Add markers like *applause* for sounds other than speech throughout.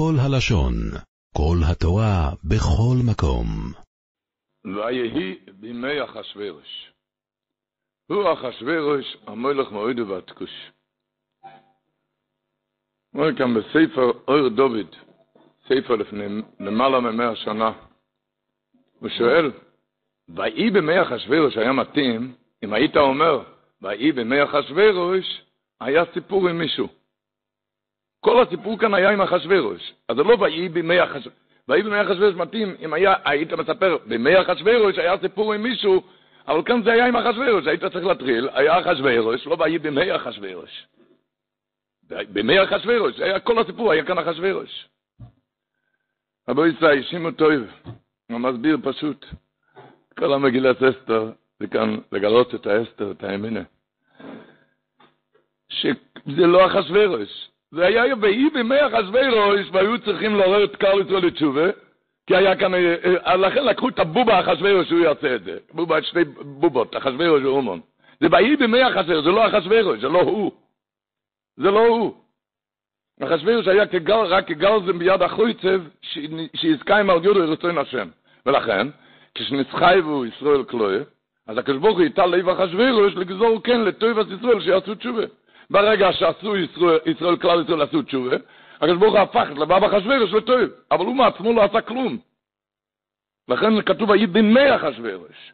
כל הלשון, כל התורה, בכל מקום. ויהי בימי אחשוורש. הוא אחשוורש, המלך מועד ובתקוש. אומר כאן בספר אור דוד, ספר לפני למעלה ממאה שנה, הוא שואל, ויהי בימי אחשוורש היה מתאים, אם היית אומר, ויהי בימי אחשוורש, היה סיפור עם מישהו. כל הסיפור כאן היה עם אחשוורש. אז זה לא ויהי בימי אחשוורש. ויהי בימי אחשוורש מתאים, אם היה, היית מספר, בימי אחשוורש היה סיפור עם מישהו, אבל כאן זה היה עם אחשוורש, היית צריך להטריל, היה אחשוורש, לא ויהי בימי אחשוורש. בימי אחשוורש, היה כל הסיפור, היה כאן אחשוורש. רבו ישראל, שימו טוב, הוא מסביר פשוט. כל המגילת אסתר, זה כאן לגלות את האסתר, את האמינה. שזה לא אחשוורש. זה היה ויהי בימי אחשוורש, והיו צריכים לעורר את קהל ישראל לתשובה, כי היה כאן, לכן לקחו את הבובה אחשוורש שהוא יעשה את זה. בובה, שתי בובות, אחשוורש ואומון. זה ויהי בימי אחשוורש, זה לא אחשוורש, זה לא הוא. זה לא הוא. אחשוורש היה כגל, רק כגלזם ביד החויצב, שיזכאים על יודו רצון השם. ולכן, כשנסחייבו ישראל כלואה, אז הקדוש ברוך הוא איתה לב אחשוורש לגזור כן לטובת ישראל שיעשו תשובה. ברגע שעשו ישראל, ישראל כלל ישראל עשו תשובה, הקדוש ברוך הוא הפך לבבא אחשוורש לטוב, אבל הוא מעצמו לא עשה כלום. לכן כתוב ויהי בימי אחשוורש.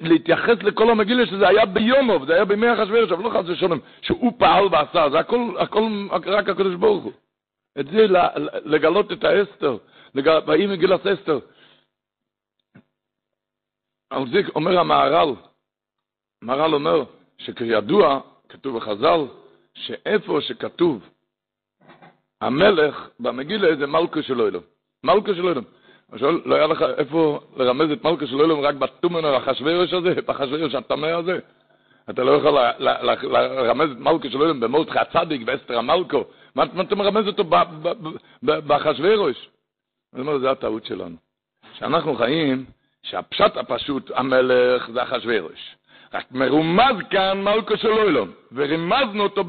להתייחס לכל המגילה שזה היה ביומוב, זה היה בימי אחשוורש, אבל לא חס ושלום, שהוא פעל ועשה, זה הכל, הכל רק הקדוש ברוך הוא. את זה לגלות את האסתר, ויהי מגילת אסתר. על זה אומר המהר"ל, המהר"ל אומר שכידוע, כתוב בחז"ל, שאיפה שכתוב המלך במגילה זה מלכו של אילום. מלכו של אילום. שואל, לא היה לך איפה לרמז את מלכו של אילום רק בתומן החשוורש הזה, *laughs* בחשוורש הטמא הזה? אתה לא יכול לרמז את מלכו של אילום במות הצדיק ואסתר המלכו. מה אתה מרמז אותו בחשוורש? אני אומר, זה הטעות שלנו. שאנחנו חיים, שהפשט הפשוט, המלך זה החשוורש. רק מרומז כאן מלכו של אילום, ורימזנו אותו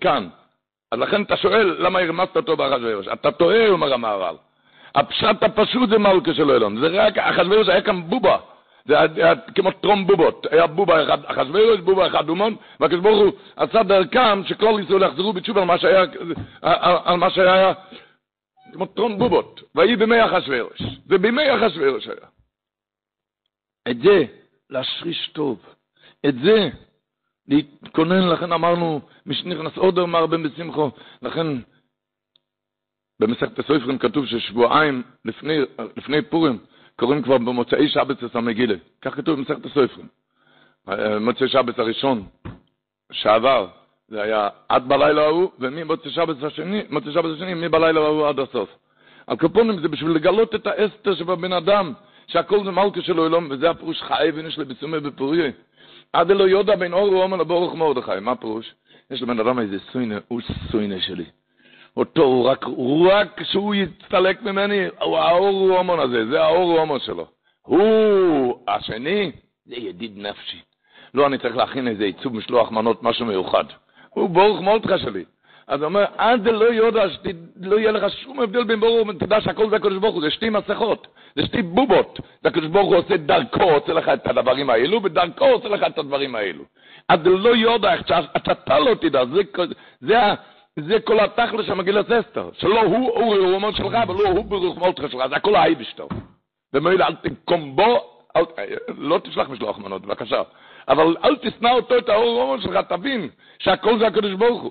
כאן. אז לכן אתה שואל, למה הרמזת אותו באחשוורוש? אתה טועה, אומר המהר"ל. הפשט הפשוט זה מלכה של אלון. זה רק, אחשוורוש היה כאן בובה. זה היה כמו טרום בובות. היה בובה אחד, אחשוורוש, בובה אחד דומון, והקדוש ברוך הוא עשה דרכם שכל ישראל יחזרו בתשובה על מה שהיה, על מה שהיה, כמו טרום בובות. ויהי בימי אחשוורוש. זה בימי אחשוורוש היה. את זה, להשריש טוב. את זה, להתכונן, לכן אמרנו, מי שנכנס עוד אמר בן בשמחו, לכן במסכת הסופרים כתוב ששבועיים לפני, לפני פורים קוראים כבר במוצאי שבת את המגילה, כך כתוב במסכת הסופרים. מוצאי שבת הראשון שעבר, זה היה עד בלילה ההוא, וממוצאי שבת השני, מוצאי שבת השני, מבלילה ההוא עד הסוף. על קופונים זה בשביל לגלות את האסתר שבבן אדם, שהכל זה מלכה שלו אלום, וזה הפירוש חי ונש לבצומי בפוריה. עד אלו יודע בין אור ואומן לברוך מרדכי, מה פירוש? יש לבן אדם איזה סוינה, הוא סוינה שלי. אותו, הוא רק, רק כשהוא יצטלק ממני, הוא האור ואומן הזה, זה האור ואומן שלו. הוא, השני, זה ידיד נפשי. לא, אני צריך להכין איזה עיצוב משלוח מנות, משהו מיוחד. הוא ברוך מרדכי שלי. אז הוא אומר, עד לא יודע, שלא יהיה לך שום הבדל בין ברוך, תדע שהכל זה הקדוש ברוך הוא, זה שתי מסכות, זה שתי בובות. הקדוש ברוך הוא עושה דרכו, עושה לך את הדברים האלו, ודרכו עושה לך את הדברים האלו. עד לא יודע, אתה לא תדע, זה, זה, זה כל התכל'ס של מגילת אסתר, שלא הוא אורי רומון שלך, ולא הוא ברוך מולתך שלך, זה הכל האייבשטר. ומילא אל תקום בו, לא תשלח משלוח מנות, בבקשה. אבל אל תשנא אותו, את האור רומון שלך, תבין שהכל זה הקדוש ברוך הוא.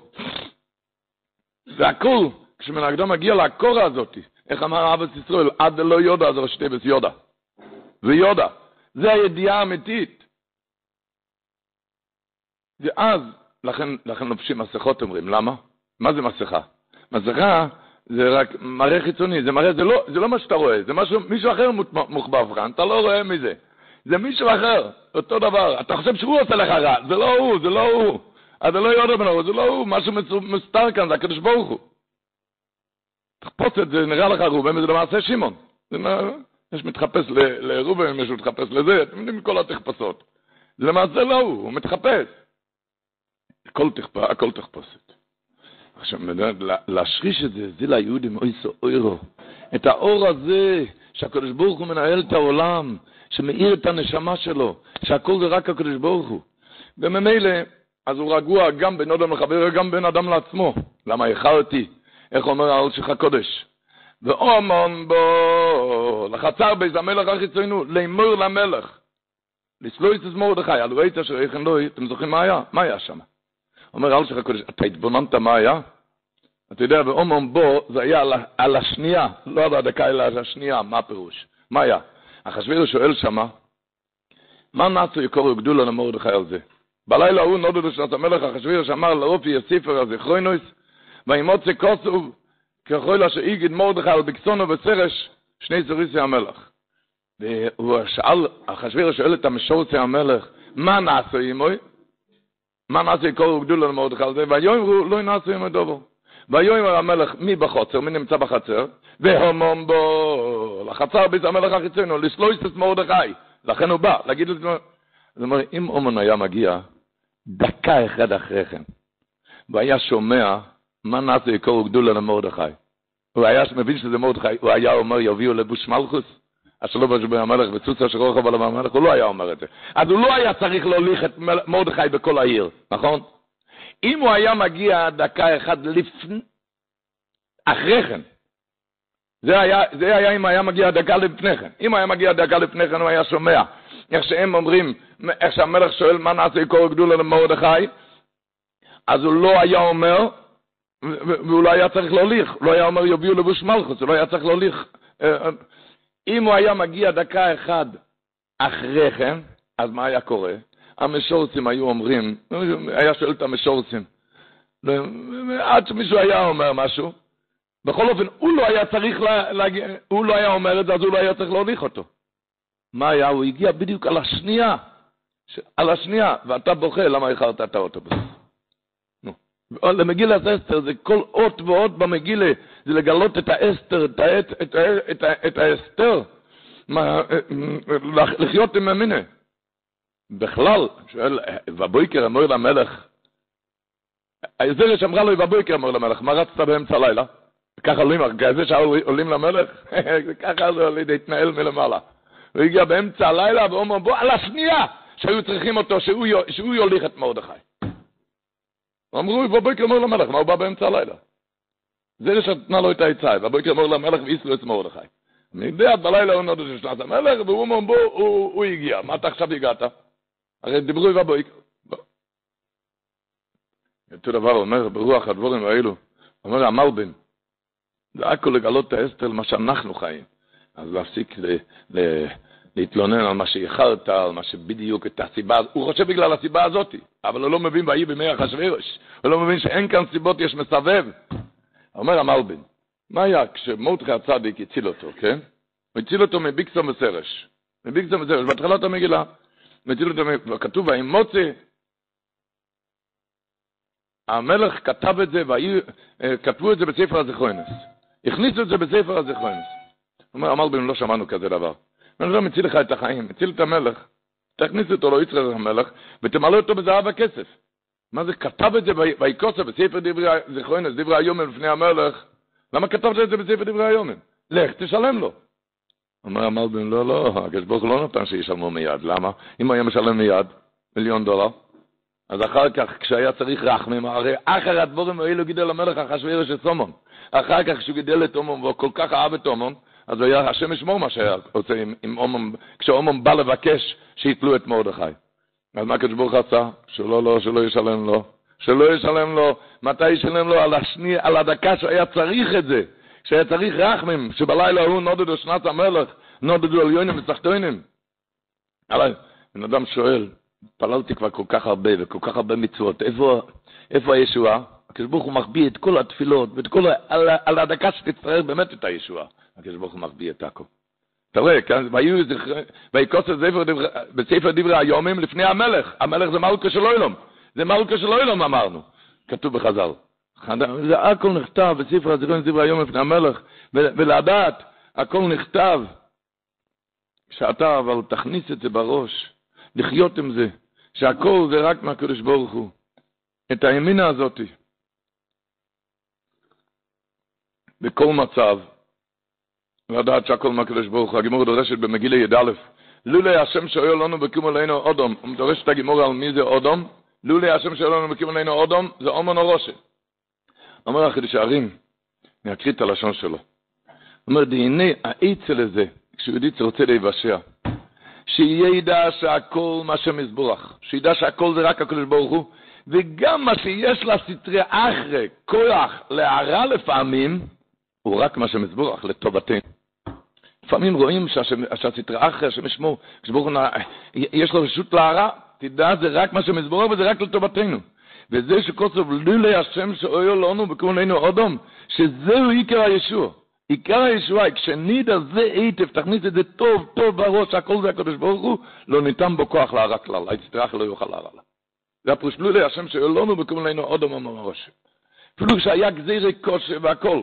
זה הכל, כשמן הקדום מגיע לקורה הזאת, איך אמר אבס ישראל, עד לא יודע, זה ראשי תיבס יודע. זה יודע. זה הידיעה האמיתית. ואז, לכן, לכן לובשים מסכות אומרים, למה? מה זה מסכה? מסכה זה רק מראה חיצוני, זה מראה, זה לא, זה לא מה שאתה רואה, זה משהו, מישהו אחר מוחבב כאן, אתה לא רואה מזה. זה מישהו אחר, אותו דבר. אתה חושב שהוא עושה לך רע, זה לא הוא, זה לא הוא. אז לא יודע בנו, זה לא משהו מסתר כאן, זה הקדוש ברוך הוא. תחפוש את זה, נראה לך רובם, זה למעשה שמעון. יש מתחפש לרובם, יש מתחפש לזה, אתם יודעים כל התחפשות. זה למעשה לא הוא, הוא מתחפש. הכל, תחפ... הכל תחפושת. עכשיו, להשריש את זה, זה ליהודים אוי סו אוירו. את האור הזה, שהקדוש ברוך הוא מנהל את העולם, שמאיר את הנשמה שלו, שהכל זה רק הקדוש ברוך הוא. וממילא, אז הוא רגוע גם בין אדם לחבר וגם בין אדם לעצמו. למה איחרתי? איך אומר העול שלך קודש? ואומון בו, לחצר בייז המלך החיצונו, לאמור למלך. לסלוי את מרדכי, על ראית אשר איך לא, אתם זוכרים מה היה? מה היה שם? אומר העול שלך קודש, אתה התבוננת מה היה? אתה יודע, ואומון בו, זה היה על, על השנייה, לא על הדקה אלא על השנייה, מה הפירוש? מה היה? אחשוורוש שואל שמה, מה נעשו יקורו גדולה למרדכי על זה? בלילה ההוא נודדו שנת המלך אחשוורוש אמר לאופי הספר הזיכרונוס, וימוצא כוסוב ככל אשר איגד מרדכי על בקסונו וסרש, שני זריסי המלך. והוא שאל, אחשוורוש שואל את המשורצי המלך, מה נעשו עמוי? מה נעשו יקורו גדולה למרדכי על זה? ויאמרו לא נעשו עמוי דובו. ויאמר המלך מי בחוצר, מי נמצא בחצר? והומום בו, לחצר בית המלך החיצונו, לסלויס את מרדכי. לכן הוא בא, להגיד את זה. זאת אומרת, אם אומן היה מגיע דקה אחת אחרי כן, והיה שומע מה נעשה יקורו גדולה למרדכי, הוא היה מבין שזה מרדכי, הוא היה אומר יביאו לבוש מלכוס, לא בשבי המלך וצוץ אשר רוחב עליו המלך, הוא לא היה אומר את זה. אז הוא לא היה צריך להוליך את מרדכי בכל העיר, נכון? אם הוא היה מגיע דקה אחת לפני, אחרי כן, זה היה, זה היה אם היה מגיע דקה לפני כן. אם היה מגיע דקה לפני כן, הוא היה שומע. איך שהם אומרים, איך שהמלך שואל מה נעשה יקור גדולה למרדכי, אז הוא לא היה אומר, והוא לא היה צריך להוליך, לא היה אומר יביאו לבוש מלכוס, הוא לא היה צריך להוליך. אם הוא היה מגיע דקה אחת אחרי כן, אז מה היה קורה? המשורצים היו אומרים, היה שואל את המשורצים, עד שמישהו היה אומר משהו, בכל אופן, הוא לא היה צריך, להגיע, הוא לא היה אומר את זה, אז הוא לא היה צריך להוליך אותו. מה היה? הוא הגיע בדיוק על השנייה, על השנייה, ואתה בוכה למה איחרת את האוטובוס. למגילת אסתר זה כל אות ואות במגילה, זה לגלות את האסתר, את, האת, את, את, את, את האסתר, מה, לחיות עם המינה. בכלל, שואל, ובויקר אמר למלך, הזרש אמרה לו, ובויקר אמר למלך, מה רצת באמצע הלילה? ככה עולים, זה שעולים למלך, *laughs* ככה זה להתנהל מלמעלה. הוא הגיע באמצע הלילה ואומר, בוא, על השנייה שהיו צריכים אותו, שהוא, יוליך את מרדכי. אמרו, בבוקר אמר למלך, מה הוא בא באמצע הלילה? זה שנתנה לו את העצה, בבוקר אמר למלך ואיסלו את מרדכי. אני יודע, בלילה הוא נודד של שנת המלך, והוא אומר, בוא, הוא, הגיע, מה אתה עכשיו הגעת? הרי דיברו בבוקר. אותו דבר אומר ברוח הדבורים האלו, אומר המלבין, זה הכל לגלות את האסתר למה שאנחנו חיים. אז להפסיק ל, ל, להתלונן על מה שאיחרת, על מה שבדיוק את הסיבה, הוא חושב בגלל הסיבה הזאת, אבל הוא לא מבין ויהי בימי אחשוורוש, הוא לא מבין שאין כאן סיבות, יש מסבב. אומר המלבין, מה היה כשמרדכי הצדיק הציל אותו, כן? הוא הציל אותו מביקסום וסרש. מביקסום וסרש, בהתחלת המגילה. הציל אותו, כתוב, והאמוצי, המלך כתב את זה, וכתבו את זה בספר הזיכרונס. הכניסו את זה בספר הזיכרונס. אומר המלבין, לא שמענו כזה דבר. אני לא מציל לך את החיים, מציל את המלך. תכניס אותו לא יצחק המלך, ותמלא אותו בזהב הכסף. מה זה, כתב את זה ויקוסה בספר דברי זיכרונס, דברי היומן לפני המלך. למה כתבת את זה בספר דברי היומן? לך, תשלם לו. אומר המלבין, לא, לא, הקדוש ברוך הוא לא נתן שישלמו מיד. למה? אם היה משלם מיד, מיליון דולר, אז אחר כך, כשהיה צריך רחמים, הרי אחר הדבורים האלו גידל המלך אחשוורוש את סומון. אחר כך כשהוא גידל את אומון, והוא כל כך אהב את אומון, אז הוא היה השם ישמור מה שהיה עושה עם, עם אומון, כשאומון בא לבקש שיתלו את מרדכי. אז מה הקדוש ברוך עשה? שלא, לא, שלא ישלם לו. שלא ישלם לו. מתי ישלם לו? על, השני, על הדקה שהיה צריך את זה. שהיה צריך רחמים, שבלילה הוא נודדו שנת המלך, נודדו על יונים ותחתונים. אבל בן אדם שואל, התפללתי כבר כל כך הרבה וכל כך הרבה מצוות, איפה, איפה הישועה? הקדוש ברוך הוא מחביא את כל התפילות ואת כל, על, על הדקה שתצטרך באמת את הישועה. הקדוש ברוך הוא מחביא את הכל. אתה רואה, כן, ויקוס את ספר בספר דברי היומים לפני המלך. המלך זה מלכה של אוילום. זה מלכה של אוילום אמרנו. כתוב בחז"ל. זה הכל נכתב בספר הזיכרון דברי היום לפני המלך, ולדעת, הכל נכתב. שאתה אבל תכניס את זה בראש, לחיות עם זה, שהכל זה רק מהקדוש ברוך הוא. את הימינה הזאתי. בכל מצב, לדעת שהכל מהקדוש ברוך הוא, הגימור דורשת במגילה י"א, לולי השם שואל לנו בקיום עלינו אודום, הוא דורש את הגימור על מי זה אודום, לולי השם שואל לנו בקיום עלינו אודום, זה אומן הראשה. אומר החידוש הערים, אני אקריא את הלשון שלו. אומר, דהנה האצל הזה, כשיהודי רוצה להיוושע, שידע שהכל מה שמזבורך, שידע שהכל זה רק הקדוש ברוך הוא, וגם מה שיש לסתרי אחרי כוח להרע לפעמים, הוא רק מה שמזבורך, לטובתנו. לפעמים רואים שהסתרי אחרי, השם ישמור, יש לו רשות להרע, תדע, זה רק מה שמזבורך וזה רק לטובתנו. וזה שקוצב לולי השם שאוהל לנו בקורננו אדום, שזהו עיקר הישוע. עיקר הישועה, כשנידע זה היטב, תכניס את זה טוב, טוב בראש, הכל זה הקדוש ברוך הוא, לא ניתן בו כוח להרע כלל, היצטרך לא יוכל להרע לה. זה הפרוש לולי השם שאוהל לנו בקורננו אדום אמר ראש. אפילו שהיה גזירי קושי והכל.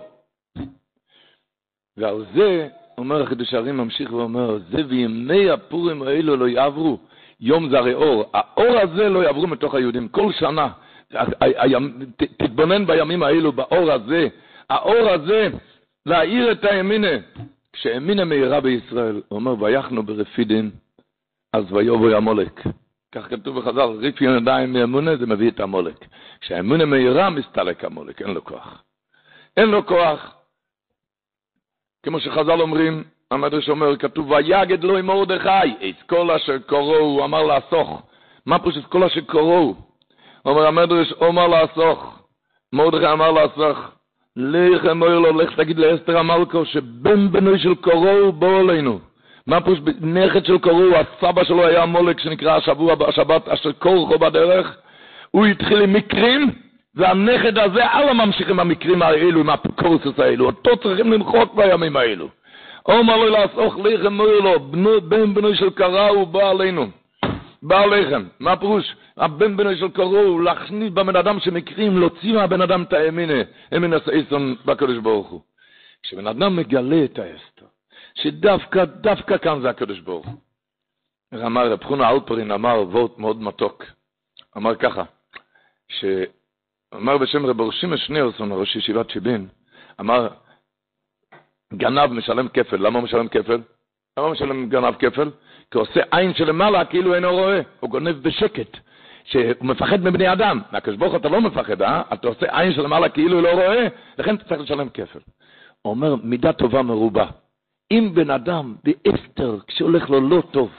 ועל זה, אומר החידוש הערים ממשיך ואומר, זה וימי הפורים האלו לא יעברו, יום זה הרי אור, האור הזה לא יעברו מתוך היהודים, כל שנה, תתבונן בימים האלו, באור הזה, האור הזה, להאיר את הימינה. כשאמינה מהירה בישראל, הוא אומר, ויחנו ברפידין, אז ויובו המולק. כך כתוב בחז"ל, ריפי ידיים מאמונה, זה מביא את המולק. כשהאמונה מהירה, מסתלק המולק, אין לו כוח. אין לו כוח. כמו שחז"ל אומרים, המדרש אומר, כתוב, ויגד לו עם מרדכי, את כל אשר קורו, הוא אמר לאסוך. מה פשוט כל אשר קורו? אומר המדרש, אומר לאסוך. מרדכי אמר לאסוך, לך אמר לו, לך תגיד לאסתר המלכו, שבן בנוי של קורו בוא אלינו. מה פשוט נכד של קורו, הסבא שלו היה מולק שנקרא השבוע, השבת, אשר קורחו בדרך. הוא התחיל עם מקרים, והנכד הזה, אללה ממשיכים המקרים האלו, עם הפקורסוס האלו. אותו צריכים למחוק בימים האלו. אומר לו לעסוך לחם, אומר לו, בן בנוי של קרא הוא בא עלינו. בא עליכם. מה פירוש? הבן בנוי של קרא הוא להכניס בבן אדם שמקרים, להוציא מהבן אדם את האמינה, אמינה סייסון בקדוש ברוך הוא. כשבן אדם מגלה את האסתר, שדווקא, דווקא כאן זה הקדוש ברוך הוא. אמר רב חונה אלפרין, אמר וורט מאוד מתוק. אמר ככה, שאמר בשם רב אורשימה שניארסון, ראש ישיבת שיבין, אמר, גנב משלם כפל. למה הוא משלם כפל? למה הוא משלם גנב כפל? כי הוא עושה עין שלמעלה כאילו אינו רואה. הוא גונב בשקט. שהוא מפחד מבני אדם. מהקדוש ברוך אתה לא מפחד, אה? אתה עושה עין שלמעלה כאילו לא רואה, לכן אתה צריך לשלם כפל. הוא אומר, מידה טובה מרובה. אם בן אדם באסתר, כשהולך לו לא טוב,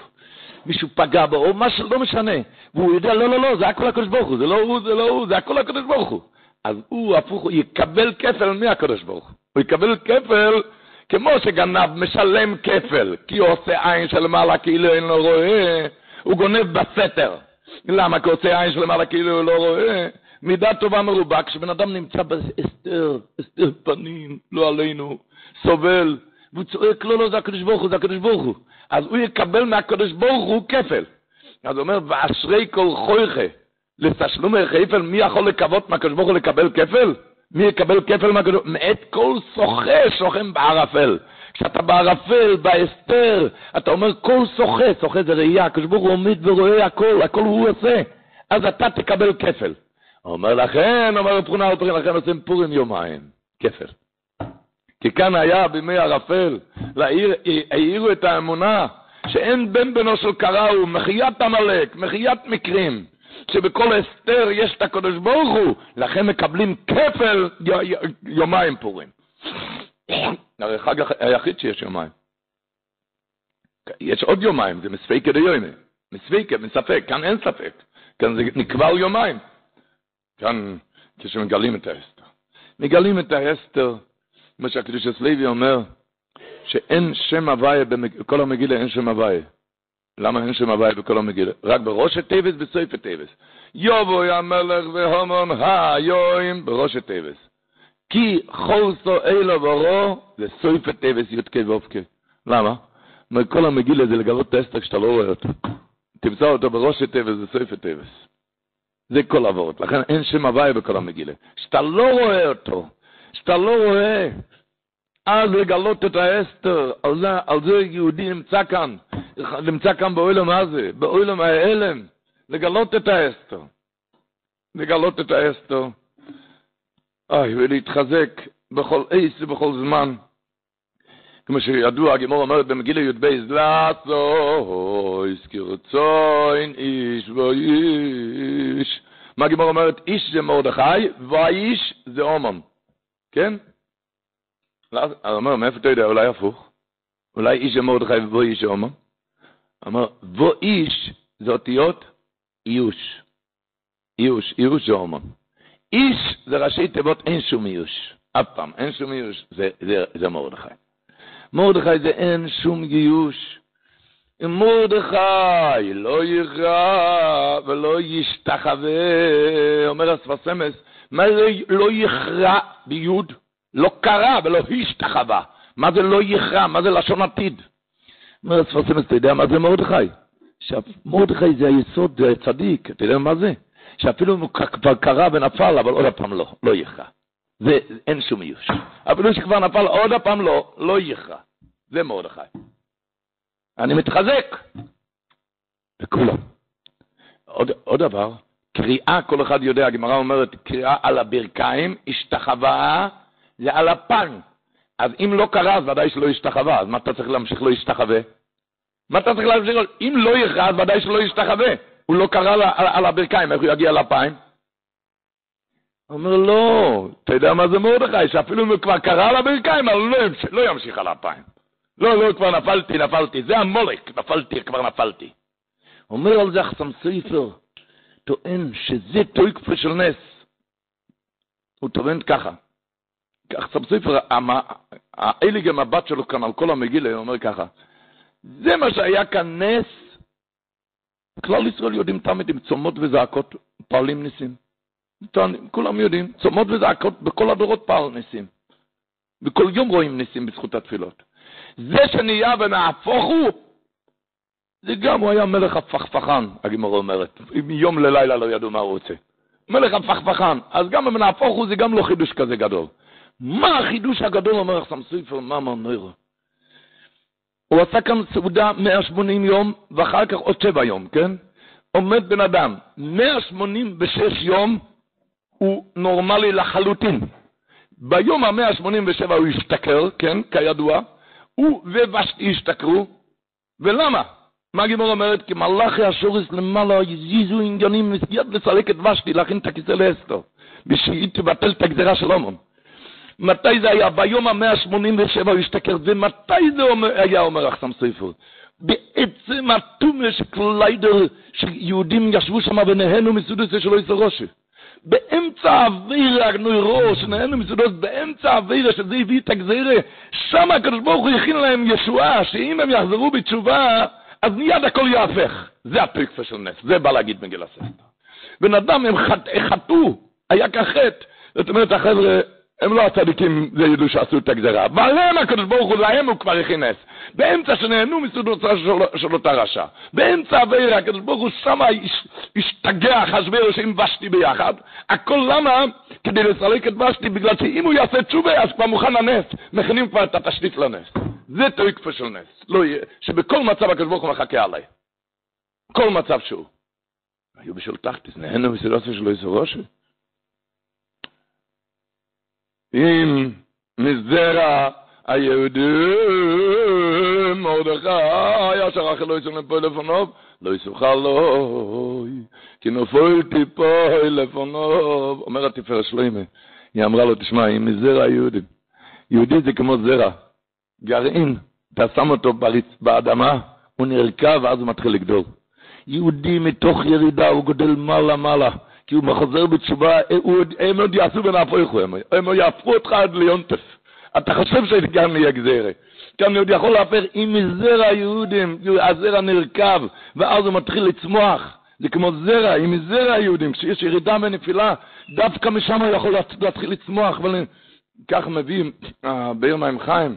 מישהו פגע בו, או משהו, לא משנה, והוא יודע, לא, לא, לא, זה הכל הקדוש ברוך הוא, זה לא הוא, זה לא הוא, זה הכל הקדוש ברוך הוא. אז הוא הפוך, הוא יקבל כפל מהקדוש ברוך הוא. הוא יקבל כפל כמו שגנב משלם כפל, כי הוא עושה עין של מעלה כאילו אין לו רואה, הוא גונב בסתר. למה? כי הוא עושה עין של מעלה כאילו הוא לא רואה. מידה טובה מרובה, כשבן אדם נמצא בהסתר, הסתר פנים, לא עלינו, סובל, והוא צועק, לא, לא, זה הקדוש ברוך הוא, זה הקדוש ברוך הוא. אז הוא יקבל מהקדוש ברוך הוא כפל. אז הוא אומר, ואשרי כל חויכה, לתשלומי חפל, מי יכול לקוות מהקדוש ברוך הוא לקבל כפל? מי יקבל כפל מהקדוש? מאת כל שוחה שוכם בערפל. כשאתה בערפל, בהסתר, אתה אומר כל שוחה, שוחה זה ראייה, הקדוש ברוך הוא עומד ורואה הכל, הכל הוא עושה. אז אתה תקבל כפל. אומר לכן, אומר רב חונה אלפרין, לכן עושים פורים יומיים, כפל. כי כאן היה בימי ערפל, העירו את האמונה, שאין בן בנו של קראו, מחיית עמלק, מחיית מקרים. שבכל אסתר יש את הקדוש ברוך הוא, לכן מקבלים כפל יומיים פורים. הרי חג היחיד שיש יומיים. יש עוד יומיים, זה מספיקה דיומי. מספיקה, מספק, כאן אין ספק. כאן זה נקבע יומיים. כאן, כשמגלים את האסתר. מגלים את האסתר, כמו שהקדוש הסלוי אומר, שאין שם הוויה, בכל המגילה אין שם הוויה. למה אין שם הוואי בכל המגילה? רק בראש הטבס בסוף הטבס. יובו יא מלך והומון היואים בראש הטבס. כי חולסו אילו ברו זה סוף הטבס יודקי ואופקי. למה? כל המגילה זה לגלות האסתר כשאתה לא רואה אותו. תמצא אותו בראש הטבס זה סוף הטבס. זה כל עבורת. לכן אין שם הוואי בכל המגילה. כשאתה לא רואה אותו, כשאתה לא רואה, אז לגלות את האסתר, על זה, על זה יהודי נמצא כאן. נמצא כאן באוילם הזה, באוילם ההלם, לגלות את האסתר. לגלות את האסתר. אוי, ולהתחזק בכל עץ ובכל זמן. כמו שידוע, הגימור אומרת במגילה י"ב, לעשו, הזכיר צוין איש ואיש. מה הגימור אומרת? איש זה מרדכי, ואיש זה אומן. כן? אז אומר, מאיפה אתה יודע? אולי הפוך. אולי איש זה מרדכי ואיש זה אומן. אמר, ואיש זה אותיות איוש. איוש, איוש זה אומן. איש זה ראשי תיבות, אין שום איוש. אף פעם, אין שום איוש, זה, זה, זה מרדכי. מרדכי זה אין שום גיוש. אם מרדכי לא יכרע ולא ישתחווה, אומר הספסמס, מה זה לא יכרע ביוד? לא קרא ולא השתחווה. מה זה לא יכרע? מה זה לשון עתיד? אומר הספסמס, אתה יודע מה זה מרדכי? מרדכי זה היסוד, זה הצדיק, אתה יודע מה זה? שאפילו אם הוא כבר קרא ונפל, אבל עוד פעם לא, לא יכרע. זה, אין שום איוש. אפילו שכבר נפל עוד הפעם לא, לא יכרע. זה מרדכי. אני מתחזק. וכולם. עוד, עוד דבר, קריאה, כל אחד יודע, הגמרא אומרת, קריאה על הברכיים, השתחווה, זה על הפן. אז אם לא קרה, אז ודאי שלא השתחווה, אז מה אתה צריך להמשיך לא השתחווה? מה אתה צריך להמשיך? אם לא יכרע, אז ודאי שלא השתחווה. הוא לא קרא על, על הברכיים, איך הוא יגיע לפיים? הוא אומר, לא, אתה יודע מה זה מרדכי, שאפילו אם הוא כבר קרא על הברכיים, אבל לא, לא ימשיך על אפיים. לא, לא, כבר נפלתי, נפלתי, זה המולק, נפלתי, כבר נפלתי. אומר על זה אחסם סופר, טוען שזה טויקפה של נס. הוא טוען ככה, אחסם סופר, האליג המבט שלו כאן על כל המגילה, הוא אומר ככה, זה מה שהיה כאן נס, כלל ישראל יודעים תמיד עם צומות וזעקות, פועלים ניסים. כולם יודעים, צומות וזעקות, בכל הדורות פעל ניסים. וכל יום רואים ניסים בזכות התפילות. זה שנהיה ונהפוך הוא, זה גם, הוא היה מלך הפכפכן, הגימורה אומרת. מיום ללילה לא ידעו מה הוא רוצה. מלך הפכפכן. אז גם אם נהפוך הוא, זה גם לא חידוש כזה גדול. מה החידוש הגדול, אומר אחסם סופר, מה אמר הוא עשה כאן סעודה 180 יום, ואחר כך עוד שבע יום, כן? עומד בן אדם, 186 יום הוא נורמלי לחלוטין. ביום ה-187 הוא השתכר, כן, כידוע, הוא ובשתי השתכרו, ולמה? מה גיבור אומרת? כי מלאכי השורס למעלה יזיזו עניינים יד לסלק את ושתי, להכין את הכיסא לאסתר, ושהיא תבטל את הגזירה של הומון. מתי זה היה? ביום ה-187 הוא השתכר, ומתי זה היה אומר אחסם סופר? בעצם הטומש קליידר שיהודים ישבו שם ונהנו מסודוסיה שלא יצא ראשי. באמצע האוויר הגנוירו, שנהנו מסודות, באמצע האוויר שזה הביא את הגזירה, שם הקדוש ברוך הוא הכין להם ישועה, שאם הם יחזרו בתשובה, אז מיד הכל יהפך. זה הפיקפה של נס, זה בא להגיד מגיל הספר. בן אדם, הם חטאו, היה כחטא. זאת אומרת, החבר'ה הם לא הצדיקים, זה ידעו שעשו את הגזרה. ועליהם הקדוש ברוך הוא, להם הוא כבר הכינס. באמצע שנהנו מסודותיו של, של אותה רשע. באמצע הווירה, הקדוש ברוך הוא שמה השתגע חשברו שעם ושתי ביחד. הכל למה? כדי לסלק את ושתי, בגלל שאם הוא יעשה תשובה, אז כבר מוכן הנס. מכינים כבר את התשתית לנס. זה תויקפה של נס. לא יהיה, שבכל מצב הקדוש ברוך הוא מחכה עליי. כל מצב שהוא. היו בשביל תחתיס, נהנו מסודותיו שלו יסורושי. אם מזרע היהודים מרדכי אשר אחלו יצאו לפה לפניו לא יסוכל לו. כי נופל טיפה לפניו. אומר התפארת שלוימה היא אמרה לו תשמע אם מזרע היהודים יהודי זה כמו זרע גרעין אתה שם אותו באדמה הוא נרקב ואז הוא מתחיל לגדול. יהודי מתוך ירידה הוא גודל מעלה מעלה כי הוא מחזר בתשובה, הם עוד יעשו ונהפוכו, הם עוד יהפכו אותך עד ליונטף. אתה חושב שגם יהיה גזירה. כאן עוד יכול להפך, אם מזרע היהודים, הזרע נרקב, ואז הוא מתחיל לצמוח. זה כמו זרע, אם מזרע היהודים, כשיש ירידה ונפילה, דווקא משם הוא יכול להתחיל לצמוח. אבל כך מביאים, באר מים חיים,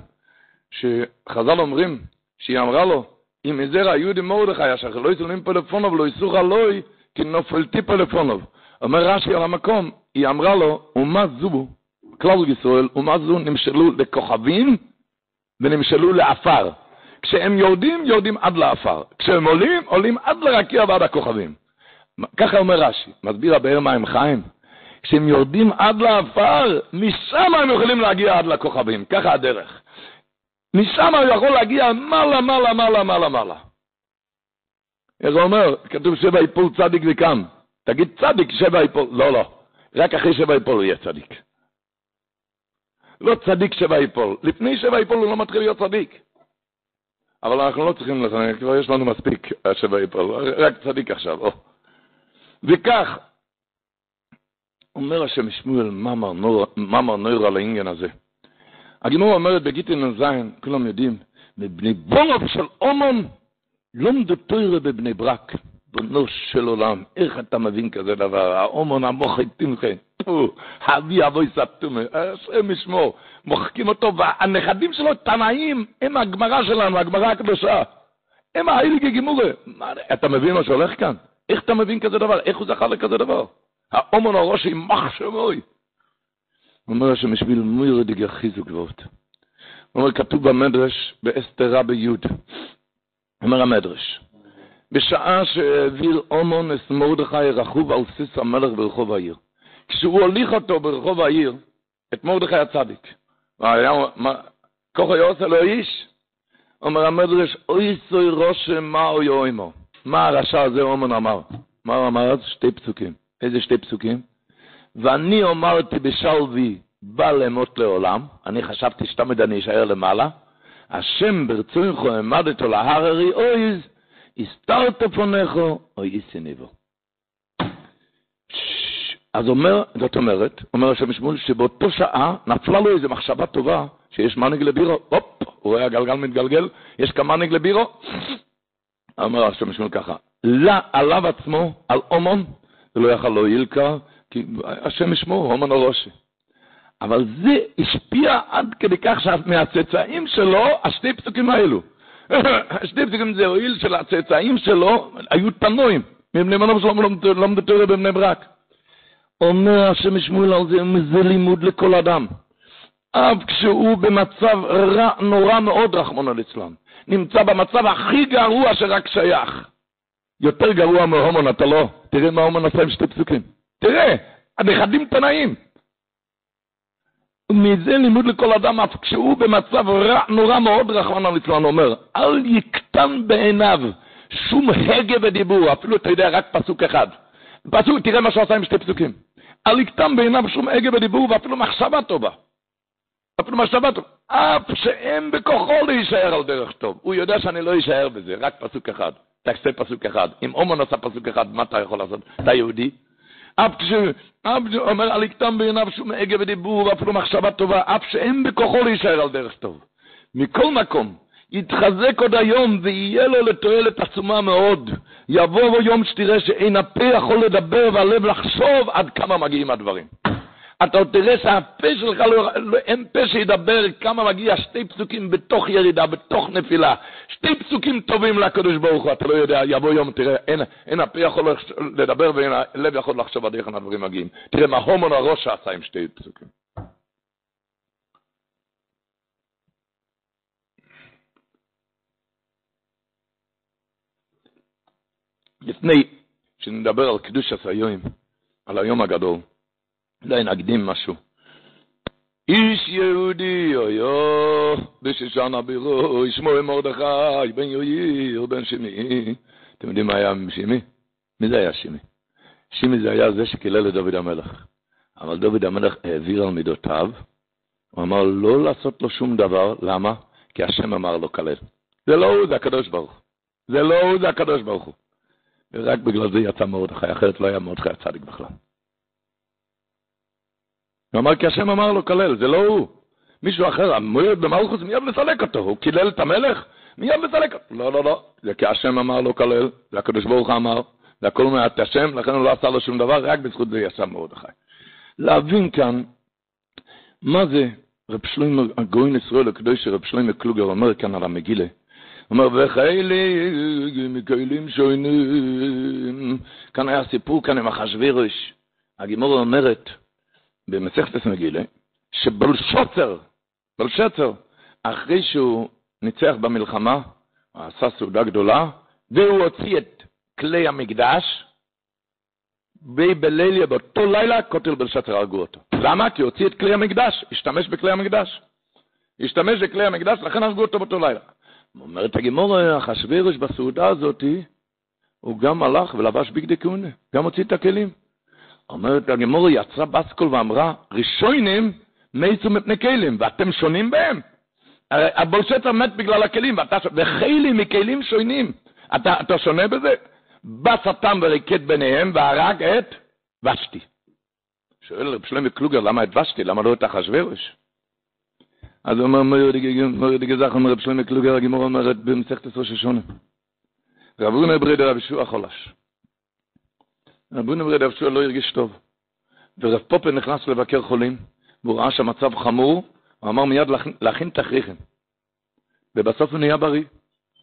שחז"ל אומרים, שהיא אמרה לו, אם מזרע היהודים מרדכי, אשר לא יצלמים פלאפונוב, לא יסוך עלוי, כי נופלתי פלאפונוב. אומר רש"י על המקום, היא אמרה לו, ומה זו, כלל ישראל, ומה זו נמשלו לכוכבים ונמשלו לעפר. כשהם יורדים, יורדים עד לעפר. כשהם עולים, עולים עד לרקיע ועד הכוכבים. ככה אומר רש"י, מסביר הבאר מים חיים, כשהם יורדים עד לעפר, משם הם יכולים להגיע עד לכוכבים, ככה הדרך. משם הוא יכול להגיע מעלה, מעלה, מעלה, מעלה, מעלה. איך הוא אומר? כתוב שבע יפול צדיק וקם. תגיד צדיק שבע יפול, לא, לא. רק אחרי שבע יפול הוא יהיה צדיק. לא צדיק שבע יפול. לפני שבע יפול הוא לא מתחיל להיות צדיק. אבל אנחנו לא צריכים לחנך, כבר יש לנו מספיק שבע יפול, רק צדיק עכשיו. או. וכך, אומר השם שמואל, מאמר נויר על העניין הזה. הגימור אומרת בגיטין נ"ז, כולם יודעים, מבני בורף של אומון, לומדו תוירה בבני ברק, בנו של עולם. איך אתה מבין כזה דבר? האומון המוחק תמחה, האבי אבוי ספטומה, השם ישמור, מוחקים אותו, והנכדים שלו תנאים, הם הגמרא שלנו, הגמרא הקדושה. הם האיליגי גימורי. אתה מבין מה שהולך כאן? איך אתה מבין כזה דבר? איך הוא זכה לכזה דבר? האומון הראש עם מחשבוי. הוא אומר שמשביל מוירדיגר חיזוק ועוד. הוא אומר, כתוב במדרש, באסתר רבי יוד. אומר המדרש, בשעה שהעביר אומון את מרדכי רכוב על סיס המלך ברחוב העיר. כשהוא הוליך אותו ברחוב העיר, את מרדכי הצדיק, והיה, ככה היה עושה איש, אומר המדרש, אוי סוי רושם מה אוי אוימו. מה הרשע הזה אומן אמר? מה הוא אמר? שתי פסוקים. איזה שתי פסוקים? ואני אמרתי בשלוי, בא למות לעולם, אני חשבתי שתמיד אני אשאר למעלה, השם ברצונך העמדתו להררי אויז, הסתרת פונךו, אוי איסיניבו. אז אומר, זאת אומרת, אומר השם שמואל, שבאותו שעה נפלה לו איזו מחשבה טובה, שיש מנהיג לבירו, הופ, הוא רואה הגלגל מתגלגל, יש כמה מנהיג לבירו, אומר השם שמואל ככה, לה עליו עצמו, על אומון, לא יכל להועיל כה, כי השם ישמור, אומן הראשי. אבל זה השפיע עד כדי כך שמהצאצאים שלו, השתי פסוקים האלו. *coughs* פסוקים זה הועיל של הצאצאים שלו, היו תנועים. מבני מנוב שלום למדו תורה בבני ברק. אומר השם ישמואל על זה, זה לימוד לכל אדם. אף כשהוא במצב רע, נורא מאוד, רחמנא ליצלן. נמצא במצב הכי גרוע שרק שייך. יותר גרוע מהומון, אתה לא. תראה מה הומון עשה עם שתי פסוקים. תראה, הנכדים תנאים. ומזה לימוד לכל אדם, אף כשהוא במצב רע, נורא מאוד, רחמנא ליצלן אומר, אל יקטן בעיניו שום הגה ודיבור, אפילו אתה יודע רק פסוק אחד. פסוק, תראה מה שהוא עשה עם שתי פסוקים. אל יקטן בעיניו שום הגה ודיבור, ואפילו מחשבה טובה. אפילו מחשבה טובה. אף שאין בכוחו להישאר על דרך טוב. הוא יודע שאני לא אשאר בזה, רק פסוק אחד. תעשה פסוק אחד. אם אומן עשה פסוק אחד, מה אתה יכול לעשות? אתה יהודי? אף כשהוא אומר על יקטם בעיניו שום הגה ודיבור ואפילו מחשבה טובה, אף שאין בכוחו להישאר על דרך טוב. מכל מקום, יתחזק עוד היום ויהיה לו לתועלת עצומה מאוד. יבוא בו יום שתראה שאין הפה יכול לדבר והלב לחשוב עד כמה מגיעים הדברים. אתה עוד תראה שהפה שלך, לא, לא, אין פה שידבר כמה מגיע שתי פסוקים בתוך ירידה, בתוך נפילה. שתי פסוקים טובים לקדוש ברוך הוא, אתה לא יודע, יבוא יום, תראה, אין, אין הפה יכול לדבר ואין הלב יכול לחשוב עד איך הדברים מגיעים. תראה מה הומון הראש שעשה עם שתי פסוקים. לפני שנדבר על קדוש הסיום, על היום הגדול, אולי נקדים משהו. איש יהודי אויו, בשושן הבירו, ישמור מרדכי, בן יויר, בן שמי. אתם יודעים מה היה עם שמי? מי זה היה שמי? שמי זה היה זה שקילל את דוד המלך. אבל דוד המלך העביר על מידותיו, הוא אמר לא לעשות לו שום דבר, למה? כי השם אמר לו כלל. זה לא הוא, זה הקדוש ברוך הוא. זה לא הוא, זה הקדוש ברוך הוא. ורק בגלל זה יצא מרדכי, אחרת לא היה מרדכי הצדיק בכלל. הוא אמר, כי השם אמר לו כלל, זה לא הוא. מישהו אחר, המוירד במלכוס, מיד לסלק אותו. הוא קילל את המלך, מיד לסלק אותו. לא, לא, לא. זה כי השם אמר לו כלל, זה הקדוש ברוך אמר, זה הכל מעט השם, לכן הוא לא עשה לו שום דבר, רק בזכות זה ישב מרדכי. להבין כאן, מה זה רב שלמה, הגויין ישראל הקדוש רב שלמה קלוגר אומר כאן על המגילה. הוא אומר, וחיילי מקהלים שוינים. כאן היה סיפור כאן עם אחשוורוש. הגימורה אומרת, במסכת מגילה, שבלשוצר, בלשצר, אחרי שהוא ניצח במלחמה, הוא עשה סעודה גדולה, והוא הוציא את כלי המקדש, בי בליליה באותו לילה, כותל בלשצר הרגו אותו. למה? כי הוציא את כלי המקדש, השתמש בכלי המקדש. השתמש בכלי המקדש, לכן הרגו אותו באותו לילה. אומרת הגימור, אחשוורוש בסעודה הזאת, הוא גם הלך ולבש בגדי כהונה, גם הוציא את הכלים. אומרת הגימור, יצרה בסקול ואמרה, ראשונים מאיצו מפני כלים, ואתם שונים בהם. הבולשטר מת בגלל הכלים, ואתה, וכלים מכלים שונים. אתה, אתה שונה בזה? בא שטן וריקד ביניהם והרג את ושתי. שואל רב שלמה קלוגר, למה את ושתי? למה לא את אחשוורוש? אז הוא אומר, מורי דגזך, אומר רב שלמה קלוגר, הגימור אומרת במסכת עשרה ששונה. רב אונה ברדר רב ישוע חולש. רב אונה ברדר רב ישוע לא הרגיש טוב. ורב פופר נכנס לבקר חולים, והוא ראה שהמצב חמור, הוא אמר מיד להכין תכריכם. ובסוף הוא נהיה בריא.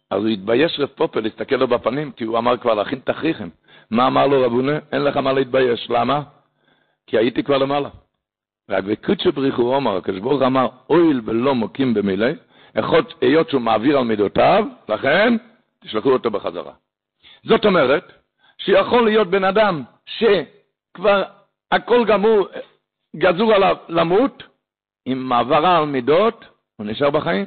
אז הוא התבייש רב פופר להסתכל לו בפנים, כי הוא אמר כבר להכין תכריכם. מה אמר לו רבונה? אין לך מה להתבייש. למה? כי הייתי כבר למעלה. רק בקודשו אומר, הקדוש ברוך אמר, אויל ולא מוקים במילי, אחות היות שהוא מעביר על מידותיו, לכן תשלחו אותו בחזרה. זאת אומרת, שיכול להיות בן אדם שכבר הכל גמור, גזור עליו למות, עם מעברה על מידות, הוא נשאר בחיים.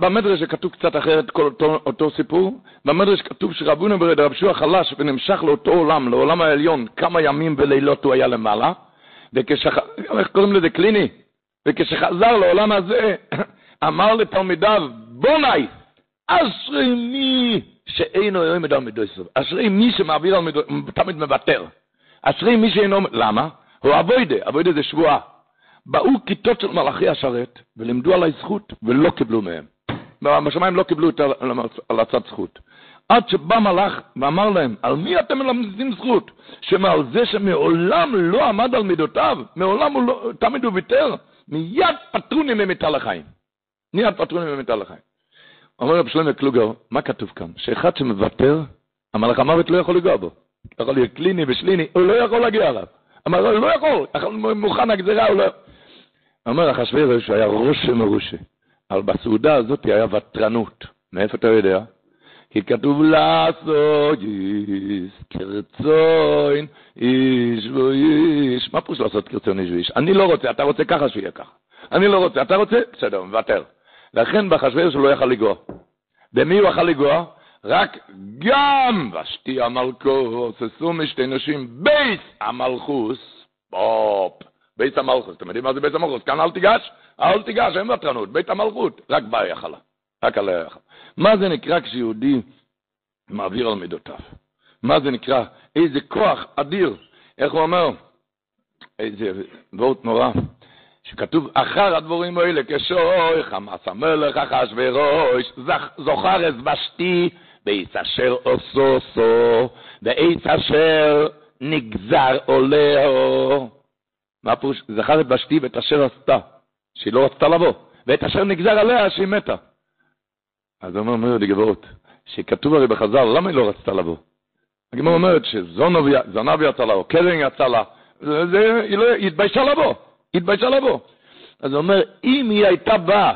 במדרש כתוב קצת אחרת כל אותו, אותו סיפור. במדרש כתוב שרבונו ברד רב שועה חלש ונמשך לאותו עולם, לעולם העליון, כמה ימים ולילות הוא היה למעלה. וכשח... איך קוראים לזה? קליני. וכשחזר לעולם הזה, *clears throat* אמר לתלמידיו, בוני, אשרי מי שאינו על מידו ישראל. אשרי מי שמעביר על מידו, תמיד מוותר. אשרי מי שאינו, למה? הוא אבוידה, אבוידה זה שבועה. באו כיתות של מלאכי השרת ולימדו עליי זכות ולא קיבלו מהם. בשמיים לא קיבלו את הצד זכות. עד שבא מלאך ואמר להם, על מי אתם מלמדים זכות? שמעל זה שמעולם לא עמד על מידותיו, מעולם הוא לא, תמיד הוא ויתר, מיד פטרוני ממיתה לחיים. מיד פטרוני ממיתה לחיים. אומר רב שלמה קלוגר, מה כתוב כאן? שאחד שמוותר, המלאך המוות לא יכול לגוע בו. יכול להיות קליני ושליני, הוא לא יכול להגיע אליו. אמר, הוא לא יכול, מוכן הגזירה, הוא לא... אומר אחשוורוש היה רושה מרושה. אבל בסעודה הזאת היה ותרנות. מאיפה אתה יודע? כי כתוב לעשות איש כרצון איש ואיש. מה פירוש לעשות כרצון איש ואיש? אני לא רוצה, אתה רוצה ככה שיהיה ככה. אני לא רוצה, אתה רוצה? בסדר, מוותר. לכן באחשוורוש לא יכל לגוע. במי הוא יכל לגוע? רק גם ושתי המלכוס, עשו משתי נשים, בית המלכוס, פופ. בית המלכות. אתם יודעים מה זה בית המלכות? כאן אל תיגש, אל תיגש, אין ותרנות, בית המלכות, רק בה יכלה, רק עליה יכלה. מה זה נקרא כשיהודי מעביר על מידותיו? מה זה נקרא? איזה כוח אדיר. איך הוא אומר? איזה וורט נורא. שכתוב, אחר הדבורים האלה, כשוי, חמאס המלך, אחשוורוש, זוכר אסבשתי, בעץ אשר עושו, בעץ אשר נגזר עולהו. מה פירוש? זכר את ושתי ואת אשר עשתה, שהיא לא רצתה לבוא, ואת אשר נגזר עליה שהיא מתה. אז אומר, אומר לגברות, שכתוב הרי בחז"ל, למה היא לא רצתה לבוא? הגמר אומרת שזנב יצא לה, או קרן יצא לה, זה, היא, לא, היא התביישה לבוא, התביישה לבוא. אז הוא אומר, אם היא הייתה באה,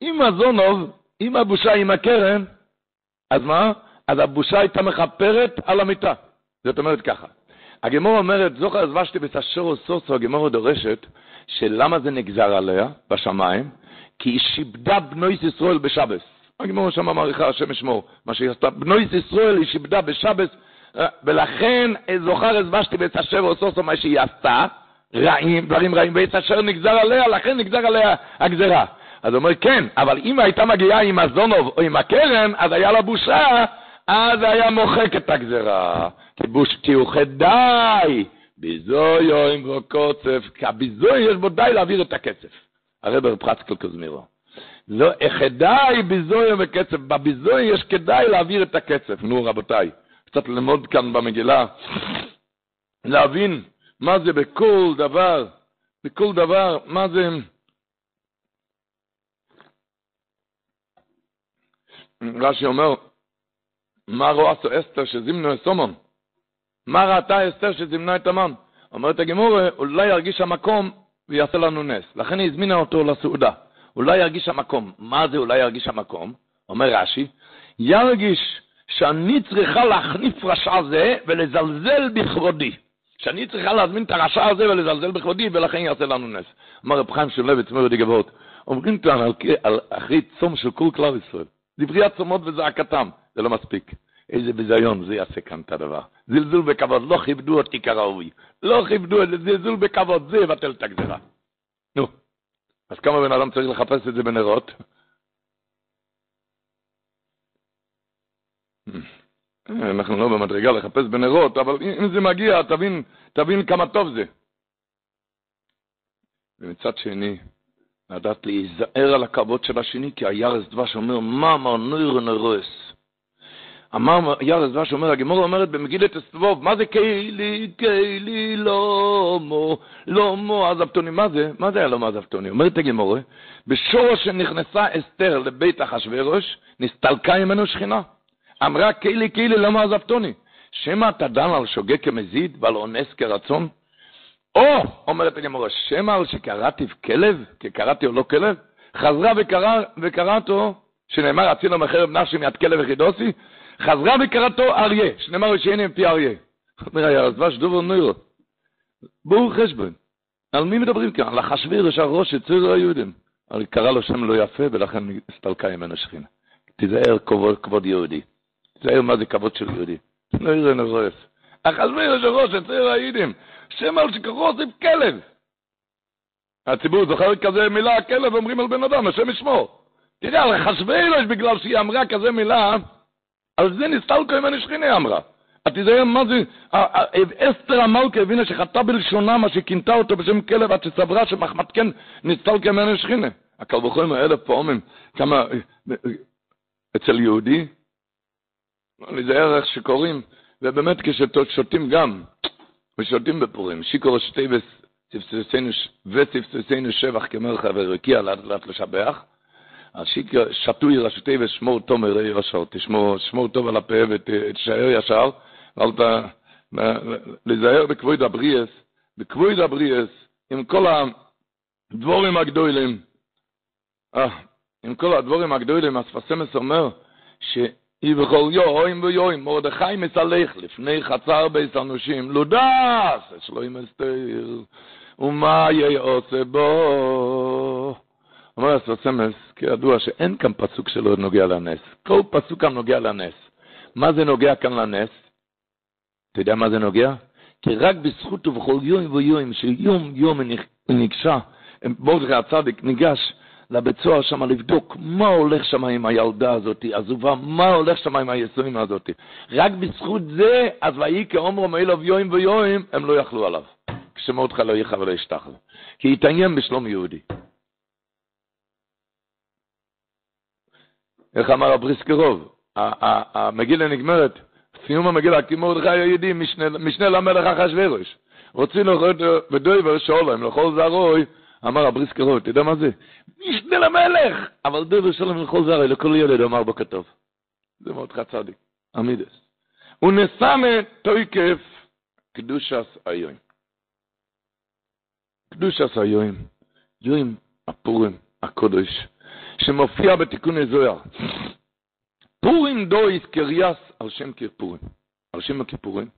עם הזונוב, עם הבושה, עם הקרן, אז מה? אז הבושה הייתה מכפרת על המיטה. זאת אומרת ככה, הגמור אומרת, זוכר אז ושתי בתשור סוסו, הגמור דורשת, שלמה זה נגזר עליה בשמיים? כי היא שיבדה בנויס ישראל בשבס. הגמור שם מעריכה השם ישמור, מה שהיא עשתה, בנויס ישראל היא שיבדה בשבס, ולכן זוכר אז ושתי בתשור סוסו, מה שהיא עשתה, רעים, דברים רעים, ועץ אשר נגזר עליה, לכן נגזר עליה הגזרה. אז הוא אומר, כן, אבל אם הייתה מגיעה עם הזונוב או עם הקרן, אז היה לה בושה, אז היה מוחק את הגזרה. כי הוא חדאי, ביזוי או עם קוצף, כי הביזוי יש בו די להעביר את הכסף. הרבר פרצקל קוזמירו. לא, חדאי ביזוי וקצף, בביזוי יש כדאי להעביר את הכסף. נו רבותיי, קצת ללמוד כאן במגילה, להבין מה זה בכל דבר, בכל דבר, מה זה... רש"י אומר, מה רואה אסתר שזימנו אסומון? מה ראתה אסתר שזימנה את המן? אומרת הגמור, אולי ירגיש המקום ויעשה לנו נס. לכן היא הזמינה אותו לסעודה. אולי ירגיש המקום. מה זה אולי ירגיש המקום? אומר רש"י, ירגיש שאני צריכה להחניף רשע זה ולזלזל בכבודי. שאני צריכה להזמין את הרשע הזה ולזלזל בכבודי, ולכן יעשה לנו נס. אמר רב חיים שולביץ, מורד גבות, אומרים כאן על, על, אחרי צום של כל כלל ישראל, דברי הצומות וזעקתם, זה לא מספיק. איזה ביזיון זה יעשה כאן את הדבר. זלזול בכבוד, לא כיבדו אותי כראוי. לא כיבדו את זה, זלזול בכבוד, זה יבטל את הגזירה. נו, אז כמה בן אדם צריך לחפש את זה בנרות? אנחנו לא במדרגה לחפש בנרות, אבל אם זה מגיע, תבין, תבין כמה טוב זה. ומצד שני, לדעת להיזהר על הכבוד של השני, כי הירס דבש אומר, מה אמר נויר נרוס? אמר ירס דבש אומר, הגמור אומרת במגילת אסתבוב, מה זה קיילי, קיילי, לא מו, לא מו עזבתוני, מה זה? מה זה היה לא מעזבתוני? אומרת הגמור, בשורש שנכנסה אסתר לבית אחשוורוש, נסתלקה ממנו שכינה. אמרה קיילי, קיילי, לא מעזבתוני. שמא אתה דן על שוגה כמזיד ועל אונס כרצון? או, אומרת הגמור, שמא על שקראתי כלב, כי קראתי או לא כלב, חזרה וקרא, וקראתו, שנאמר, עשינו מחרב נפשי מיד כלב וחידוסי, חזרה וקראתו אריה, שנאמר שאין עם פי אריה. אומר היה, אז דבש דובר נוירו. בואו חשבון. על מי מדברים כאן? על החשביר, של הראש, יציר היהודים. קרא לו שם לא יפה, ולכן הסתלקה ממנו שכינה. תיזהר כבוד, כבוד יהודי. מה זה כבוד של יהודי. לא יראה נרועס. החשביר של ראש, יציר היהודים. שם על שכחו זה כלב. הציבור זוכר כזה מילה, כלב, אומרים על בן אדם, השם ישמור. תראה, על חשביר, בגלל שהיא אמרה כזה מילה, על זה נסתלקו ממני שכינה אמרה. את תזהר מה זה, אסתר המלכה הבינה שחטא בלשונה מה שכינתה אותו בשם כלב עד שסברה שמחמתכן נסתלקו ממני שכינה. הקל וחומר אלף פעמים, כמה, אצל יהודי, להיזהר איך שקוראים, ובאמת כששותים גם, ושותים בפורים, שיקור שתי וצפצצינו שבח כמלך ורקיע לאט לשבח, שתוי רשותי ושמור תומר ישר, תשמור, שמור טוב על הפה ותשאר ישר, ואל ת... להיזהר בכבוד הבריאס, בכבוד הבריאס, עם כל הדבורים הגדולים, עם כל הדבורים הגדולים, הספסמס אומר, שאי בכל יום ויום, מרדכי מסלך לפני חצר בית אנושים, לודס, שלא ימסתר, ומה יעושה בו? אומר הספסמס, כידוע שאין כאן פסוק שלא נוגע לנס. כל פסוק כאן נוגע לנס. מה זה נוגע כאן לנס? אתה יודע מה זה נוגע? כי רק בזכות ובכל יום ויום, שיום יום ניגשה, מרדכי הצדיק ניגש לבית סוהר שם לבדוק מה הולך שם עם הילדה הזאת, עזובה, מה הולך שם עם היסועים הזאת. רק בזכות זה, אז ויהי כאומרו מאלוב יום ויום, הם לא יכלו עליו. כשמרדכי לא יחר ולא ישתחל. כי התעניין בשלום יהודי. איך אמר הבריסקרוב? המגילה נגמרת, סיום המגילה, כי מרדכי היהודי, משנה למלך אחשוורוש. רוצים לראות בדויבר שולם, לכל זרוי, אמר הבריסקרוב, אתה יודע מה זה? משנה למלך! אבל דויבר שולם לכל זרוי, לכל ילד אמר בו כתוב. זה מרדכי צדיק, עמידס. ונסמה תויקף קדושס היום. קדושס היום, יום הפורים הקודש. שמופיע בתיקון הזוהר. פורים דויס קריאס על שם כיפורים, על שם הכיפורים.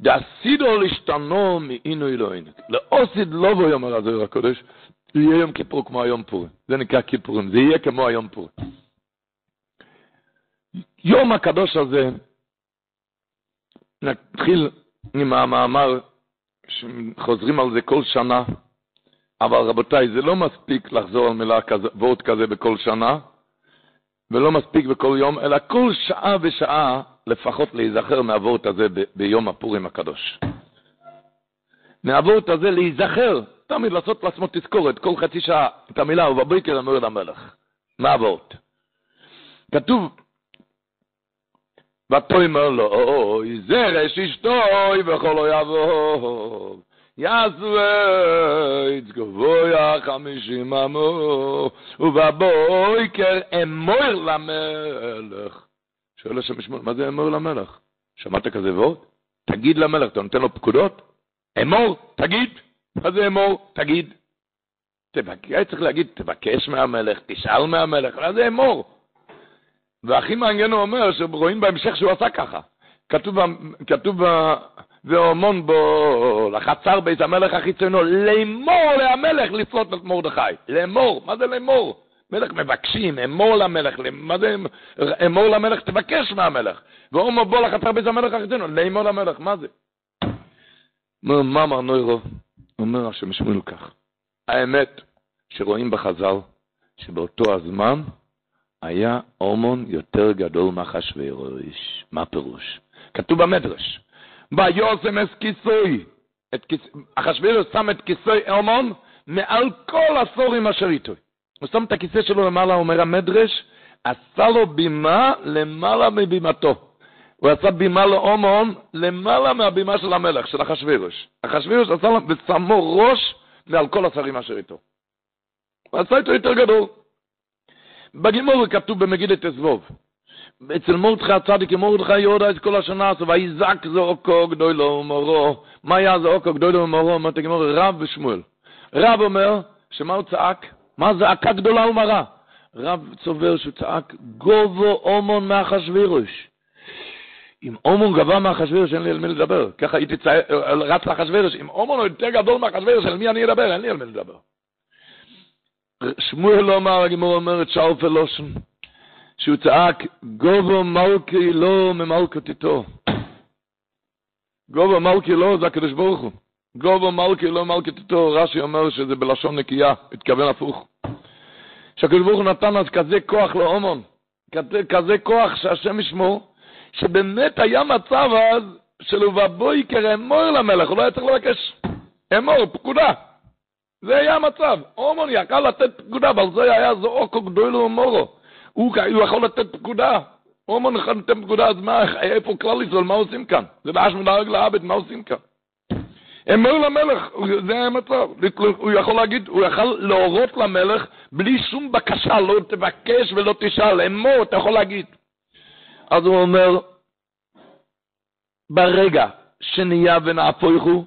דאסידו להשתנו מאינו אלוהינו. לאוסיד לא בו יאמר הזוהר הקודש, יהיה יום כיפור כמו היום פורים. זה נקרא כיפורים, זה יהיה כמו היום פורים. יום הקדוש הזה, נתחיל עם המאמר שחוזרים על זה כל שנה, אבל רבותיי, זה לא מספיק לחזור על מילה כזה, ועוד כזה בכל שנה, ולא מספיק בכל יום, אלא כל שעה ושעה לפחות להיזכר מהוורט הזה ב- ביום הפורים הקדוש. מהוורט הזה להיזכר, תמיד לעשות לעצמו תזכורת, כל חצי שעה את המילה, ובבוקר אמר למלך. מה הוורט? כתוב, ותאמר לו, אוי, זרש אשתוי וכל. יעשו את גבוה חמישים אמו, ובבויקר אמור למלך. שואל השם משמעות, מה זה אמור למלך? שמעת כזה וורד? תגיד למלך, אתה נותן לו פקודות? אמור, תגיד. מה זה אמור? תגיד. תבקש, צריך להגיד, תבקש מהמלך, תשאל מהמלך, מה זה אמור? והכי מעניין הוא אומר, שרואים בהמשך שהוא עשה ככה. כתוב, כתוב והומון בו לחצר בית המלך החיצונו, לאמור להמלך לפלוט את מרדכי. לאמור, מה זה לאמור? מלך מבקשים, אמור למלך, מה זה אמור למלך? תבקש מהמלך. ואומר בוא לחצר בית המלך החיצונו, לאמור למלך, מה זה? מה אמר נוירו? אומר השם שמואל כך. האמת שרואים בחז"ל שבאותו הזמן היה הורמון יותר גדול מאחשוורוש. מה פירוש? כתוב במדרש. ויוסם את כיסוי. אחשוורוש שם את כיסוי הורמון מעל כל הסורים אשר איתו. הוא שם את הכיסא שלו למעלה, אומר המדרש, עשה לו בימה למעלה מבימתו. הוא עשה בימה להומון למעלה מהבימה של המלך, של אחשוורוש. אחשוורוש עשה לו ושמו ראש מעל כל השרים אשר איתו. הוא עשה איתו יותר גדול. בגימור כתוב במגידת אזבוב. אצל מורדכי הצדיק, מורדכי יהודה את כל השנה הזו, ויזק זעוקו גדולו ומורו. מה היה זעוקו גדולו ומורו? אומרת הגימור, רב ושמואל. רב אומר, שמה הוא צעק? מה זעקה גדולה ומרה? רב צובר שהוא צעק, גובו אומון מאחשוורוש. אם אומון גבוה מאחשוורוש, אין לי על מי לדבר. ככה הייתי. רץ לאחשוורוש, אם אומון הוא יותר גדול מאחשוורוש, על מי אני אדבר? אין לי על מי לדבר. שמואל לא אמר, הגימור אומרת, שאופל לושן, שהוא צעק, גובו מלכי לא ממלכת איתו. גובו מלכי לא זה הקדוש ברוך הוא. גובו מלכי לא מלכת איתו, רש"י אומר שזה בלשון נקייה, התכוון הפוך. שהקדוש ברוך הוא נתן אז כזה כוח לאומון, כזה כוח שהשם ישמור, שבאמת היה מצב אז של ובבויקר אמור למלך, הוא לא היה צריך לבקש אמור, פקודה. זה היה המצב. אומון יכל לתת פקודה, אבל זה היה זעוקו גדולו ומורו. הוא, הוא יכול לתת פקודה. אומון יכול לתת פקודה, אז מה, איפה כלל ישראל, מה עושים כאן? זה באש מנהג לעבד, מה עושים כאן? אמור למלך, זה היה המצב. הוא יכול להגיד, הוא יכול להורות למלך בלי שום בקשה, לא תבקש ולא תשאל, אמור, אתה יכול להגיד. אז הוא אומר, ברגע שנהיה ונהפוכו,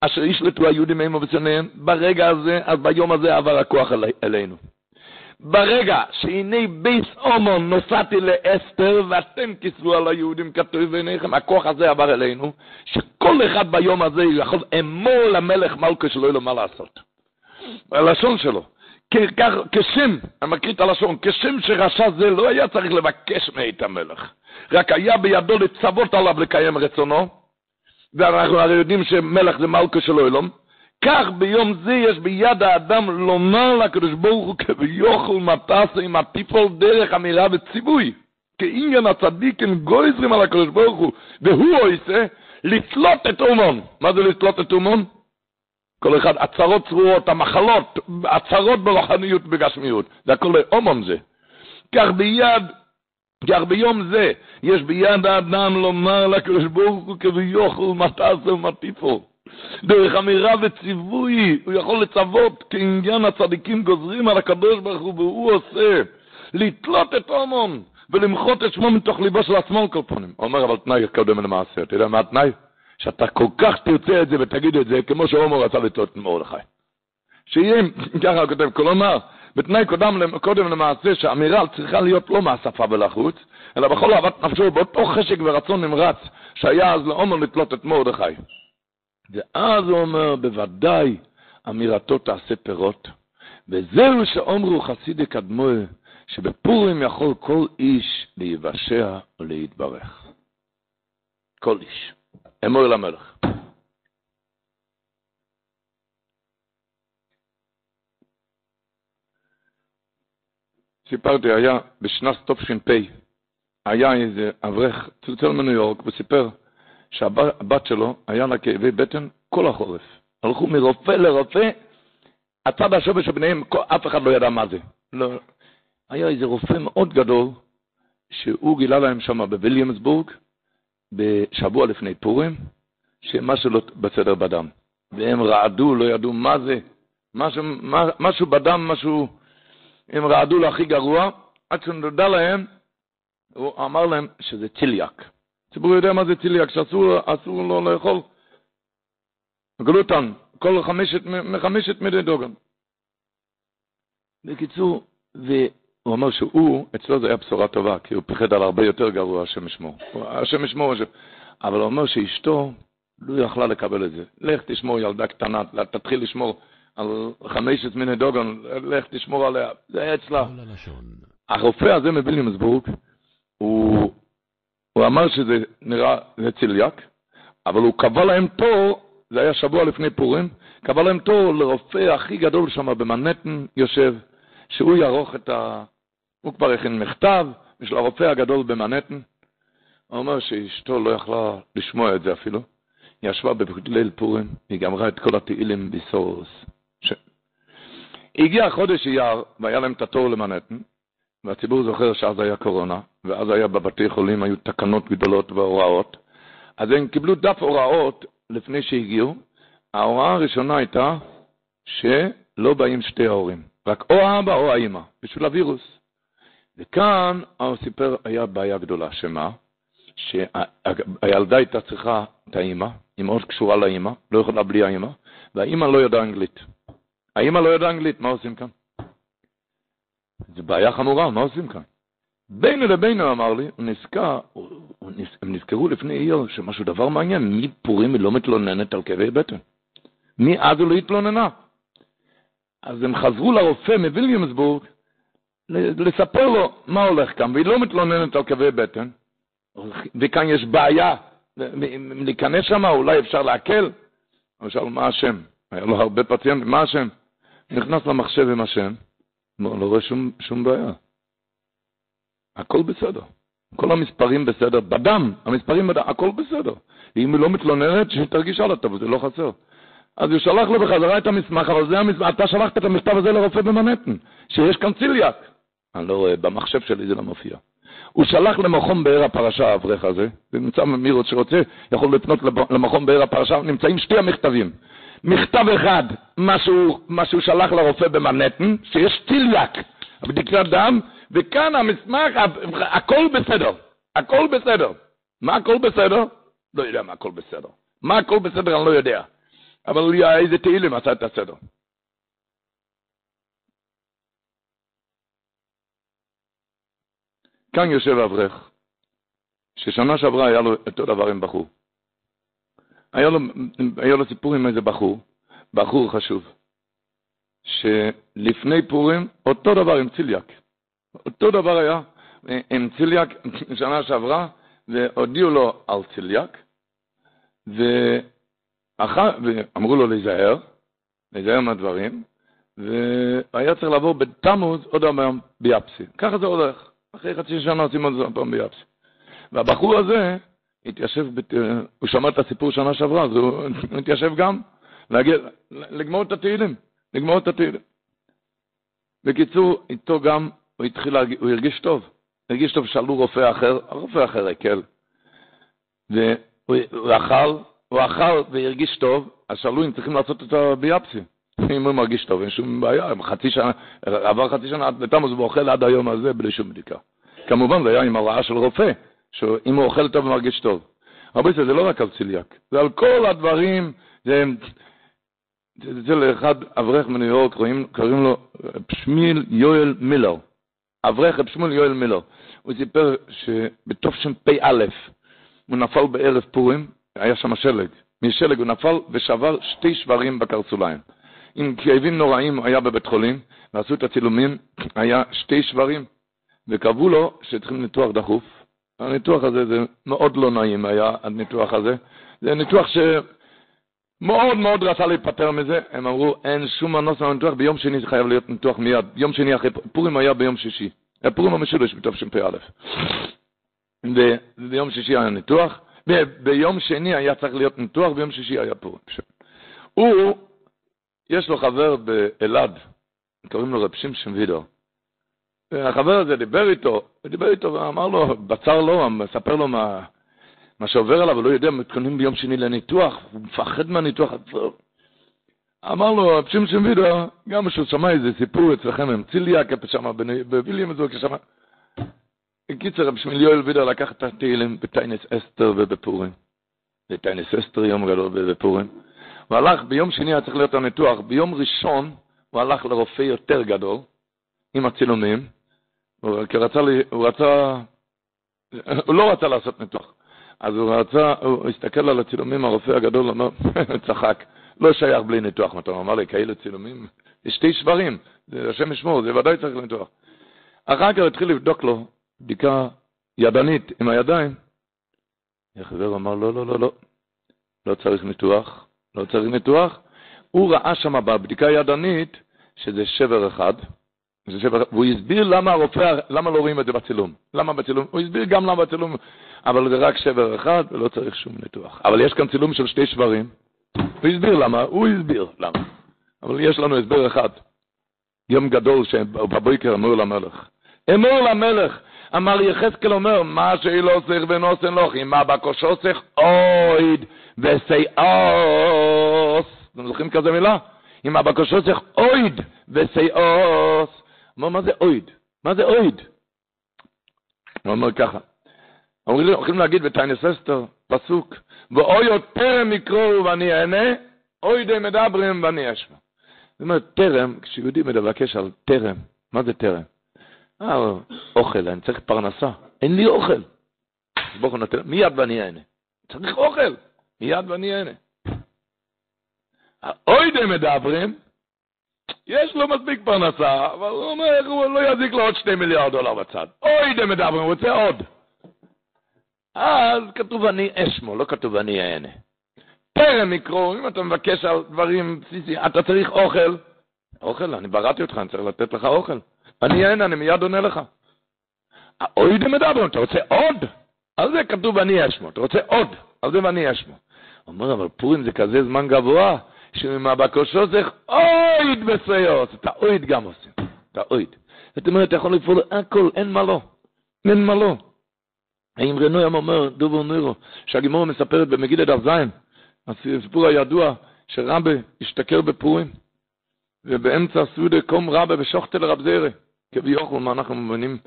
אשר ישלטו היהודים עמו וצונאיהם, ברגע הזה, אז ביום הזה עבר הכוח אלינו. ברגע שהנה ביס אומון נוסעתי לאסתר ואתם כיסו על היהודים כתוב בעיניכם, הכוח הזה עבר אלינו, שכל אחד ביום הזה יכול אמור למלך מלכה שלא יהיה לו מה לעשות. הלשון שלו, כשם, אני מקריא את הלשון, כשם שרשע זה לא היה צריך לבקש מאת המלך, רק היה בידו לצוות עליו לקיים רצונו, ואנחנו הרי יודעים שמלך זה מלכה של אילום, כך ביום זה יש ביד האדם לומר לקדוש ברוך הוא כביוכל מטסה עם הטיפול דרך אמירה וציווי. כעניין הצדיקים גויזרים על הקדוש ברוך הוא, והוא עושה לתלות את אומון. מה זה לתלות את אומון? כל אחד, הצהרות צרורות, המחלות, הצהרות ברוחניות ובגשמיות. זה הכל אומון זה. כך ביד כך ביום זה יש ביד האדם לומר לקדוש ברוך הוא כביוכל מטס ומטיפו. דרך אמירה וציווי, הוא יכול לצוות כעניין הצדיקים גוזרים על הקדוש ברוך הוא, והוא עושה לתלות את הומון ולמחות את שמו מתוך ליבו של עצמו על כל פנים. אומר, אבל תנאי קודם למעשה, אתה יודע מה התנאי? שאתה כל כך תרצה את זה ותגיד את זה, כמו שהומור רצה את מרדכי. שיהיה, *laughs* ככה הוא כותב, כלומר, בתנאי קודם, קודם למעשה שהאמירה צריכה להיות לא מהשפה ולחוץ, אלא בכל אהבת נפשו, באותו חשק ורצון נמרץ שהיה אז לעומר לתלות את מרדכי. ואז הוא אומר, בוודאי אמירתו תעשה פירות. וזהו שאומרו חסידי קדמוי, שבפורים יכול כל איש להיוושע ולהתברך. כל איש. אמור למלך. סיפרתי, היה בשנת תש"פ, היה איזה אברך, צלצל מניו יורק, וסיפר שהבת שלו, היה לה כאבי בטן כל החורף. הלכו מרופא לרופא, הצד השווה שביניהם, אף אחד לא ידע מה זה. לא. היה איזה רופא מאוד גדול, שהוא גילה להם שם בוויליאמסבורג, בשבוע לפני פורים, שמשהו לא בסדר בדם. והם רעדו, לא ידעו מה זה. משהו, משהו בדם, משהו... הם רעדו לו הכי גרוע, עד שנודע להם, הוא אמר להם שזה ציליאק. הציבור יודע מה זה ציליאק, שאסור לו לאכול גלוטן, כל חמשת, מחמשת מדי דוגן. בקיצור, הוא אומר שהוא, אצלו זה היה בשורה טובה, כי הוא פחד על הרבה יותר גרוע, השם ישמור. השם ישמור, אבל הוא אומר שאשתו לא יכלה לקבל את זה. לך תשמור ילדה קטנה, תתחיל לשמור על חמשת מיני דוגון, לך תשמור עליה, זה היה אצלה. הרופא הזה מוויליאמסבורג, הוא, הוא אמר שזה נראה, זה אבל הוא קבע להם תור, זה היה שבוע לפני פורים, קבע להם תור לרופא הכי גדול שם במנהטן יושב, שהוא יערוך את ה... הוא כבר הכין מכתב בשביל הרופא הגדול במנהטן. הוא אומר שאשתו לא יכלה לשמוע את זה אפילו. היא ישבה בליל פורים, היא גמרה את כל התהילים בסורוס. ש... הגיע חודש אייר, והיה להם את התור למנהטן, והציבור זוכר שאז היה קורונה, ואז היה בבתי חולים, היו תקנות גדולות והוראות. אז הם קיבלו דף הוראות לפני שהגיעו. ההוראה הראשונה הייתה שלא באים שתי ההורים, רק או האבא או האימא, בשביל הווירוס. וכאן הוא סיפר, היה בעיה גדולה, שמה? שהילדה הייתה צריכה את האימא, היא מאוד קשורה לאימא, לא יכולה בלי האימא, והאימא לא ידעה אנגלית. האימא לא ידעה אנגלית, מה עושים כאן? זו בעיה חמורה, מה עושים כאן? בינו לבינו, אמר לי, הוא נזכר, הם נזכרו לפני עיר שמשהו דבר מעניין, מפורים היא לא מתלוננת על כאבי בטן. מאז היא לא התלוננה. אז הם חזרו לרופא מוויליאמסבורג לספר לו מה הולך כאן, והיא לא מתלוננת על כאבי בטן, וכאן יש בעיה, להיכנס שם אולי אפשר להקל. הוא שאל מה השם? היה לו הרבה פציינטים, מה השם? נכנס למחשב עם השם, לא, רואה שום, שום בעיה. הכל בסדר. כל המספרים בסדר, בדם, המספרים בדם, הכל בסדר. אם היא לא מתלוננת, שהיא תרגיש הלאה טוב, זה לא חסר. אז הוא שלח לו בחזרה את המסמך, אבל זה המסמך, אתה שלחת את המכתב הזה לרופא במנהטן, שיש כאן ציליאק. אני לא רואה, במחשב שלי זה לא מופיע. הוא שלח למכון באר הפרשה, האברך הזה, זה נמצא מי שרוצה, יכול לפנות למכון באר הפרשה, נמצאים שתי המכתבים. מכתב אחד, מה שהוא, מה שהוא שלח לרופא במנהטן, שיש ציליאק, בדיקת דם, וכאן המסמך, הכל בסדר, הכל בסדר. מה הכל בסדר? לא יודע מה הכל בסדר. מה הכל בסדר אני לא יודע. אבל איזה תהילים עשה את הסדר. כאן יושב אברך, ששנה שעברה היה לו אותו דבר עם בחור. היה לו, היה לו סיפור עם איזה בחור, בחור חשוב, שלפני פורים, אותו דבר עם ציליאק. אותו דבר היה עם ציליאק שנה שעברה, והודיעו לו על ציליאק, ואחר, ואמרו לו להיזהר, להיזהר מהדברים, והיה צריך לעבור בתמוז עוד פעם ביאפסי. ככה זה הולך. אחרי חצי שנה עושים עוד פעם ביאפסי. והבחור הזה התיישב, בת... הוא שמע את הסיפור שנה שעברה, אז הוא *laughs* התיישב גם להגיע, לגמור את התהילים, לגמור את התהילים. בקיצור, איתו גם הוא התחיל, הוא הרגיש טוב. הרגיש טוב, שאלו רופא אחר, הרופא אחר הקל. והוא אכל, הוא אכל והרגיש טוב, אז שאלו אם צריכים לעשות את הביאפסי. אם הוא מרגיש טוב, אין שום בעיה, חצי שנה, עבר חצי שנה, בתמוז הוא אוכל עד היום הזה בלי שום בדיקה. כמובן זה היה עם הרעה של רופא, שאם הוא אוכל טוב ומרגיש טוב. הרבה זה לא רק על ציליאק, זה על כל הדברים, זה, זה לאחד אברך מניו יורק, קוראים לו שמיל יואל מילר. אברך שמואל יואל מילר. הוא סיפר שבתשפ"א הוא נפל בערב פורים, היה שם שלג. משלג הוא נפל ושבר שתי שברים בקרסוליים. עם כאבים נוראים היה בבית חולים, ועשו את הצילומים, היה שתי שברים, וקבעו לו שצריכים ניתוח דחוף. הניתוח הזה זה מאוד לא נעים היה, הניתוח הזה. זה ניתוח שמאוד מאוד רצה להיפטר מזה, הם אמרו, אין שום מנוס מהניתוח, ביום שני זה חייב להיות ניתוח מיד. יום שני אחרי, פורים היה ביום שישי. פורים המשולש בתשפ"א. וביום שישי היה ניתוח, ביום שני היה צריך להיות ניתוח, ביום שישי היה פורים. הוא, יש לו חבר באלעד, קוראים לו רב שמשון וידר. החבר הזה דיבר איתו, דיבר איתו ואמר לו, בצר לו, מספר לו מה, מה שעובר עליו, הוא לא יודע, מתכוננים ביום שני לניתוח, הוא מפחד מהניתוח. אמר לו, רב שמשון וידר, גם כשהוא שמע איזה סיפור אצלכם עם ציליה, שם בוויליאם זו, כשמה. בקיצר, רב שמיל יואל וידר לקח את התהילים בטיינס אסתר ובפורים. בטיינס אסתר יום גדול ובפורים. הוא הלך, ביום שני היה צריך להיות הניתוח, ביום ראשון הוא הלך לרופא יותר גדול, עם הצילומים, הוא, כי רצה, הוא רצה, הוא לא רצה לעשות ניתוח. אז הוא רצה, הוא הסתכל על הצילומים, הרופא הגדול אמר, *laughs* צחק, לא שייך בלי ניתוח. הוא אמר לי, כאלה צילומים, יש שתי שברים, זה השם ישמור, זה ודאי צריך ניתוח. אחר כך התחיל לבדוק לו בדיקה ידנית עם הידיים. החבר אמר, לא, לא, לא, לא, לא צריך ניתוח, לא צריך ניתוח. הוא ראה שם בבדיקה הידנית שזה שבר אחד, זה שבר, והוא הסביר למה הרופא, למה לא רואים את זה בצילום. למה בצילום? הוא הסביר גם למה בצילום, אבל זה רק שבר אחד ולא צריך שום ניתוח. אבל יש כאן צילום של שתי שברים. הוא הסביר למה, הוא הסביר למה. אבל יש לנו הסבר אחד. יום גדול שבבוקר אמור למלך. אמור למלך, אמר יחזקאל אומר, מה שאילו צריך ונוסן לוך, אם הבקושו צריך אויד וסייאוס. אתם זוכרים כזה מילה? אם הבקושו צריך אויד וסייאוס. אומר, מה זה אויד? מה זה אויד? הוא אומר ככה, הולכים להגיד בטיינס אסתר, פסוק, ואוי יותר מקראו ואני אענה, אוי די מדברים ואני אשמע. זאת אומרת, טרם, כשיהודי מבקש על טרם, מה זה טרם? אה, אוכל, אני צריך פרנסה, אין לי אוכל. אז ברוך הוא נותן, מיד ואני אענה. צריך אוכל, מיד ואני אענה. אוי די מדברים, יש לו מספיק פרנסה, אבל הוא אומר, הוא לא יזיק לו עוד שני מיליארד דולר בצד. אוי די מדברים, הוא רוצה עוד. אז כתוב אני אשמו, לא כתוב אני אענה. טרם יקרו, אם אתה מבקש על דברים בסיסיים, אתה צריך אוכל. אוכל, אני בראתי אותך, אני צריך לתת לך אוכל. אני אענה, אני מיד עונה לך. אוי די מדברים, אתה רוצה עוד? על זה כתוב אני אשמו, אתה רוצה עוד, על זה ואני אשמו. אומר, אבל פורים זה כזה זמן גבוה, שעם הבקושו זה אויד בסיוס, אתה אויד גם עושה, אתה אויד. זאת אומרת, אתה יכול לפעול הכל, אין מה לא, אין מה לא. האם רנוים אומר, דובר נירו, שהגימור מספרת במגידת דף זין, הסיפור הידוע, שרבה השתכר בפורים, ובאמצע הסעודה קום רבה ושוחטל רב זרע, כביכול, מה אנחנו מבינים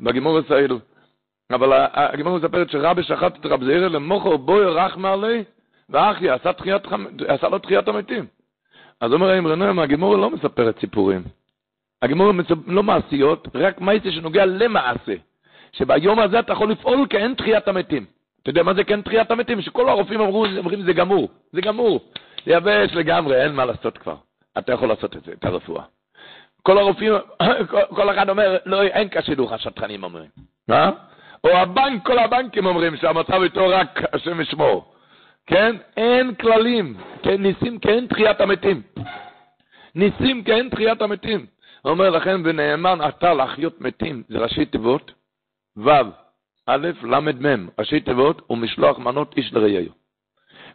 בגימור הסעידו. אבל הגימור מספרת שרבה שחט את רב זרע למוכר בוי רחמה עלי, ואחי, עשה, תחיית, עשה לו תחיית המתים. אז אומר האם רנוים, הגימור לא מספרת סיפורים. הגימור לא מעשיות, רק מעשה שנוגע למעשה. שביום הזה אתה יכול לפעול כאין תחיית המתים. אתה יודע מה זה כאין תחיית המתים? שכל הרופאים אמרו, אומרים זה גמור, זה גמור. זה יבש לגמרי, אין מה לעשות כבר. אתה יכול לעשות את זה, את הרפואה. כל הרופאים, *coughs* כל אחד אומר, לא, אין כשידוך, השטחנים אומרים. מה? או הבנק, כל הבנקים אומרים שהמצב איתו רק השם ישמור. כן? אין כללים, כן? ניסים כאין תחיית המתים. ניסים כאין תחיית המתים. הוא אומר לכם, ונאמן אתה להחיות מתים, זה ראשי תיבות, ו', א', ל', מ', ראשי תיבות, ומשלוח מנות איש לרעיו.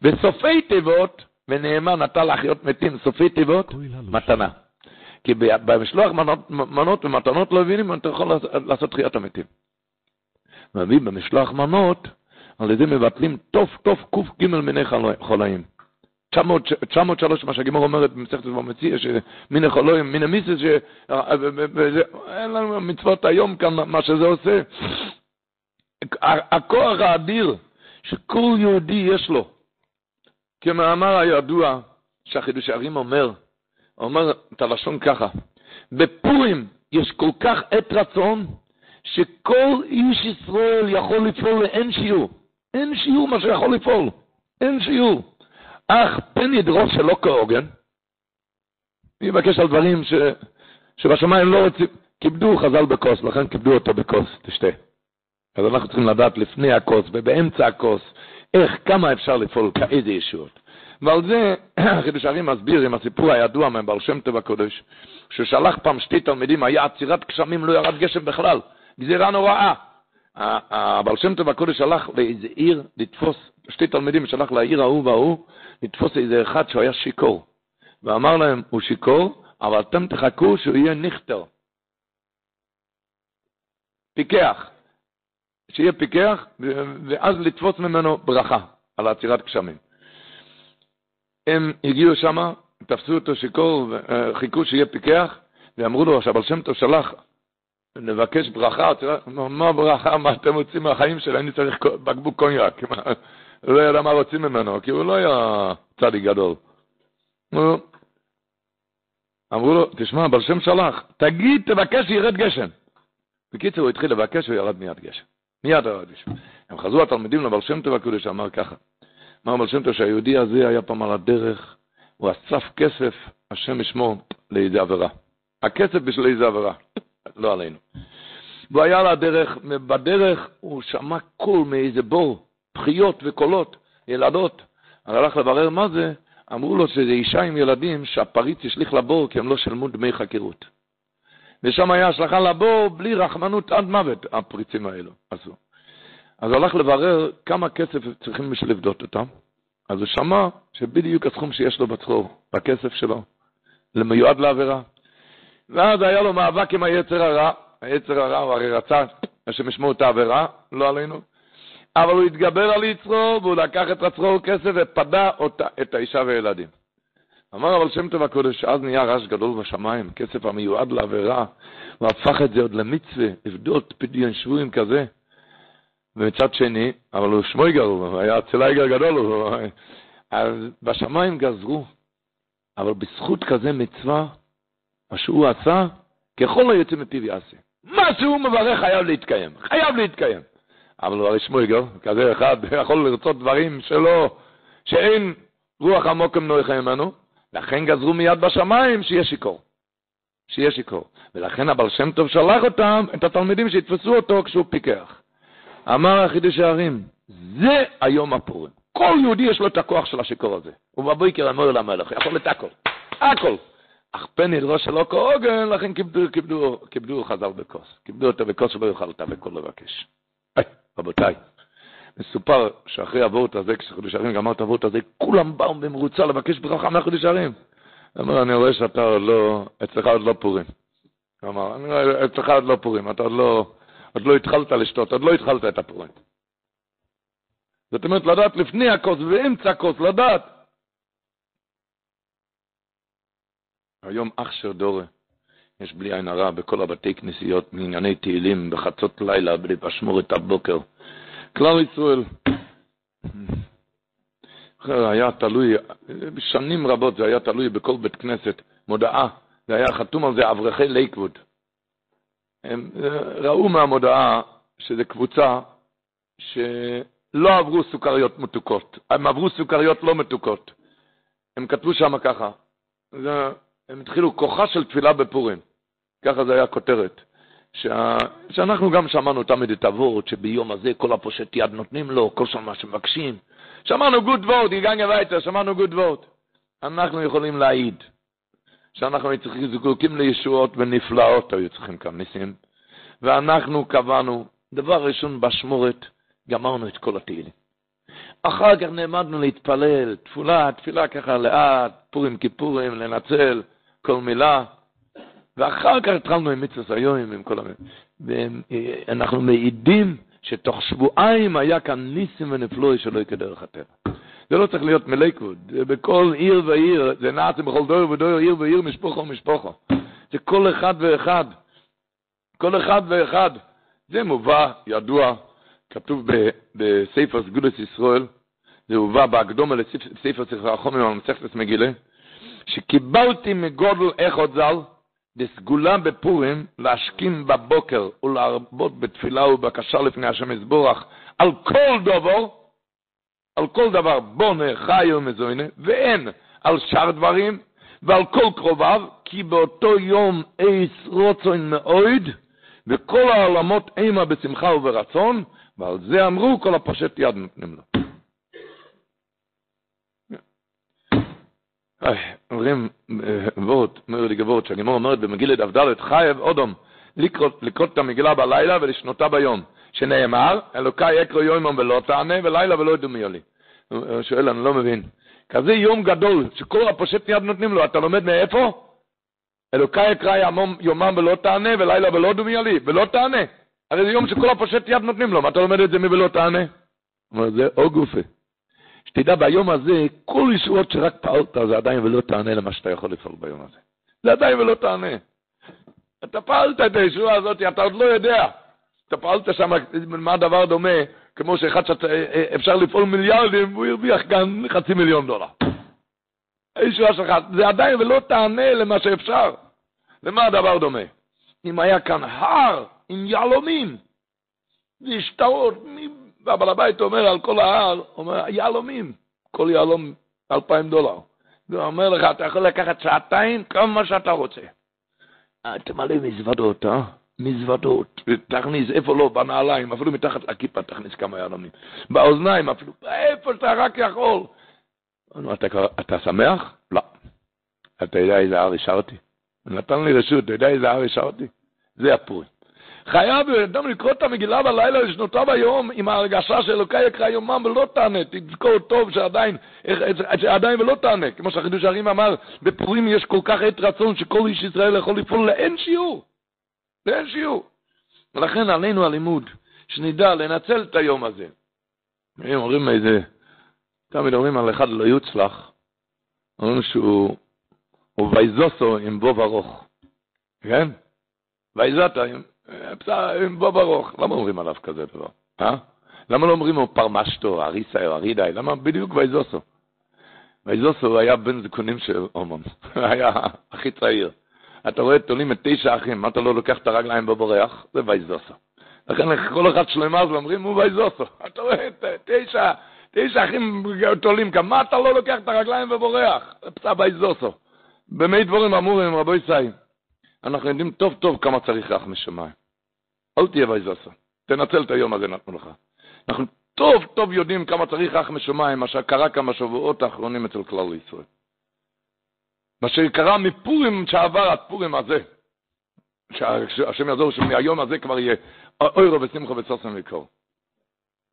וסופי תיבות, ונאמן נטה להחיות מתים, סופי תיבות, מתנה. כי במשלוח מנות, מנות ומתנות לא מבינים, אתה יכול לעשות תחיית המתים. מביא במשלוח מנות, על ידי מבטלים תוף תוף ק"ג מיני חולאים. 903, מה שהגימור אומרת במסכת דבר מציע, שמיני חולאים, מיני מיסס, אין לנו מצוות היום כאן, מה שזה עושה. הכוח האדיר שכל יהודי יש לו, כמאמר הידוע שהחידוש הערים אומר, אומר את הלשון ככה, בפורים יש כל כך עת רצון, שכל איש ישראל יכול לפעול לאין שיעור. אין שיעור מה שיכול לפעול. אין שיעור. אך פן ידרוש שלא כהוגן, אני מבקש על דברים ש... שבשמיים לא רוצים, כיבדו חז"ל בכוס, לכן כיבדו אותו בכוס, תשתה. אז אנחנו צריכים לדעת לפני הכוס ובאמצע הכוס, איך, כמה אפשר לפעול, כאיזה ישועות. ועל זה *clears throat* חידוש הרים מסביר עם הסיפור הידוע מבעל שם טוב הקודש, ששלח פעם שתי תלמידים, היה עצירת גשמים, לא ירד גשם בכלל, גזירה נוראה. הבעל שם טוב הקודש שלח לאיזה עיר לתפוס, שתי תלמידים שלח לעיר ההוא וההוא, לתפוס איזה אחד שהוא היה שיכור. ואמר להם, הוא שיכור, אבל אתם תחכו שהוא יהיה נכטר. פיקח. שיהיה פיקח, ואז לתפוס ממנו ברכה על עצירת גשמים. הם הגיעו שם, תפסו אותו שיכור, חיכו שיהיה פיקח, ואמרו לו שהבעל שם טוב שלח נבקש ברכה, מה ברכה, מה אתם רוצים מהחיים שלי, אני צריך בקבוק קוניאק. הוא *laughs* לא ידע מה רוצים ממנו, כי הוא לא היה צדיק גדול. אמרו לו, תשמע, בר שם שלח, תגיד, תבקש שירד גשם. בקיצור, הוא התחיל לבקש וירד מיד גשם. מיד ירד גשם. הם חזרו התלמידים לבעל שם טוב הקודש, אמר ככה. אמר בעל שם טוב שהיהודי הזה היה פעם על הדרך, הוא אסף כסף, השם ישמור, לאיזה עבירה. הכסף בשביל איזה עבירה, לא עלינו. והוא היה על הדרך, בדרך הוא שמע קול מאיזה בור, בחיות וקולות, ילדות. הלך לברר מה זה, אמרו לו שזה אישה עם ילדים שהפריץ השליך לבור כי הם לא שלמו דמי חקירות. ושם היה השלכה לבור בלי רחמנות עד מוות, הפריצים האלו עשו. אז הלך לברר כמה כסף צריכים בשביל לבדות אותם. אז הוא שמע שבדיוק הסכום שיש לו בצחור, בכסף שלו, למיועד לעבירה. ואז היה לו מאבק עם היצר הרע, היצר הרע הוא הרי רצה שהם ישמעו את העבירה, לא עלינו, אבל הוא התגבר על יצרו, והוא לקח את רצרו כסף ופדה אותה, את האישה והילדים. אמר אבל שם טוב הקודש, אז נהיה רעש גדול בשמיים, כסף המיועד לעבירה, הוא הפך את זה עוד למצווה, לבדות פדיון שבויים כזה. ומצד שני, אבל הוא שמויגר, הוא היה צלייגר גדול, הוא... אז בשמיים גזרו, אבל בזכות כזה מצווה, מה שהוא עשה, ככל היוצא מפיו יעשה. מה שהוא מברך חייב להתקיים, חייב להתקיים. אבל הוא הרי שמויגר, כזה אחד יכול לרצות דברים שלא, שאין רוח עמוקם נויכה ממנו, לכן גזרו מיד בשמיים שיהיה שיכור. שיהיה שיכור. ולכן הבעל שם טוב שלח אותם, את התלמידים שיתפסו אותו כשהוא פיקח. אמר החידוש הערים, זה היום הפורים. כל יהודי יש לו את הכוח של השיכור הזה. ובבויקר אמר למלך, יכול את הכל. הכל. אך פן ידרו שלא כהוגן, לכן כיבדו, כיבדו, כיבדו חזר בכוס. כיבדו אותו בכוס שלא יוכל אותה בכל לבקש. רבותיי, מסופר שאחרי הוורט הזה, כשחודש הרים גמר את הוורט הזה, כולם באו במרוצה לבקש ברכה מהחודש הרים. אמר, אני רואה שאתה עוד לא, אצלך עוד לא פורים. אמר, אני רואה, אצלך עוד לא פורים, אתה עוד לא, עוד לא התחלת לשתות, עוד לא התחלת את הפורים. זאת אומרת, לדעת לפני הכוס ואמצע הכוס, לדעת. היום אח של דורה, יש בלי עין הרע בכל הבתי כנסיות, מענייני תהילים, בחצות לילה, בלי פשמורת הבוקר. כלל ישראל. היה תלוי, שנים רבות זה היה תלוי בכל בית כנסת, מודעה, זה היה חתום על זה אברכי לייקווד. הם ראו מהמודעה שזו קבוצה שלא עברו סוכריות מתוקות, הם עברו סוכריות לא מתוקות. הם כתבו שם ככה, הם התחילו כוחה של תפילה בפורים, ככה זה היה כותרת. שה... שאנחנו גם שמענו תמיד את הווארט, שביום הזה כל הפושט יד נותנים לו, כל שם מה שמבקשים. שמענו גוט ווארט, הגענו הביתה, שמענו גוט ווארט. אנחנו יכולים להעיד שאנחנו זקוקים לישועות ונפלאות, היו צריכים כאן ניסים. ואנחנו קבענו, דבר ראשון בשמורת, גמרנו את כל התהילים. אחר כך נעמדנו להתפלל, תפולה, תפילה ככה לאט, פורים כיפורים, לנצל כל מילה. ואחר כך התחלנו עם מצווה היום, עם כל המילים. ואנחנו מעידים שתוך שבועיים היה כאן ניסים ונפלואי שלא כדרך הטבע. זה לא צריך להיות מליקוד, זה בכל עיר ועיר, זה נעצם בכל דור ודור, עיר ועיר, משפוחו ומשפוחו. זה כל אחד ואחד. כל אחד ואחד. זה מובא, ידוע, כתוב בספר סגולת ישראל, זה הובא בהקדומה לספר ספר החומר על מסכת מגילה, שקיבלתי מגודל אחד ז"ל, לסגולה בפורים להשכים בבוקר ולהרבות בתפילה ובקשה לפני השם יזבורך על כל דבר, על כל דבר בונה, חי ומזוינה, ואין על שאר דברים ועל כל קרוביו, כי באותו יום אייס רוצון מאויד, וכל העולמות אימה בשמחה וברצון, ועל זה אמרו כל הפושט יד נותנים לו. אומרים וורט, אומר לי גבורת, שאני אומרת במגילת דף חייב אודום לקרות את המגילה בלילה ולשנותה ביום, שנאמר, אלוקי יקרו יומם ולא תענה, ולילה ולא ידעו מי לי. הוא שואל, אני לא מבין. כזה יום גדול, שכל הפושט יד נותנים לו, אתה לומד מאיפה? אלוקי יקרא יומם ולא תענה, ולילה ולא ידעו מי לי, ולא תענה. הרי זה יום שכל הפושט יד נותנים לו, מה אתה לומד את זה מי ולא תענה? אומר, זה או גופה. שתדע ביום הזה, כל ישועות שרק פעלת, זה עדיין ולא תענה למה שאתה יכול לפעול ביום הזה. זה עדיין ולא תענה. אתה פעלת את הישועה הזאת, אתה עוד לא יודע. אתה פעלת שם, מה הדבר דומה, כמו שאחד שאפשר לפעול מיליארדים, והוא הרוויח גם חצי מיליון דולר. הישועה שלך, זה עדיין ולא תענה למה שאפשר. למה הדבר דומה? אם היה כאן הר עם יהלומים. זה שטרות, והבעל הבית אומר על כל ההר, אומר, יהלומים, כל יהלום אלפיים דולר. והוא אומר לך, אתה יכול לקחת שעתיים, כמה שאתה רוצה. אה, תמלא מזוודות, אה? מזוודות, תכניס, איפה לא, בנעליים, אפילו מתחת לכיפה תכניס כמה יהלומים. באוזניים אפילו, איפה שאתה רק יכול. אתה, אתה שמח? לא. אתה יודע איזה הר השארתי? נתן לי רשות, אתה יודע איזה הר השארתי? זה הפורים. חייב אדם לקרוא את המגילה בלילה לשנותיו היום עם ההרגשה שאלוקי יקרא יומם ולא תענה, תזכור טוב שעדיין, שעדיין ולא תענה, כמו שהחידוש הרים אמר, בפורים יש כל כך עת רצון שכל איש ישראל יכול לפעול לאין שיעור, לאין שיעור. ולכן עלינו הלימוד, שנדע לנצל את היום הזה. הם אומרים איזה, תמיד אומרים על אחד לא יוצלח, אומרים שהוא וייזוסו עם בוב ארוך, כן? וייזתה עם עם בוב ארוך. למה אומרים עליו כזה דבר? אה? למה לא אומרים לו פרמשטו, אריסה או ארידאי? למה בדיוק וייזוסו? וייזוסו היה בן זקונים של אומן, *laughs* היה הכי צעיר. אתה רואה, תולים את תשע אחים, אתה לא לוקח את הרגליים בבורח? זה וייזוסו. לכן כל אחד שלמה אז אומרים, הוא וייזוסו. *laughs* אתה רואה, תשע, תשע אחים תולים כאן, מה אתה לא לוקח את הרגליים ובורח? פצע וייזוסו. במי דבורים אמורים, רבו ישראל, אנחנו יודעים טוב טוב כמה צריך רח משמיים. אל תהיה וייזוסו. תנצל את היום הזה נתנו לך. אנחנו טוב טוב יודעים כמה צריך רח משמיים, מה שקרה כמה שבועות האחרונים אצל כלל ישראל. מה שקרה מפורים שעבר עד פורים הזה. שהשם יעזור שמהיום הזה כבר יהיה אוירו ושמחו וסוסם ויקור.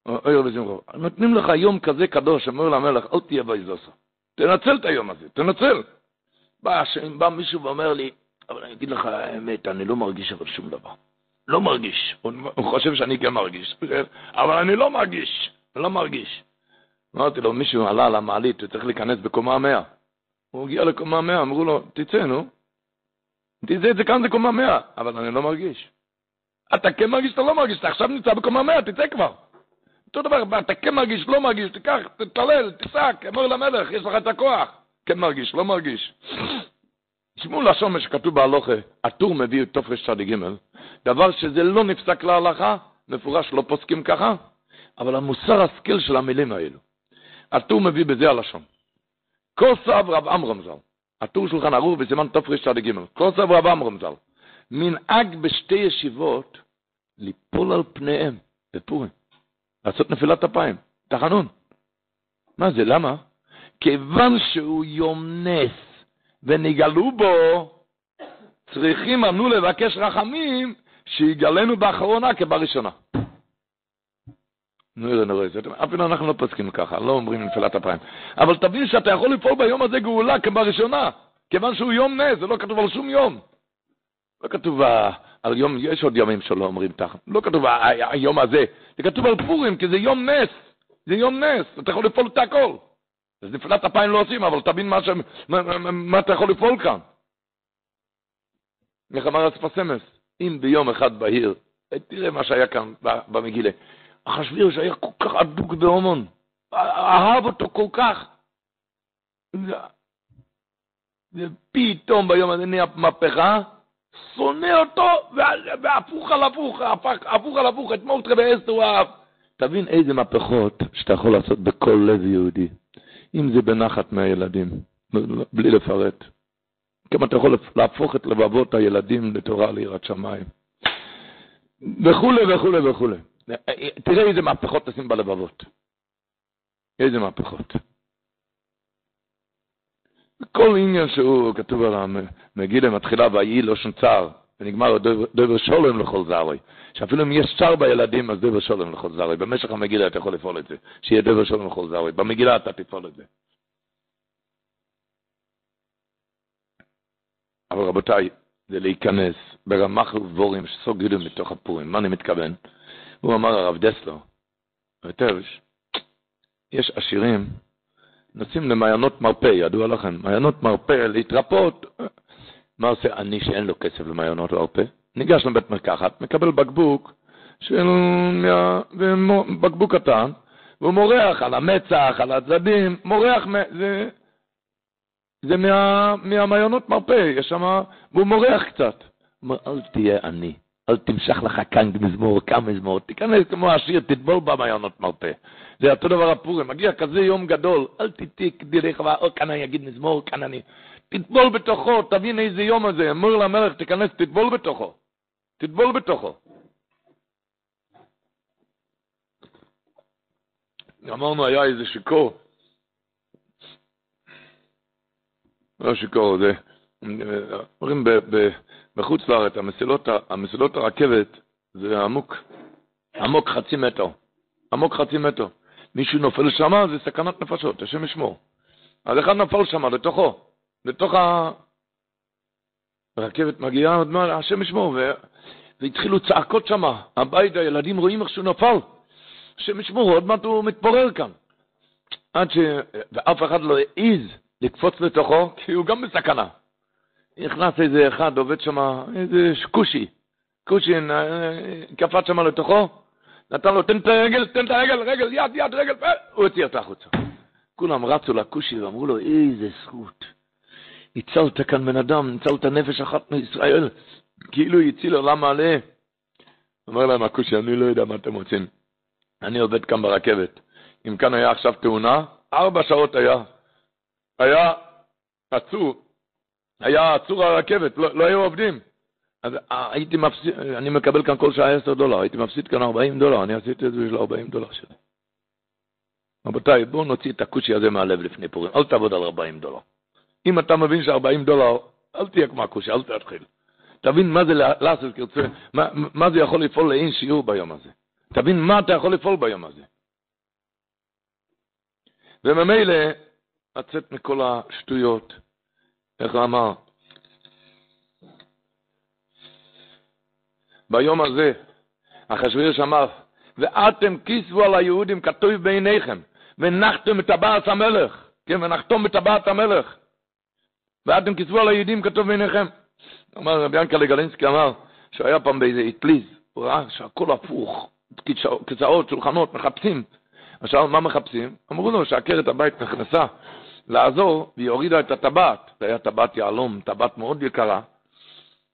אוירו ושמחו. נותנים לך יום כזה קדוש, אומר למלך, אל תהיה וייזוסו. תנצל את היום הזה, תנצל. בא, בא מישהו ואומר לי, אבל אני אגיד לך האמת, אני לא מרגיש אבל שום דבר. לא מרגיש. הוא, חושב שאני כן מרגיש, אבל אני לא מרגיש, לא מרגיש. אמרתי לו, מישהו עלה למעלית, הוא צריך להיכנס בקומה מאה. הוא הגיע לקומה מאה, אמרו לו, תצא, נו. תצא, זה כאן זה קומה מאה, אבל אני לא מרגיש. אתה כן מרגיש, אתה לא מרגיש, אתה עכשיו נמצא בקומה מאה, תצא כבר. אותו דבר, אתה כן מרגיש, לא מרגיש, תיקח, תתלל, תשק, אמר למלך, יש לך את הכוח. כן מרגיש, לא מרגיש. תשמעו לשון מה שכתוב בהלוכה, הטור מביא את תופרש צד ג', דבר שזה לא נפסק להלכה, מפורש לא פוסקים ככה, אבל המוסר השכל של המילים האלו. הטור מביא בזה הלשון. כוסב רב עמרם ז"ל, הטור שולחן ערוך בסימן תופרש צד ג', כוסב רב עמרם ז"ל, מנהג בשתי ישיבות ליפול על פניהם בפורים, לעשות נפילת אפיים, תחנון. מה זה, למה? כיוון שהוא יום נס ונגלו בו, צריכים אנו לבקש רחמים שיגלנו באחרונה כבראשונה. נראה, נראה, אפילו אנחנו לא פוסקים ככה, לא אומרים נפילת אפיים. אבל תבין שאתה יכול לפעול ביום הזה גאולה כבראשונה, כיוון שהוא יום נס, זה לא כתוב על שום יום. לא כתוב על יום, יש עוד ימים שלא אומרים תחת, לא כתוב היום הזה, זה כתוב על פורים, כי זה יום נס, זה יום נס, אתה יכול לפעול את הכל. אז נפילת אפיים לא עושים, אבל תבין מה, ש... מה, מה, אתה יכול לפעול כאן. איך אמר אספסמס? אם ביום אחד בהיר, תראה מה שהיה כאן במגילה. אחשווירוש היה כל כך אדוק בהומון, אהב אותו כל כך. ופתאום ביום הזה נהיה מהפכה, שונא אותו, והפוך על הפוך, הפוך על הפוך, אתמול תראה אסתר הוא אהב. תבין איזה מהפכות שאתה יכול לעשות בכל לב יהודי. אם זה בנחת מהילדים, בלי לפרט. כמה אתה יכול להפוך את לבבות הילדים לתורה ליראת שמיים. וכולי וכולי וכולי. תראה איזה מהפכות תשים בלבבות. איזה מהפכות. כל עניין שהוא כתוב על המגילה מתחילה ויהי לא שום צער, ונגמר דבר שולם לכל זרי. שאפילו אם יש צער בילדים, אז דבר שולם לכל זרי. במשך המגילה אתה יכול לפעול את זה, שיהיה דבר שולם לכל זרי. במגילה אתה תפעול את זה. אבל רבותיי, זה להיכנס ברמח ובורים שסוגרים מתוך הפורים. מה אני מתכוון? הוא אמר הרב דסלו, היטב, יש עשירים, נוסעים למעיינות מרפא, ידוע לכם, מעיינות מרפא, להתרפות. מה עושה אני שאין לו כסף למעיינות מרפא? ניגש לבית מרקחת, מקבל בקבוק, של... בקבוק קטן, והוא מורח על המצח, על הצדדים, מורח, זה, זה מה... מהמעיינות מרפא, יש שם, והוא מורח קצת. הוא אומר, אל תהיה עני, אל תמשך לך כאן מזמור, כאן מזמור, תיכנס כמו השיר, תטבול במעיינות מרפא. זה אותו דבר הפורים, מגיע כזה יום גדול, אל תתיק חווה, או כאן אני אגיד מזמור, כאן אני... תטבול בתוכו, תבין איזה יום הזה, אמור למלך, תיכנס, תטבול בתוכו. תטבול בתוכו. אמרנו, היה איזה שיכור. לא שיכור, זה... אומרים בחוץ לארץ, המסילות, המסילות הרכבת זה עמוק, עמוק חצי מטר, עמוק חצי מטר. מישהו נופל שם, זה סכנת נפשות, השם ישמור. אז אחד נפל שם, לתוכו, לתוך ה... הרכבת מגיעה, השם ישמור, והתחילו צעקות שם, הבית, הילדים רואים איך שהוא נפל. השם ישמור, עוד מעט הוא מתפורר כאן. עד ש... ואף אחד לא העז לקפוץ לתוכו, כי הוא גם בסכנה. נכנס איזה אחד, עובד שם, איזה כושי, כושי, קפץ שם לתוכו, נתן לו, תן את הרגל, תן את הרגל, רגל, יד, יד, רגל, הוא הוציא אותה החוצה. כולם רצו לכושי ואמרו לו, איזה זכות. הצלת כאן בן אדם, הצלת נפש אחת מישראל, כאילו הציל עולם מלא. אומר להם הכושי, אני לא יודע מה אתם רוצים. אני עובד כאן ברכבת. אם כאן היה עכשיו תאונה, ארבע שעות היה. היה עצור, היה עצור הרכבת, לא, לא היו עובדים. אז אה, הייתי מפסיד, אני מקבל כאן כל שעה 10 דולר, הייתי מפסיד כאן 40 דולר, אני עשיתי את זה בשביל 40 דולר שלי. רבותיי, בואו נוציא את הכושי הזה מהלב לפני פורים, אל תעבוד על 40 דולר. אם אתה מבין ש-40 דולר, אל תהיה כמו הכושי, אל תתחיל. תבין מה זה לעשות כרצה, מה, מה זה יכול לפעול לאין שיעור ביום הזה. תבין מה אתה יכול לפעול ביום הזה. וממילא, לצאת מכל השטויות, איך הוא אמר? ביום הזה, אחשוורוש אמר, ואתם כיסבו על היהודים כתוב בעיניכם, ונחתם את טבעת המלך, כן, ונחתום את טבעת המלך. ואתם כיסבו על היהודים כתוב בעיניכם. אמר רבי ינקלה גלינסקי אמר, שהיה פעם באיזה אטליז, הוא ראה שהכל הפוך, כיסאות, שולחנות, מחפשים. עכשיו, מה מחפשים? אמרו לו שעקרת הבית נכנסה לעזור, והיא הורידה את הטבעת. זה היה טבעת יהלום, טבעת מאוד יקרה,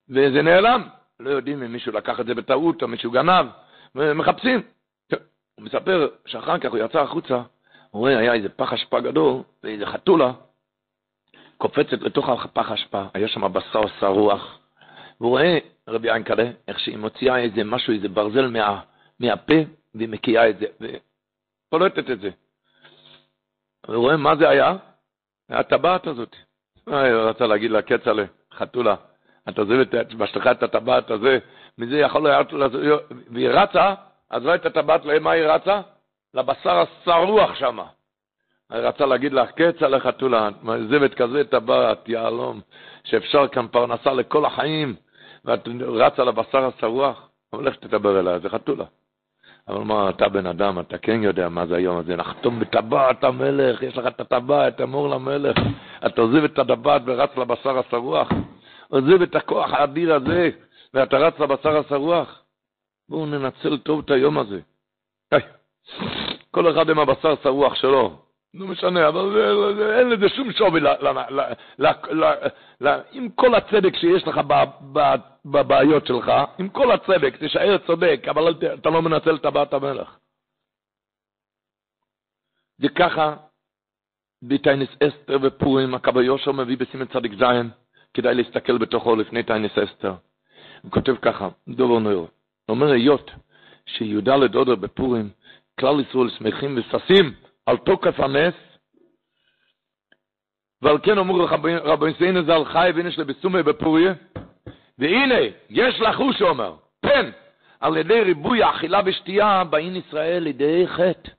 וזה נעלם. לא יודעים אם מישהו לקח את זה בטעות או מישהו גנב, ומחפשים. הוא מספר שאחר כך הוא יצא החוצה, הוא רואה, היה איזה פח אשפה גדול, ואיזה חתולה קופצת לתוך הפח אשפה, היה שם בשר שרוח, והוא רואה, רבי ינקלה, איך שהיא מוציאה איזה משהו, איזה ברזל מה, מהפה, והיא מקיאה את זה, ופולטת את זה. הוא רואה מה זה היה? הטבעת הזאת. הוא רצה להגיד לה, כצל'ה, חתולה, את עוזבת את בשלך את הטבעת הזה, מזה יכול להיות, והיא רצה, לא את הטבעת, למה היא רצה? לבשר השרוח שם. רצה להגיד לך, כצל'ה חתולה, את מעזבת כזה טבעת, יהלום, שאפשר כאן פרנסה לכל החיים, ואת רצה לבשר השרוח, אבל לך תדבר אליה, זה חתולה. אבל מה, אתה בן אדם, אתה כן יודע מה זה היום הזה, נחתום בטבעת המלך, יש לך את הטבעת, אמור למלך, אתה עוזב את הטבעת ורץ לבשר השרוח, עוזב את הכוח האדיר הזה, ואתה רץ לבשר השרוח. בואו ננצל טוב את היום הזה. כל אחד עם הבשר השרוח שלו, לא משנה, אבל אין לזה שום שווי עם כל הצדק שיש לך בבעיות שלך, עם כל הצדק, תישאר צודק, אבל אתה לא מנצל את טבעת המלך. וככה, בטיינס אסתר ופורים, הקו היושר מביא בסימן צדיק זין, כדאי להסתכל בתוכו לפני טיינס אסתר. הוא כותב ככה, דובר נויר, אומר היות שי"ד אודר בפורים, כלל ישראל שמחים וששים, על תוקף הנס, ועל כן אמרו רבי סיינה זה על חי ואינש לבסומי בפוריה, והנה, יש לחוש, אומר, פן, על ידי ריבוי האכילה ושתייה, באין ישראל לידי חטא.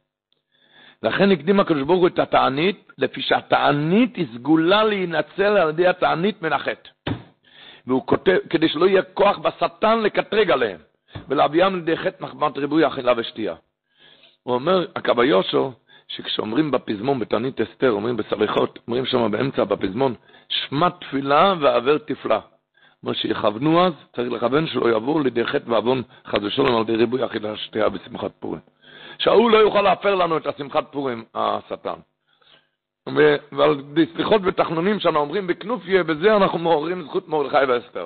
לכן הקדים הקדוש ברוך הוא את התענית, לפי שהתענית היא סגולה להינצל על ידי התענית מן החטא. והוא כותב, כדי שלא יהיה כוח בשטן לקטרג עליהם, ולהביאם לידי חטא מחמת ריבוי האכילה ושתייה. הוא אומר, הקביושו, שכשאומרים בפזמון, בתענית אסתר, אומרים בסליחות, אומרים שם באמצע בפזמון, שמע תפילה ועבר תפלה. מה שיכוונו אז, צריך לכוון שלא יעבור לידי חטא ועוון חס ושלום על ידי ריבוי אכילה שתייה בשמחת פורים. שההוא לא יוכל להפר לנו את השמחת פורים, השטן. ועל סליחות ותחנונים שאנחנו אומרים בכנופיה, בזה אנחנו מעוררים זכות מרדכי ואסתר.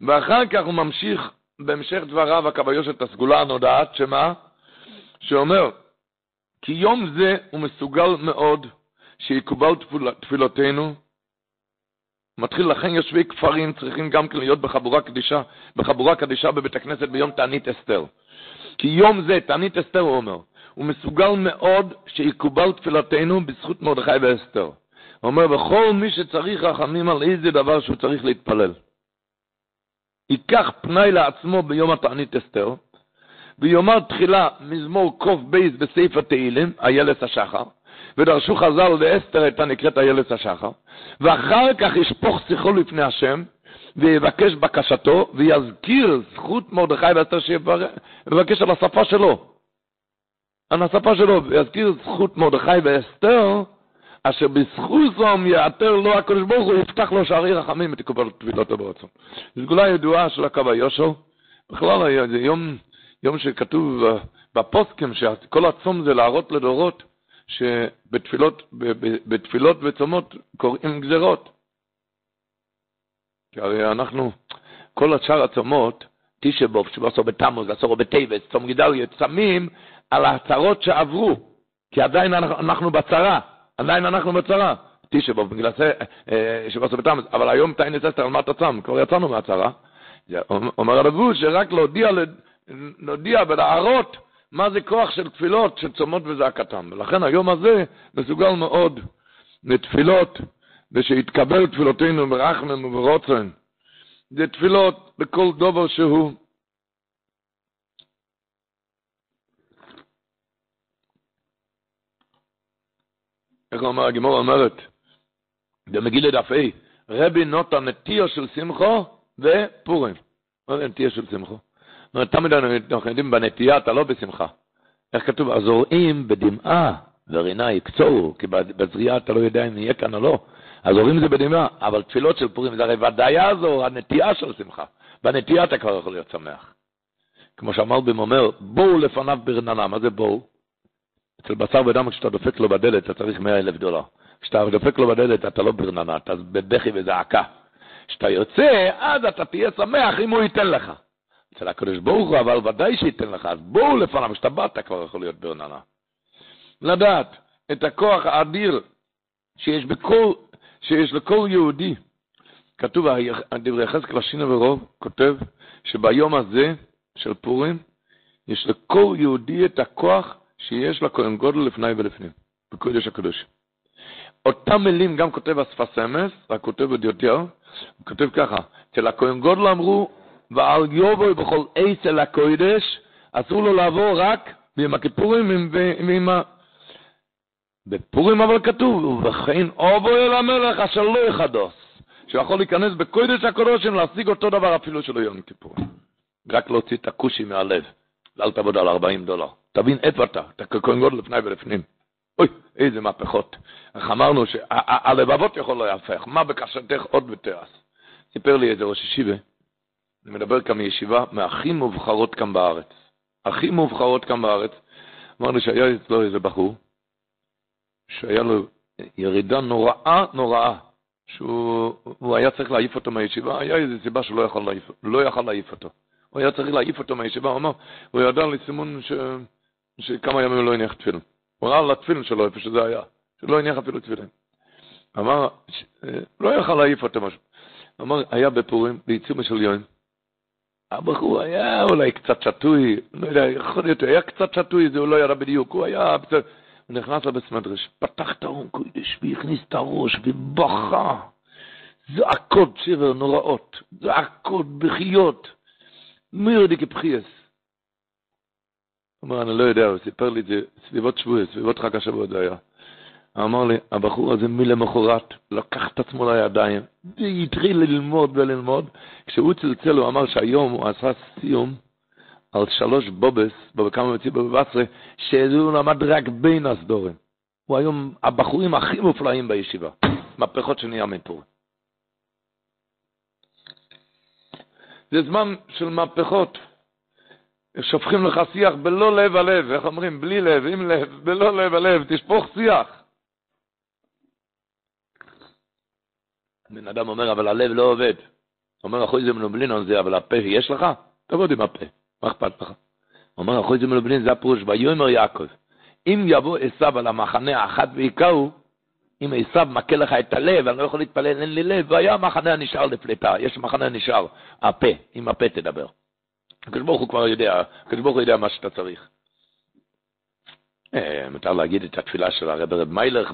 ואחר כך הוא ממשיך בהמשך דבריו הכביושת הסגולה הנודעת, שמה? שאומר, כי יום זה הוא מסוגל מאוד שיקובל תפיל, תפילותינו. מתחיל לכן יושבי כפרים צריכים גם כן להיות בחבורה קדישה, בחבורה קדישה בבית הכנסת ביום תענית אסתר. כי יום זה, תענית אסתר הוא אומר, הוא מסוגל מאוד שיקובל תפילתנו בזכות מרדכי ואסתר. הוא אומר, וכל מי שצריך רחמים על איזה דבר שהוא צריך להתפלל. ייקח פנאי לעצמו ביום התענית אסתר, ויאמר תחילה מזמור קוף בייס בסעיף התהילים, איילת השחר, ודרשו חז"ל לאסתר הייתה נקראת איילת השחר, ואחר כך ישפוך שיחו לפני השם, ויבקש בקשתו, ויזכיר זכות מרדכי ואסתר שיבקש על השפה שלו. על השפה שלו, ויזכיר זכות מרדכי ואסתר, אשר בזכות זום יעתר לו הקדוש ברוך הוא, יפתח לו שערי רחמים ותקבל תפילתו ברצון. זו סגולה ידועה של הקו היושר, בכלל זה יום, יום שכתוב בפוסקים שכל הצום זה להראות לדורות שבתפילות בתפילות וצומות קוראים גזרות. כי הרי אנחנו, כל השאר הצומות, תשבוב, שבעשור בתמוז, עשור בטבת, צום גדליה, צמים על ההצהרות שעברו, כי עדיין אנחנו בצרה. עדיין אנחנו בצרה. תשבוב, בגלל זה אה, בתמוז, אבל היום תאינס אסתר על מה אתה צם? כבר יצאנו מהצרה. אומר הרב שרק להודיע, להודיע ולהראות מה זה כוח של תפילות, של צומות וזעקתם. ולכן היום הזה מסוגל מאוד לתפילות, ושיתקבל תפילותינו ברחמם וברוצן. זה תפילות בכל דובר שהוא. איך אומר, הגימור אומרת, במגילה דף A, רבי נוטה נטיו של שמחו ופורים. מה זה נטיו של שמחו? תמיד אנחנו יודעים בנטייה אתה לא בשמחה. איך כתוב? הזורעים בדמעה ורינה יקצורו, כי בזריעה אתה לא יודע אם יהיה כאן או לא. הזורעים זה בדמעה, אבל תפילות של פורים זה הרי ודאי זו הנטייה של שמחה. בנטייה אתה כבר יכול להיות שמח. כמו שהמלבים אומר, בואו לפניו ברננה, מה זה בואו? אצל בשר ודם כשאתה דופק לו בדלת אתה צריך מאה אלף דולר. כשאתה דופק לו בדלת אתה לא ברננה, אתה בבכי וזעקה. כשאתה יוצא, אז אתה תהיה שמח אם הוא ייתן לך. אצל הקדוש ברוך הוא, אבל ודאי שייתן לך, אז בואו לפניו, כשאתה כבר יכול להיות ברננה. לדעת את הכוח האדיר שיש בכל, שיש לכל יהודי. כתוב, דברי יחזקאל השינו ורוב, כותב שביום הזה של פורים, יש לכל יהודי את הכוח שיש לכהן גודל לפני ולפנים, בקודש הקדוש. אותם מילים גם כותב אמס, רק כותב עוד יותר, הוא כותב ככה, אצל הכהן גודל אמרו, ועל יובו בכל אל הקודש, אסור לו לעבור רק ביום הכיפורים ועם ה... בפורים אבל כתוב, ובכן אובו אל המלך אשר לא יחדוס, שהוא יכול להיכנס בקודש הקודשים להשיג אותו דבר אפילו שלא יום כיפור. רק להוציא את הכושי מהלב, ואל תעבוד על 40 דולר. תבין איפה אתה, אתה כהן גודל לפני ולפנים. אוי, איזה מהפכות. איך אמרנו שהלבבות יכול להפך, מה בקשתך עוד ותעש. סיפר לי איזה ראש ישיבה, אני מדבר כאן מישיבה מהכי מובחרות כאן בארץ. הכי מובחרות כאן בארץ. אמרנו שהיה אצלו איזה בחור, שהיה לו ירידה נוראה נוראה, שהוא היה צריך להעיף אותו מהישיבה, היה איזו סיבה שהוא לא יכול להעיף, לא יכול להעיף אותו. הוא היה צריך להעיף אותו מהישיבה, הוא אמר, הוא ידע לסימון ש... שכמה ימים הוא לא הניח תפילין. הוא ראה על התפילין שלו, איפה שזה היה, שלא הניח אפילו תפילין. אמר, ש... לא יכל להעיף אותו משהו. אמר, היה בפורים, בעיצומה של יום, הבחור היה אולי קצת שטוי, לא יודע, יכול להיות, היה קצת שטוי, זה הוא לא ידע בדיוק, הוא היה, הוא נכנס לבית מדרש, פתח את הארון קודש, והכניס את הראש, ובכה. זעקות שבר נוראות, זעקות, בכיות, מירדי כבחייס. הוא אומר, אני לא יודע, הוא סיפר לי את זה סביבות שבועי, סביבות חג השבוע זה היה. אמר לי, הבחור הזה מלמחרת לקח את עצמו לידיים, והתחיל ללמוד וללמוד. כשהוא צלצל, הוא אמר שהיום הוא עשה סיום על שלוש בובס, בכמה מציא בבצרה, שהוא למד רק בין הסדורים. הוא היום הבחורים הכי מופלאים בישיבה, מהפכות שנהיה מפור. זה זמן של מהפכות. שופכים לך שיח בלא לב הלב, איך אומרים? בלי לב, עם לב, בלא לב הלב, תשפוך שיח. בן אדם אומר, אבל הלב לא עובד. אומר, אחוי זה מנובלין על זה, אבל הפה יש לך? תעבוד עם הפה, מה אכפת לך? אומר, אחוי זה מלבנין, זה הפירוש, ויאמר יעקב, אם יבוא עשיו על המחנה האחת ויקראו, אם עשיו מכה לך את הלב, אני לא יכול להתפלל, אין לי לב, והיה המחנה הנשאר לפליטה, יש מחנה הנשאר, הפה, עם הפה תדבר. הקדוש ברוך הוא כבר יודע, הקדוש ברוך הוא יודע מה שאתה צריך. אה, מותר להגיד את התפילה של הרב רב מיילך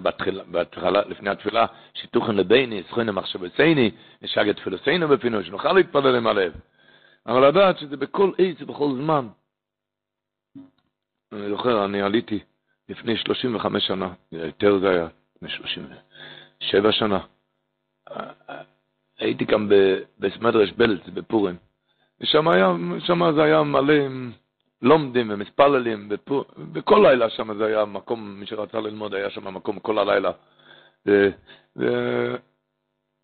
בהתחלה, לפני התפילה, שיתוכן לביני, זכוינו מחשבתיני, נשג את תפילותינו בפינו, שנוכל להתפלל עם הלב. אבל לדעת שזה בכל עץ ובכל זמן. אני זוכר, אני עליתי לפני 35 שנה, יותר זה היה, לפני 37 שנה. הייתי גם בסמדרש בלץ בפורים, ושם היה, זה היה מלא עם לומדים ומספללים, בכל לילה שם זה היה מקום, מי שרצה ללמוד היה שם מקום כל הלילה.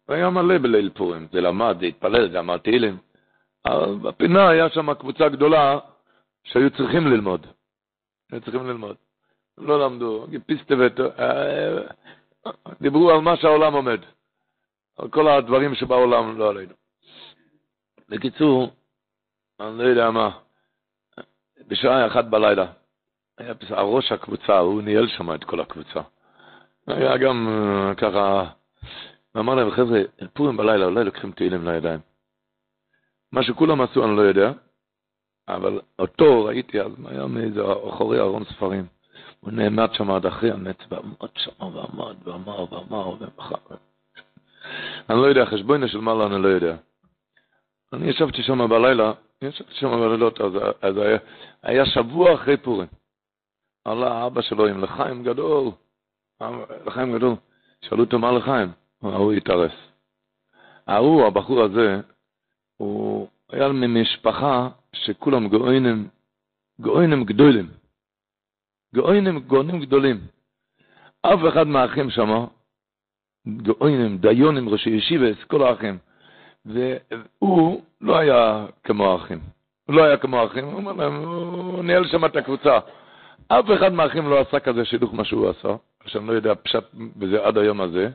והיה מלא בליל פורים, זה למד, זה התפלל, זה אמר תהילים. בפינה היה שם קבוצה גדולה שהיו צריכים ללמוד. היו צריכים ללמוד. לא למדו, פיסטבט, אה, דיברו על מה שהעולם עומד, על כל הדברים שבעולם, לא עלינו. בקיצור, אני לא יודע מה, בשעה אחת בלילה, היה ראש הקבוצה, הוא ניהל שם את כל הקבוצה. היה גם אה, ככה, ואמר להם, חבר'ה, פורים בלילה, אולי לוקחים תהילים לידיים. מה שכולם עשו אני לא יודע, אבל אותו ראיתי אז, היה מאיזה אחורי ארון ספרים. הוא נעמד שם עד אחרי הנץ, ועמד שם, ועמד, ואמר, ואמר, ומחר. אני לא יודע, חשבונו של מעלה אני לא יודע. אני ישבתי שם בלילה, שם בלילות, אז, אז היה, היה שבוע אחרי פורים. עלה אבא שלו עם לחיים גדול, לחיים גדול. שאלו אותו מה לחיים? ההוא התארס. ההוא, הבחור הזה, הוא היה ממשפחה שכולם גאוינים, גאוינים גדולים. גאוינים, גאונים גדולים. אף אחד מהאחים שם, גאוינים, דיונים, ראשי ישיבס, כל האחים. והוא לא היה כמו האחים. הוא לא היה כמו האחים, הוא אומר להם, הוא ניהל שם את הקבוצה. אף אחד מהאחים לא עשה כזה שידוך מה שהוא עשה, שאני לא יודע פשט בזה עד היום הזה.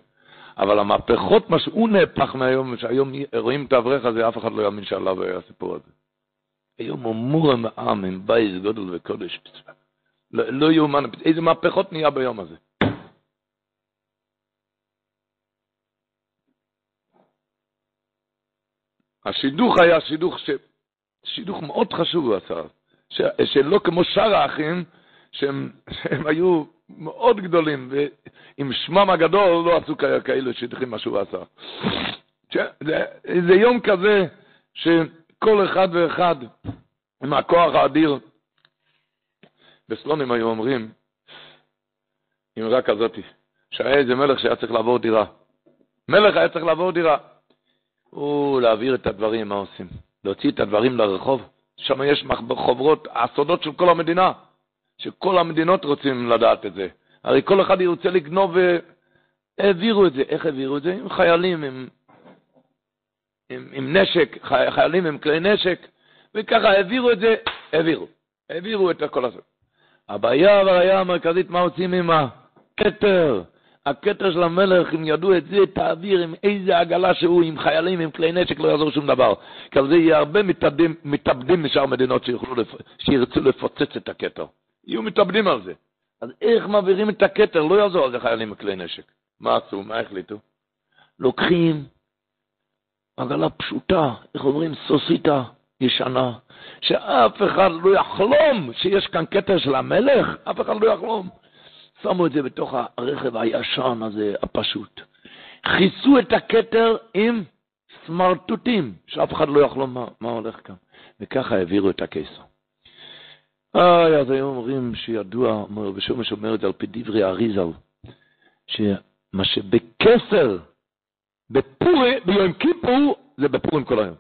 אבל המהפכות, מה שהוא נהפך מהיום, שהיום רואים את האברך הזה, אף אחד לא יאמין שעליו היה הסיפור הזה. היום הוא מורם עם, עם בייס גודל וקודש. לא, לא יאומן, איזה מהפכות נהיה ביום הזה. השידוך היה שידוך, ש... שידוך מאוד חשוב הוא עשה, ש... שלא כמו שאר האחים, שהם, שהם היו מאוד גדולים, ועם שמם הגדול לא עשו כאלו שידוכים מה שהוא עשה. זה, זה יום כזה שכל אחד ואחד עם הכוח האדיר, בסלונים היו אומרים, אמרה כזאתי, שהיה איזה מלך שהיה צריך לעבור דירה. מלך היה צריך לעבור דירה. הוא להעביר את הדברים, מה עושים? להוציא את הדברים לרחוב. שם יש חוברות, הסודות של כל המדינה. שכל המדינות רוצים לדעת את זה. הרי כל אחד ירצה לגנוב, והעבירו את זה. איך העבירו את זה? עם חיילים, עם, עם, עם נשק, חיילים עם כלי נשק, וככה העבירו את זה, העבירו. העבירו את הכל הזה. הבעיה והבעיה המרכזית, מה עושים עם הכתר? הכתר של המלך, אם ידעו את זה, תעביר עם איזה עגלה שהוא, עם חיילים, עם כלי נשק, לא יעזור שום דבר. כי על זה יהיה הרבה מתאבדים, מתאבדים משאר מדינות שיוכלו, שירצו לפוצץ את הכתר. יהיו מתאבדים על זה. אז איך מעבירים את הכתר? לא יעזור על זה חיילים בכלי נשק. מה עשו? מה החליטו? לוקחים עגלה פשוטה, איך אומרים? סוסיתא ישנה, שאף אחד לא יחלום שיש כאן כתר של המלך, אף אחד לא יחלום. שמו את זה בתוך הרכב הישן הזה, הפשוט. כיסו את הכתר עם סמרטוטים, שאף אחד לא יחלום מה, מה הולך כאן. וככה העבירו את הקיסר. איי, אז היום אומרים שידוע, ושומש אומר את זה על פי דברי האריזל, שמה שבכסר, בפורי, ביום כיפור, זה בפורים כל היום.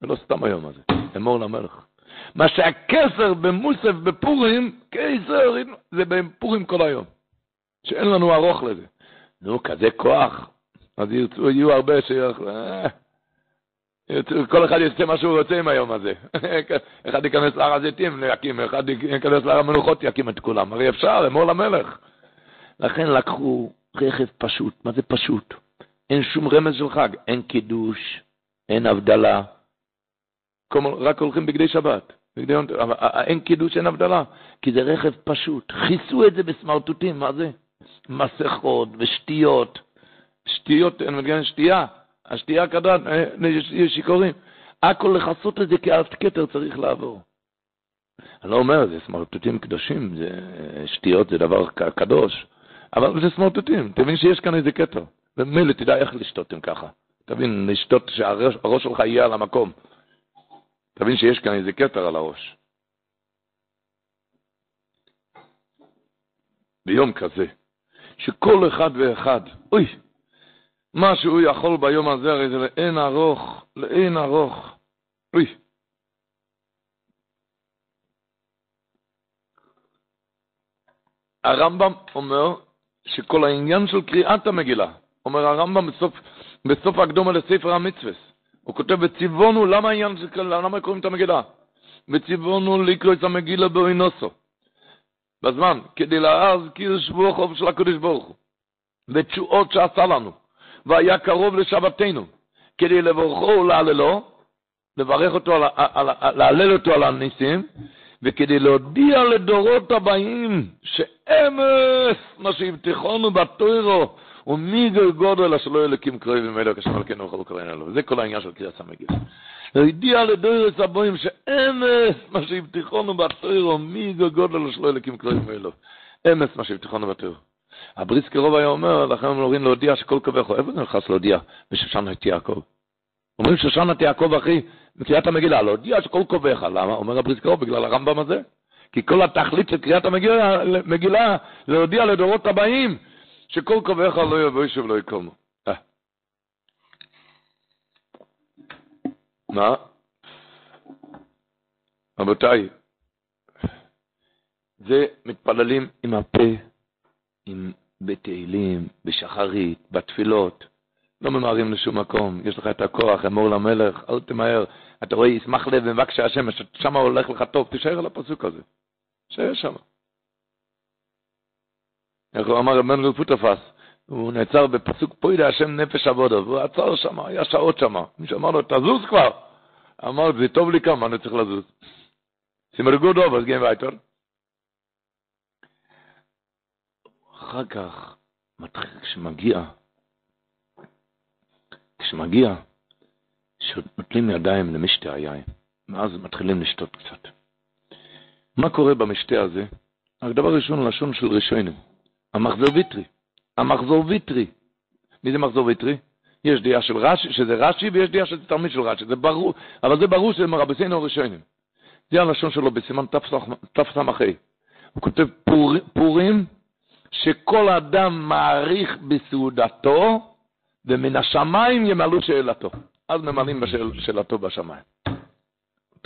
זה לא סתם היום הזה, אמור למלך. מה שהכסר במוסף בפורים, כסר, זה בפורים כל היום. שאין לנו ארוך לזה. נו, כזה כוח. אז ירצו, יהיו הרבה שיכול... אה, כל אחד יעשה מה שהוא רוצה עם היום הזה. *laughs* אחד ייכנס להר הזיתים, יקים, אחד ייכנס להר המנוחות, יקים את כולם. הרי אפשר, אמור למלך. לכן לקחו רכב פשוט. מה זה פשוט? אין שום רמז של חג. אין קידוש, אין הבדלה, רק הולכים בגדי שבת. בגדי... אבל אין קידוש, אין הבדלה, כי זה רכב פשוט. כיסו את זה בסמרטוטים, מה זה? מסכות ושתיות. שטיות, אני מגיע לשתייה, השתייה כדת, יש שיכורים. הכל לכסות את זה כאלט כתר צריך לעבור. אני לא אומר, זה סמרטוטים קדושים, זה, שטויות זה דבר קדוש, אבל זה סמרטוטים, תבין שיש כאן איזה כתר. ומילא תדע איך לשתות אם ככה. תבין, לשתות שהראש שלך יהיה על המקום. תבין שיש כאן איזה כתר על הראש. ביום כזה, שכל אחד ואחד, אוי, מה שהוא יכול ביום הזה, הרי זה לאין ארוך, לאין ארוך. אוי. הרמב"ם אומר שכל העניין של קריאת המגילה, אומר הרמב"ם בסוף, בסוף הקדומה לספר המצווס, הוא כותב, וציוונו, למה העניין של, למה קוראים את המגילה? וציוונו לקרוא את המגילה באוינוסו. בזמן, כדי להזכיר שבוע חוב של הקדוש ברוך הוא, ותשועות שעשה לנו. והיה קרוב לשבתנו, כדי לברכו ולהללו, לברך אותו, להלל אותו על הניסים, וכדי להודיע לדורות הבאים שאמס מה שהבטיחונו בתוירו, ומי גודל אשר לא ילקים קרובים אלו כשם על כן אוכל קראין אלו. וזה כל העניין של קריאת המגיל. להודיע לדורות הבאים שאמס מה שהבטיחונו בתוירו, מי גודל אשר לא ילקים קרובים אלו. אמס מה שהבטיחונו בתוירו. הבריס קרוב היה אומר, לכן הם אומרים להודיע שכל קובך, איפה זה נכנס להודיע? בשושן את יעקב. אומרים שושן את יעקב, אחי, בקריאת המגילה, להודיע שכל קובך. למה? אומר הבריס קרוב, בגלל הרמב"ם הזה. כי כל התכלית של קריאת המגילה, מגילה, להודיע לדורות הבאים, שכל קובך לא יבוא שוב לא יקומו. אה. מה? רבותיי, זה מתפללים עם הפה עם בתהילים, בשחרית, בתפילות. לא ממהרים לשום מקום, יש לך את הכוח, אמור למלך, אל תמהר. אתה רואה, ישמח לב ומבקשה השם, שם הולך לך טוב, תישאר על הפסוק הזה. תישאר שם. איך הוא אמר רב מנדל פוטפס, הוא נעצר בפסוק פוידה השם נפש עבודו, והוא עצר שם, היה שעות שם. מישהו אמר לו, תזוז כבר. אמר, זה טוב לי כמה, אני צריך לזוז. סימרגו דוב, אז גאים וייטר. אחר כך, כשמגיע, כשמגיע, שנוטלים ידיים למשתה היין, ואז מתחילים לשתות קצת. מה קורה במשתה הזה? הדבר הראשון, לשון של ראשונים, המחזור ויטרי. המחזור ויטרי. מי זה מחזור ויטרי? יש דעה של רש"י, שזה רש"י, ויש דעה של תלמיד של רש"י, זה ברור, אבל זה ברור שזה מרבסינו ראשונים. זה הלשון שלו בסימן תס"ה. הוא כותב פור, פורים שכל אדם מעריך בסעודתו, ומן השמיים ימלאו שאלתו. אז ממלאים בשאלתו בשמיים.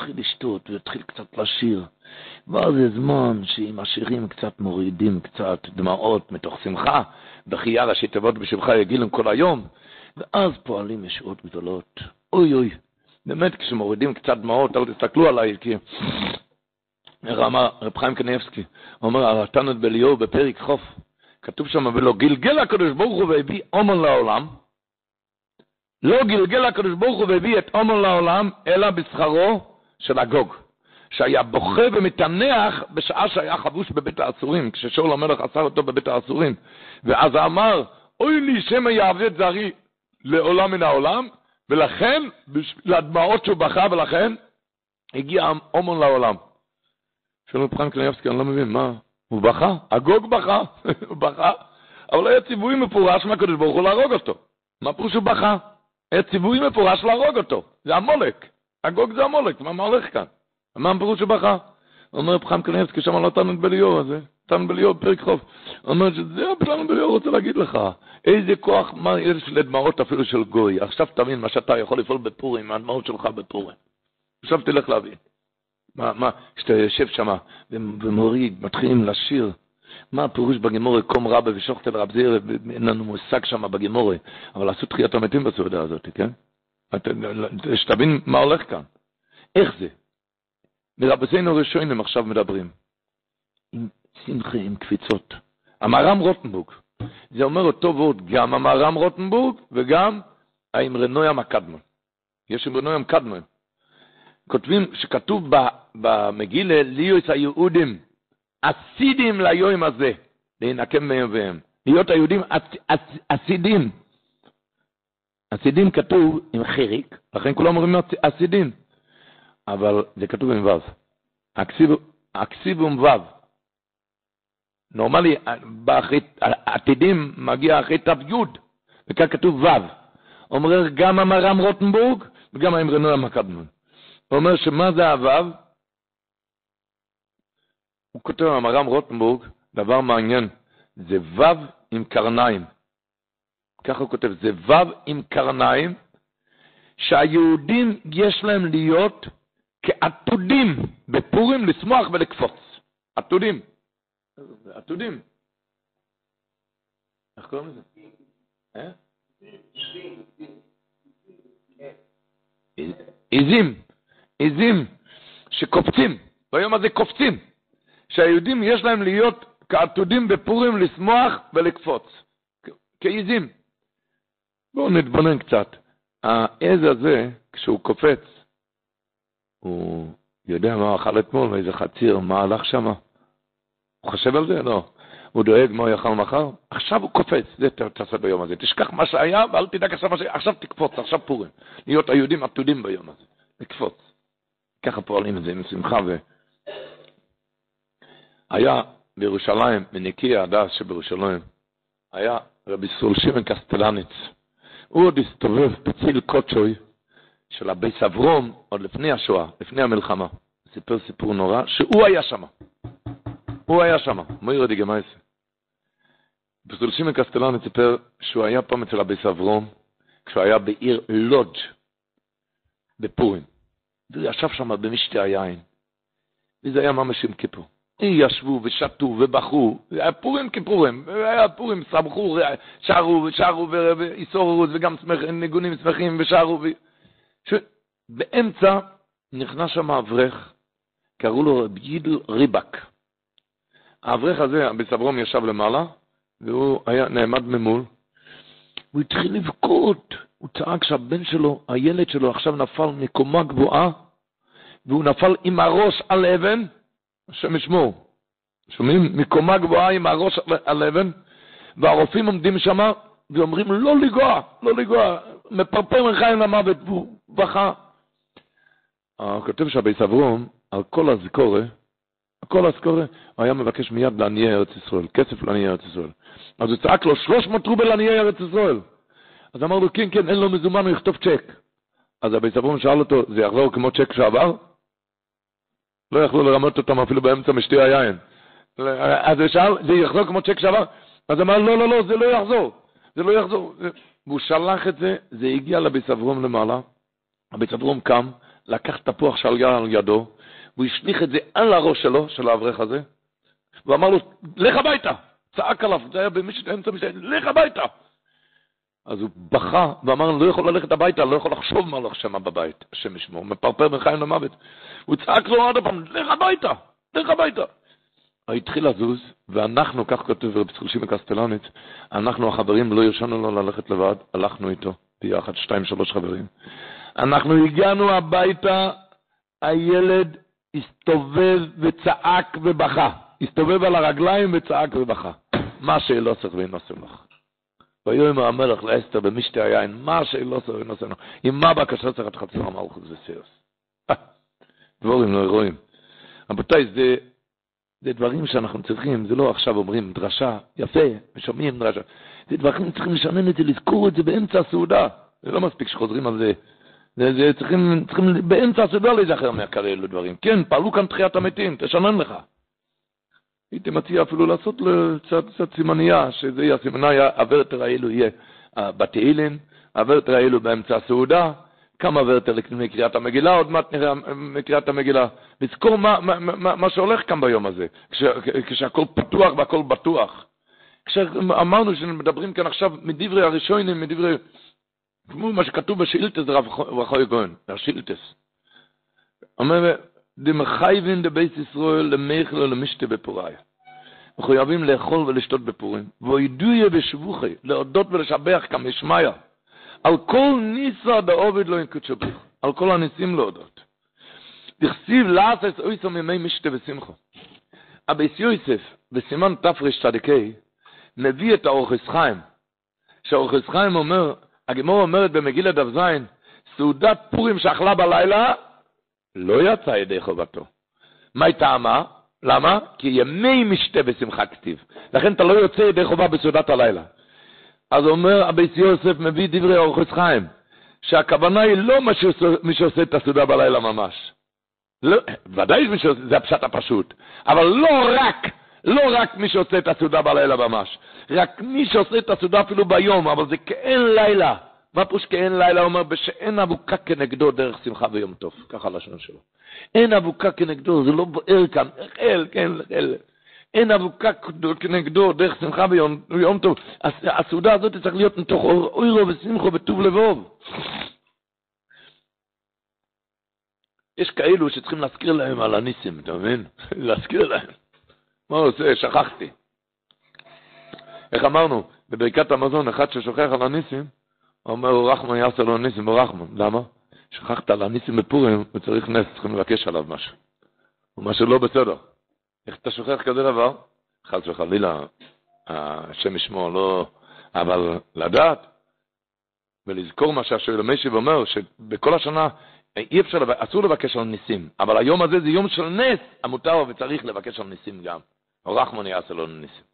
התחיל לשתות והתחיל קצת לשיר. ואז זה זמן שעם השירים קצת מורידים קצת דמעות מתוך שמחה, בחייה ראשי תיבות בשבחה יגילם כל היום, ואז פועלים ישועות גדולות. אוי אוי, באמת כשמורידים קצת דמעות, אל תסתכלו עליי, כי... אמר רב חיים קניאבסקי, הוא אומר, הרתנת בליאור בפרק חוף, כתוב שם, ולא גלגל הקדוש ברוך הוא והביא עומר לעולם, לא גלגל הקדוש ברוך הוא והביא את עומר לעולם, אלא בשכרו של הגוג, שהיה בוכה ומתנח בשעה שהיה חבוש בבית האסורים, כששאול המלך עשה אותו בבית האסורים, ואז אמר, אוי לי שמא יעבד זרי לעולם מן העולם, ולכן, לדמעות שהוא בכה, ולכן הגיע עומר לעולם. שואל רב חיים קניאבסקי, אני לא מבין, מה? הוא בכה, הגוג בכה, *laughs* הוא בכה, אבל היה ציווי מפורש מהקדוש ברוך הוא להרוג אותו. מה פירוש הוא בכה? היה ציווי מפורש להרוג אותו, זה המולק. הגוג זה המולק, מה הולך כאן? מה הפירוש הוא בכה? אומר חיים קניאבסקי, שם לא תנו בליאור הזה, תנו בליאור פרק חוף. אומר שזה תנו בליאור רוצה להגיד לך, איזה כוח, מה יש לדמעות אפילו של גוי. עכשיו תבין מה שאתה יכול לפעול בפורים, הדמעות שלך בפורים. עכשיו תלך להבין. מה, מה, כשאתה יושב שם ומוריד, מתחילים לשיר, מה הפירוש בגמורה, קום רבה ושוחטל רב זיר, אין לנו מושג שם בגמורה, אבל עשו תחיית המתים בסעודה הזאת, כן? שתבין מה הולך כאן. איך זה? מרבזינו ראשונים עכשיו מדברים. עם שמחה, עם קפיצות. המהר"ם רוטנבורג, זה אומר אותו וורט, גם המהר"ם רוטנבורג וגם האמרנוים הקדמון. יש אמרנוים קדמון. כותבים, שכתוב במגילה, ליוס היהודים, אסידים ליום הזה, להינקם מאויביהם. להיות היהודים אסידים. אסידים כתוב עם חיריק, לכן כולם אומרים אסידים. אבל זה כתוב עם ו'. אקסיב עם ו'. נורמלי, עתידים מגיע אחרי ת"י, וכאן כתוב ו'. אומר גם המרם רוטנבורג וגם האמרנו המקדמון. הוא אומר שמה זה הו'? הוא כותב המרם רוטנבורג, דבר מעניין, זה ו' עם קרניים. ככה הוא כותב, זה ו' עם קרניים, שהיהודים יש להם להיות כעתודים בפורים לשמוח ולקפוץ. עתודים. עתודים. איך קוראים לזה? אה? עיזים, עיזים שקופצים, ביום הזה קופצים, שהיהודים יש להם להיות כעתודים בפורים לשמוח ולקפוץ, כעיזים. בואו נתבונן קצת. העז הזה, כשהוא קופץ, הוא יודע מה אכל אתמול, איזה חציר, מה הלך שם? הוא חושב על זה? לא. הוא דואג מה הוא יאכל מחר? עכשיו הוא קופץ, זה תעשה ביום הזה. תשכח מה שהיה ואל תדאג עכשיו מה שהיה, עכשיו תקפוץ, עכשיו פורים. להיות היהודים עתודים ביום הזה, לקפוץ. ככה פועלים את זה עם שמחה ו... היה בירושלים, מניקי הדס שבירושלים, היה רבי סול שמעון קסטלניץ. הוא עוד הסתובב בציל קודשוי של הביס אברום, עוד לפני השואה, לפני המלחמה. סיפר סיפור נורא, שהוא היה שם. הוא היה שם, מאיר די גמייס. בסול שמעון קסטלניץ סיפר שהוא היה פעם אצל הביס אברום, כשהוא היה בעיר לודג' בפורים. והוא ישב שם במשתי היין. וזה היה ממש עם כיפור. ישבו ושתו ובכו, פורים כפורים, היה פורים, שמחו, שרו ושרו ואיסורו וגם ניגונים שמחים ושרו. ו... ש... באמצע נכנס שם אברך, קראו לו רב יידל ריבק. האברך הזה, בסברום ישב למעלה, והוא היה נעמד ממול. הוא התחיל לבכות, הוא צעק שהבן שלו, הילד שלו עכשיו נפל מקומה גבוהה, והוא נפל עם הראש על אבן, השם ישמור. שומעים? מקומה גבוהה עם הראש על אבן, והרופאים עומדים שם ואומרים לא לגוע, לא לגוע, מפרפר מחיים למוות, והוא בכה. כותב שהבי סברום, על כל הזכורה, כל הזכורה, הוא היה מבקש מיד לעניי ארץ ישראל, כסף לעניי ארץ ישראל. אז הוא צעק לו 300 רובל לעניי ארץ ישראל. אז אמר לו, כן, כן, אין לו מזומן, הוא יכתוב צ'ק. אז הבי סברום שאל אותו, זה יחזור כמו צ'ק שעבר? לא יכלו לרמות אותם אפילו באמצע משתי היין. אז שאל, זה יחזור כמו צ'ק שעבר? אז אמר, לא, לא, לא, זה לא יחזור. זה לא יחזור. והוא שלח את זה, זה הגיע לביס אברום למעלה. הביס אברום קם, לקח תפוח שלגר על ידו, והוא השליך את זה על הראש שלו, של האברך הזה, ואמר לו, לך הביתה. צעק עליו, זה היה באמצע משתה, לך הביתה. אז הוא בכה ואמר, אני לא יכול ללכת הביתה, אני לא יכול לחשוב מה הולך שם בבית, השם ישמור, מפרפר בין חיים למוות. הוא צעק לו עוד פעם, לך הביתה, לך הביתה. הוא התחיל לזוז, ואנחנו, כך כותב רבי סחושים מקסטלנית, אנחנו החברים, לא הרשנו לו ללכת לבד, הלכנו איתו, ביחד, שתיים, שלוש חברים. אנחנו הגענו הביתה, הילד הסתובב וצעק ובכה. הסתובב על הרגליים וצעק ובכה. מה שלא צריך וינוסם לך. ויום המלך לאסתר במשתי היין, מה וינוסם לך. עם מה בקשה צריך את חצר המלכות וסיוס. דבורים לא רואים. רבותיי, זה, זה דברים שאנחנו צריכים, זה לא עכשיו אומרים דרשה, יפה, משומעים דרשה. זה דברים צריכים לשנן את זה, לזכור את זה באמצע הסעודה. זה לא מספיק שחוזרים על זה. זה, זה צריכים, צריכים באמצע הסעודה להיזכר מהכאלה דברים. כן, פעלו כאן תחיית המתים, תשנן לך. הייתי מציע אפילו לעשות קצת סימנייה, שזה יהיה הסימניה, הוורטר האלו יהיה בתהילים, הוורטר האלו באמצע הסעודה, כמה ורטר לפני קריאת המגילה, עוד מעט נראה מקריאת המגילה. לזכור מה, מה, מה, מה שהולך כאן ביום הזה, כש, כשהכול פתוח והכול בטוח. כשאמרנו שמדברים כאן עכשיו מדברי הראשונים, מדברי, כמו מה שכתוב בשאילתס רב חוי כהן, השאילתס. אומר, דמחייבין דבית ישראל למייכל ולמשתה בפוריה. מחויבים לאכול ולשתות בפורים. וידויה בשבוכי, להודות ולשבח כמשמיה. על כל ניסה דעובד לא ינקוד שבוך. על כל הניסים להודות. דכסיב לאסס אויסו מימי משתה ושמחו. אבייס יוסף, בסימן תפרש צדיקי, מביא את האורחס חיים, שהאורחס חיים אומר, הגמור אומרת במגילה דף זין, סעודת פורים שאכלה בלילה, לא יצא ידי חובתו. מה היא טעמה? למה? כי ימי משתה בשמחה כתיב. לכן אתה לא יוצא ידי חובה בסעודת הלילה. אז אומר אבייס יוסף מביא דברי אורחס חיים, שהכוונה היא לא מי שעושה את הסעודה בלילה ממש. לא, ודאי זה הפשט הפשוט, אבל לא רק, לא רק מי שעושה את הסעודה בלילה ממש, רק מי שעושה את הסעודה אפילו ביום, אבל זה כאין לילה. מה כאין לילה? אומר, בשאין אבוקה כנגדו דרך שמחה ויום טוב, ככה לשון שלו. אין אבוקה כנגדו, זה לא בוער כאן, החל, כן, החל. אין אבוקה כנגדו דרך שמחה ויום טוב. הסעודה הזאת צריך להיות מתוך אוירו ושמחו וטוב לבוב. יש כאלו שצריכים להזכיר להם על הניסים, אתה מבין? *laughs* להזכיר להם. מה עושה? שכחתי. איך אמרנו? בברכת המזון, אחד ששוכח על הניסים, אומר רחמן יעשה לו ניסים ברחמן. למה? שכחת על הניסים בפורים, הוא צריך נס, צריכים לבקש עליו משהו. הוא משהו לא בסדר. איך אתה שוכח כזה דבר? חס וחלילה, השם ישמור, לא... אבל לדעת ולזכור מה שהשואל המשיב אומר, שבכל השנה אי אפשר, אסור לבקש על ניסים, אבל היום הזה זה יום של נס, המותר וצריך לבקש על ניסים גם. או רחמון יעשה לו ניסים.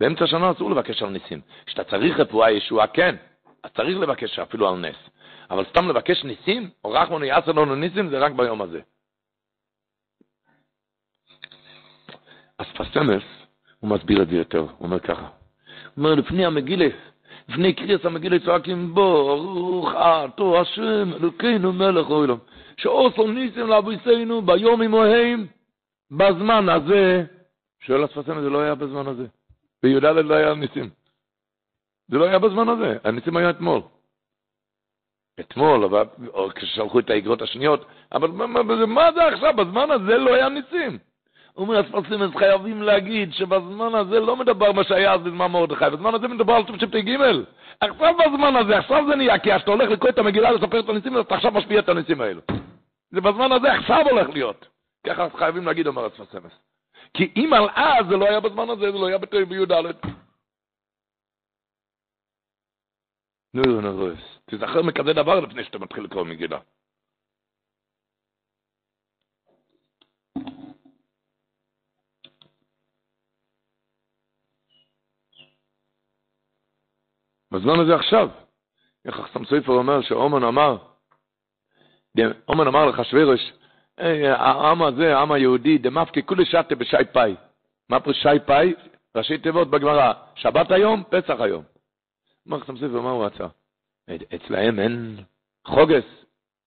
באמצע השנה אסור לבקש על ניסים. כשאתה צריך רפואה ישועה, כן, אז צריך לבקש אפילו על נס. אבל סתם לבקש ניסים, או רחמון יעשה לנו ניסים, זה רק ביום הזה. אז פסמס, הוא מסביר את זה יותר, הוא אומר ככה. הוא אומר, לפני המגילה, לפני קריאס המגילה צועקים בו, ברוך אתה השם, אלוקינו מלך אוילום, שעושו ניסים לאבויסנו ביום עמוהם, בזמן הזה, שואל הספסם, זה לא היה בזמן הזה. בי"ד לא היה ניסים. זה לא היה בזמן הזה, הניסים היה אתמול. אתמול, או כששלחו את האגרות השניות, אבל מה, מה, זה עכשיו? בזמן הזה לא היה ניסים. אומר, הספרסים, אז חייבים להגיד שבזמן הזה לא מדבר מה שהיה אז בזמן מרדכי, בזמן הזה מדבר על תשפטי ג' עכשיו בזמן הזה, עכשיו זה נהיה, כי כשאתה הולך לקרוא את המגילה לספר את הניסים, אתה עכשיו משפיע את הניסים האלו. זה בזמן הזה עכשיו הולך להיות. ככה חייבים להגיד, אומר הספרסמס. כי אם על אז זה לא היה בזמן הזה, זה לא היה בי"ד. נו, נו, נו, תזכר מכזה דבר לפני שאתה מתחיל לקרוא מגילה. בזמן הזה עכשיו, איך החסם סופר אומר שאומן אמר, אומן אמר לחשווירש, העם הזה, העם היהודי, דמפקי כולי שתה בשי פאי. מה פה שי פאי? ראשי תיבות בגמרא, שבת היום, פסח היום. אמר חסם סופר, מה הוא רצה? אצלהם אין חוגס,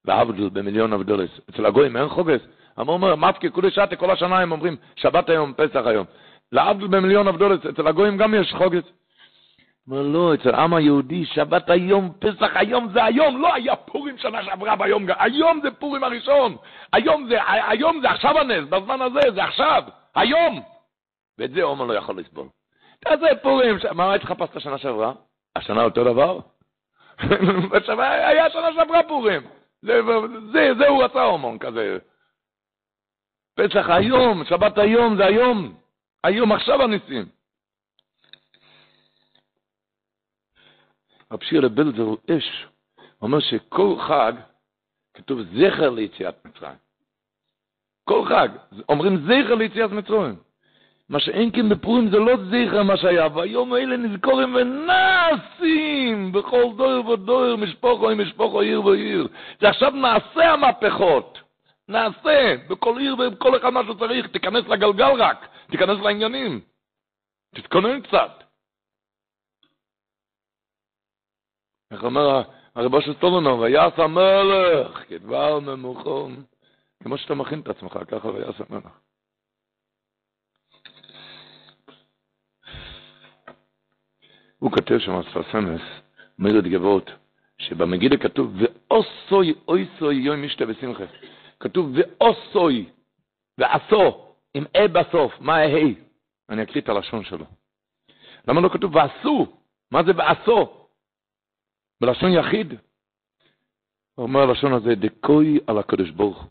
ועבדל במיליון עבדולס. אצל הגויים אין חוגס. אמר אומר, מפקי שתה, כל השנה הם אומרים, שבת היום, פסח היום. לעבדל במיליון עבדולס, אצל הגויים גם יש חוגס. אומר, לא, אצל העם היהודי, שבת היום, פסח היום זה היום, לא היה פורים שנה שעברה ביום, היום זה פורים הראשון, היום זה, היום זה עכשיו הנס, בזמן הזה, זה עכשיו, היום. ואת זה עומר לא יכול לסבול. תעשה פורים, מה היית חפשת השנה שעברה? השנה אותו דבר? *laughs* היה שנה שעברה פורים. זה, זה, זה הוא רצה הומון כזה. פסח היום, שבת היום, זה היום. היום, עכשיו הניסים. רב שירה בלזר הוא אש, הוא אומר שכל חג כתוב זכר ליציאת מצרים. כל חג, אומרים זכר ליציאת מצרים. מה שאין כן בפורים זה לא זכר מה שהיה, והיום אלה נזכורים ונעשים בכל דור ודור, משפוחו עם משפוחו, עיר ועיר. זה עכשיו נעשה המהפכות. נעשה, בכל עיר ובכל אחד מה שצריך, תיכנס לגלגל רק, תיכנס לעניינים. תתכונן קצת. איך אומר הרבו של סולונו, ויעש המלך כדבר ממוכום. כמו שאתה מכין את עצמך, ככה ויעש המלך. הוא כותב שם אספסמס, אומר את גבות, שבמגילה כתוב, ואוסוי אויסוי יום משתה בשמחה. כתוב, ואוסוי, ועשו, עם אה בסוף, מה ה' אני אקריא את הלשון שלו. למה לא כתוב ועשו? מה זה ועשו? בלשון יחיד. הוא אומר הלשון הזה, דקוי על הקדוש ברוך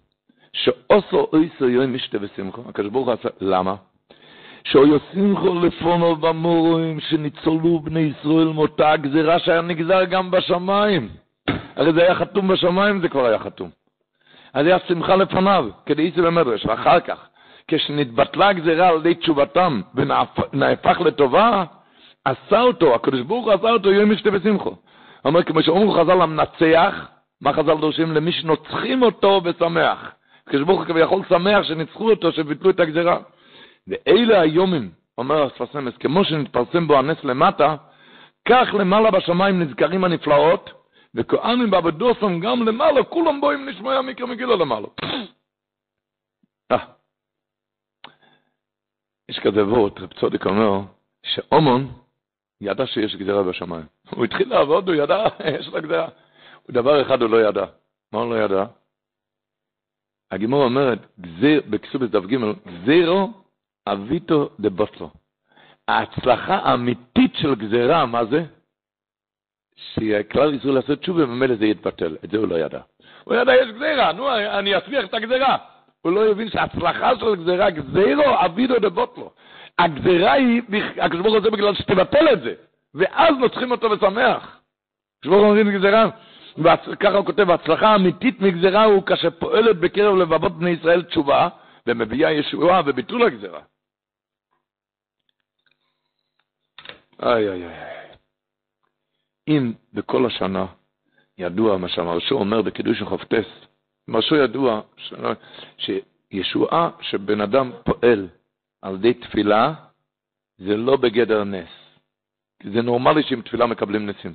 שאוסו אויסו יום משתה ושמחו, הקדוש ברוך הוא עשה, למה? שאוי שמחו לפונו במורים שניצולו בני ישראל מותה הגזירה שהיה נגזר גם בשמיים. הרי זה היה חתום בשמיים, זה כבר היה חתום. אז היה שמחה לפניו, כדי איסי במדרש, ואחר כך, כשנתבטלה הגזירה על ידי תשובתם ונהפך לטובה, עשה אותו, הקדוש ברוך הוא עשה אותו יום משתה ושמחו. אומר, כמו שאומרו חז"ל המנצח, מה חז"ל דורשים? למי שנוצחים אותו ושמח. הקדוש ברוך הוא כביכול שמח שניצחו אותו, שביטלו את הגזירה. ואלה היומים, אומר הספסמס, כמו שנתפרסם בו הנס למטה, כך למעלה בשמיים נזכרים הנפלאות, וכהנים בעבודוסם גם למעלה, כולם בואים נשמע המקרא מגילה למעלה. *clears throat* יש כזה וורט, רב צודיק אומר, שאומון ידע שיש גזירה בשמיים. *laughs* הוא התחיל לעבוד, הוא ידע, *laughs* יש לו גזירה. דבר אחד הוא לא ידע. מה הוא לא ידע? הגימור אומרת, בכסובס דף ג', גזירו אביטו דבוטלו. ההצלחה האמיתית של גזירה, מה זה? שכלל ישראל לעשות תשובה, וממילא זה יתבטל. את זה הוא לא ידע. הוא ידע, יש גזירה, נו, אני אצליח את הגזירה. הוא לא הבין שההצלחה של גזירה, גזירו אביטו דבוטלו. הגזירה היא, הוא עושה בגלל שתבטל את זה, ואז נוצחים אותו ושמח. הקדוש ברוך הוא אומרים גזירה, וככה הוא כותב, ההצלחה האמיתית מגזירה הוא כאשר פועלת בקרב לבבות בני ישראל תשובה, ומביאה ישועה וביטול הגזירה. איי איי איי. אם בכל השנה ידוע מה שהמרשו אומר בקידוש החופטס, מרשו ידוע שישועה שבן אדם פועל על ידי תפילה, זה לא בגדר נס. זה נורמלי שעם תפילה מקבלים נסים.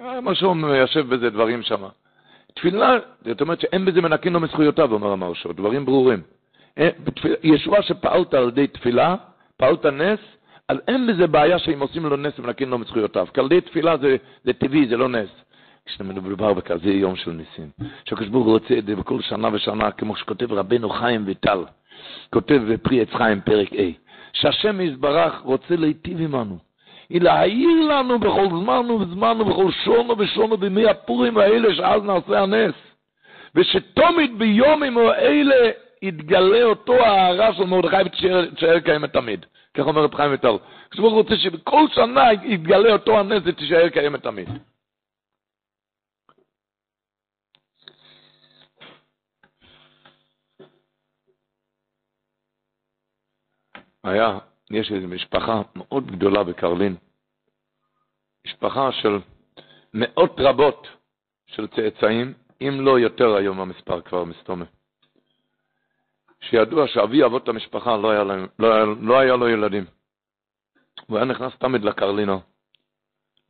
מרשו מיישב בזה דברים שם. תפילה, זאת אומרת שאין בזה מנקין לו מזכויותיו, אומר המרשו, דברים ברורים. אה, ישועה שפעלת על ידי תפילה, פעלת נס, אז אין בזה בעיה שאם עושים לו נס ומנקין לו מזכויותיו. ידי תפילה זה, זה טבעי, זה לא נס. כשמדובר בכזה יום של ניסים, שהקדוש ברוך הוא רוצה את זה בכל שנה ושנה, כמו שכותב רבנו חיים ויטל, כותב בפרי עץ חיים פרק A, שהשם יזברך רוצה להיטיב עמנו. היא להעיר לנו בכל זמן וזמן ובכל שונו ושונו בימי הפורים האלה שאז נעשה הנס. ושתומית ביומים האלה יתגלה אותו ההערה של מרדכי ותישאר קיימת תמיד. כך אומר רב חיים ויטל. כשברוך רוצה שבכל שנה יתגלה אותו הנס ותישאר קיימת תמיד. היה יש איזו משפחה מאוד גדולה בקרלין, משפחה של מאות רבות של צאצאים, אם לא יותר היום המספר כבר מסתומה. שידוע שאבי אבות המשפחה לא היה, להם, לא, היה, לא היה לו ילדים. הוא היה נכנס תמיד לקרלינה.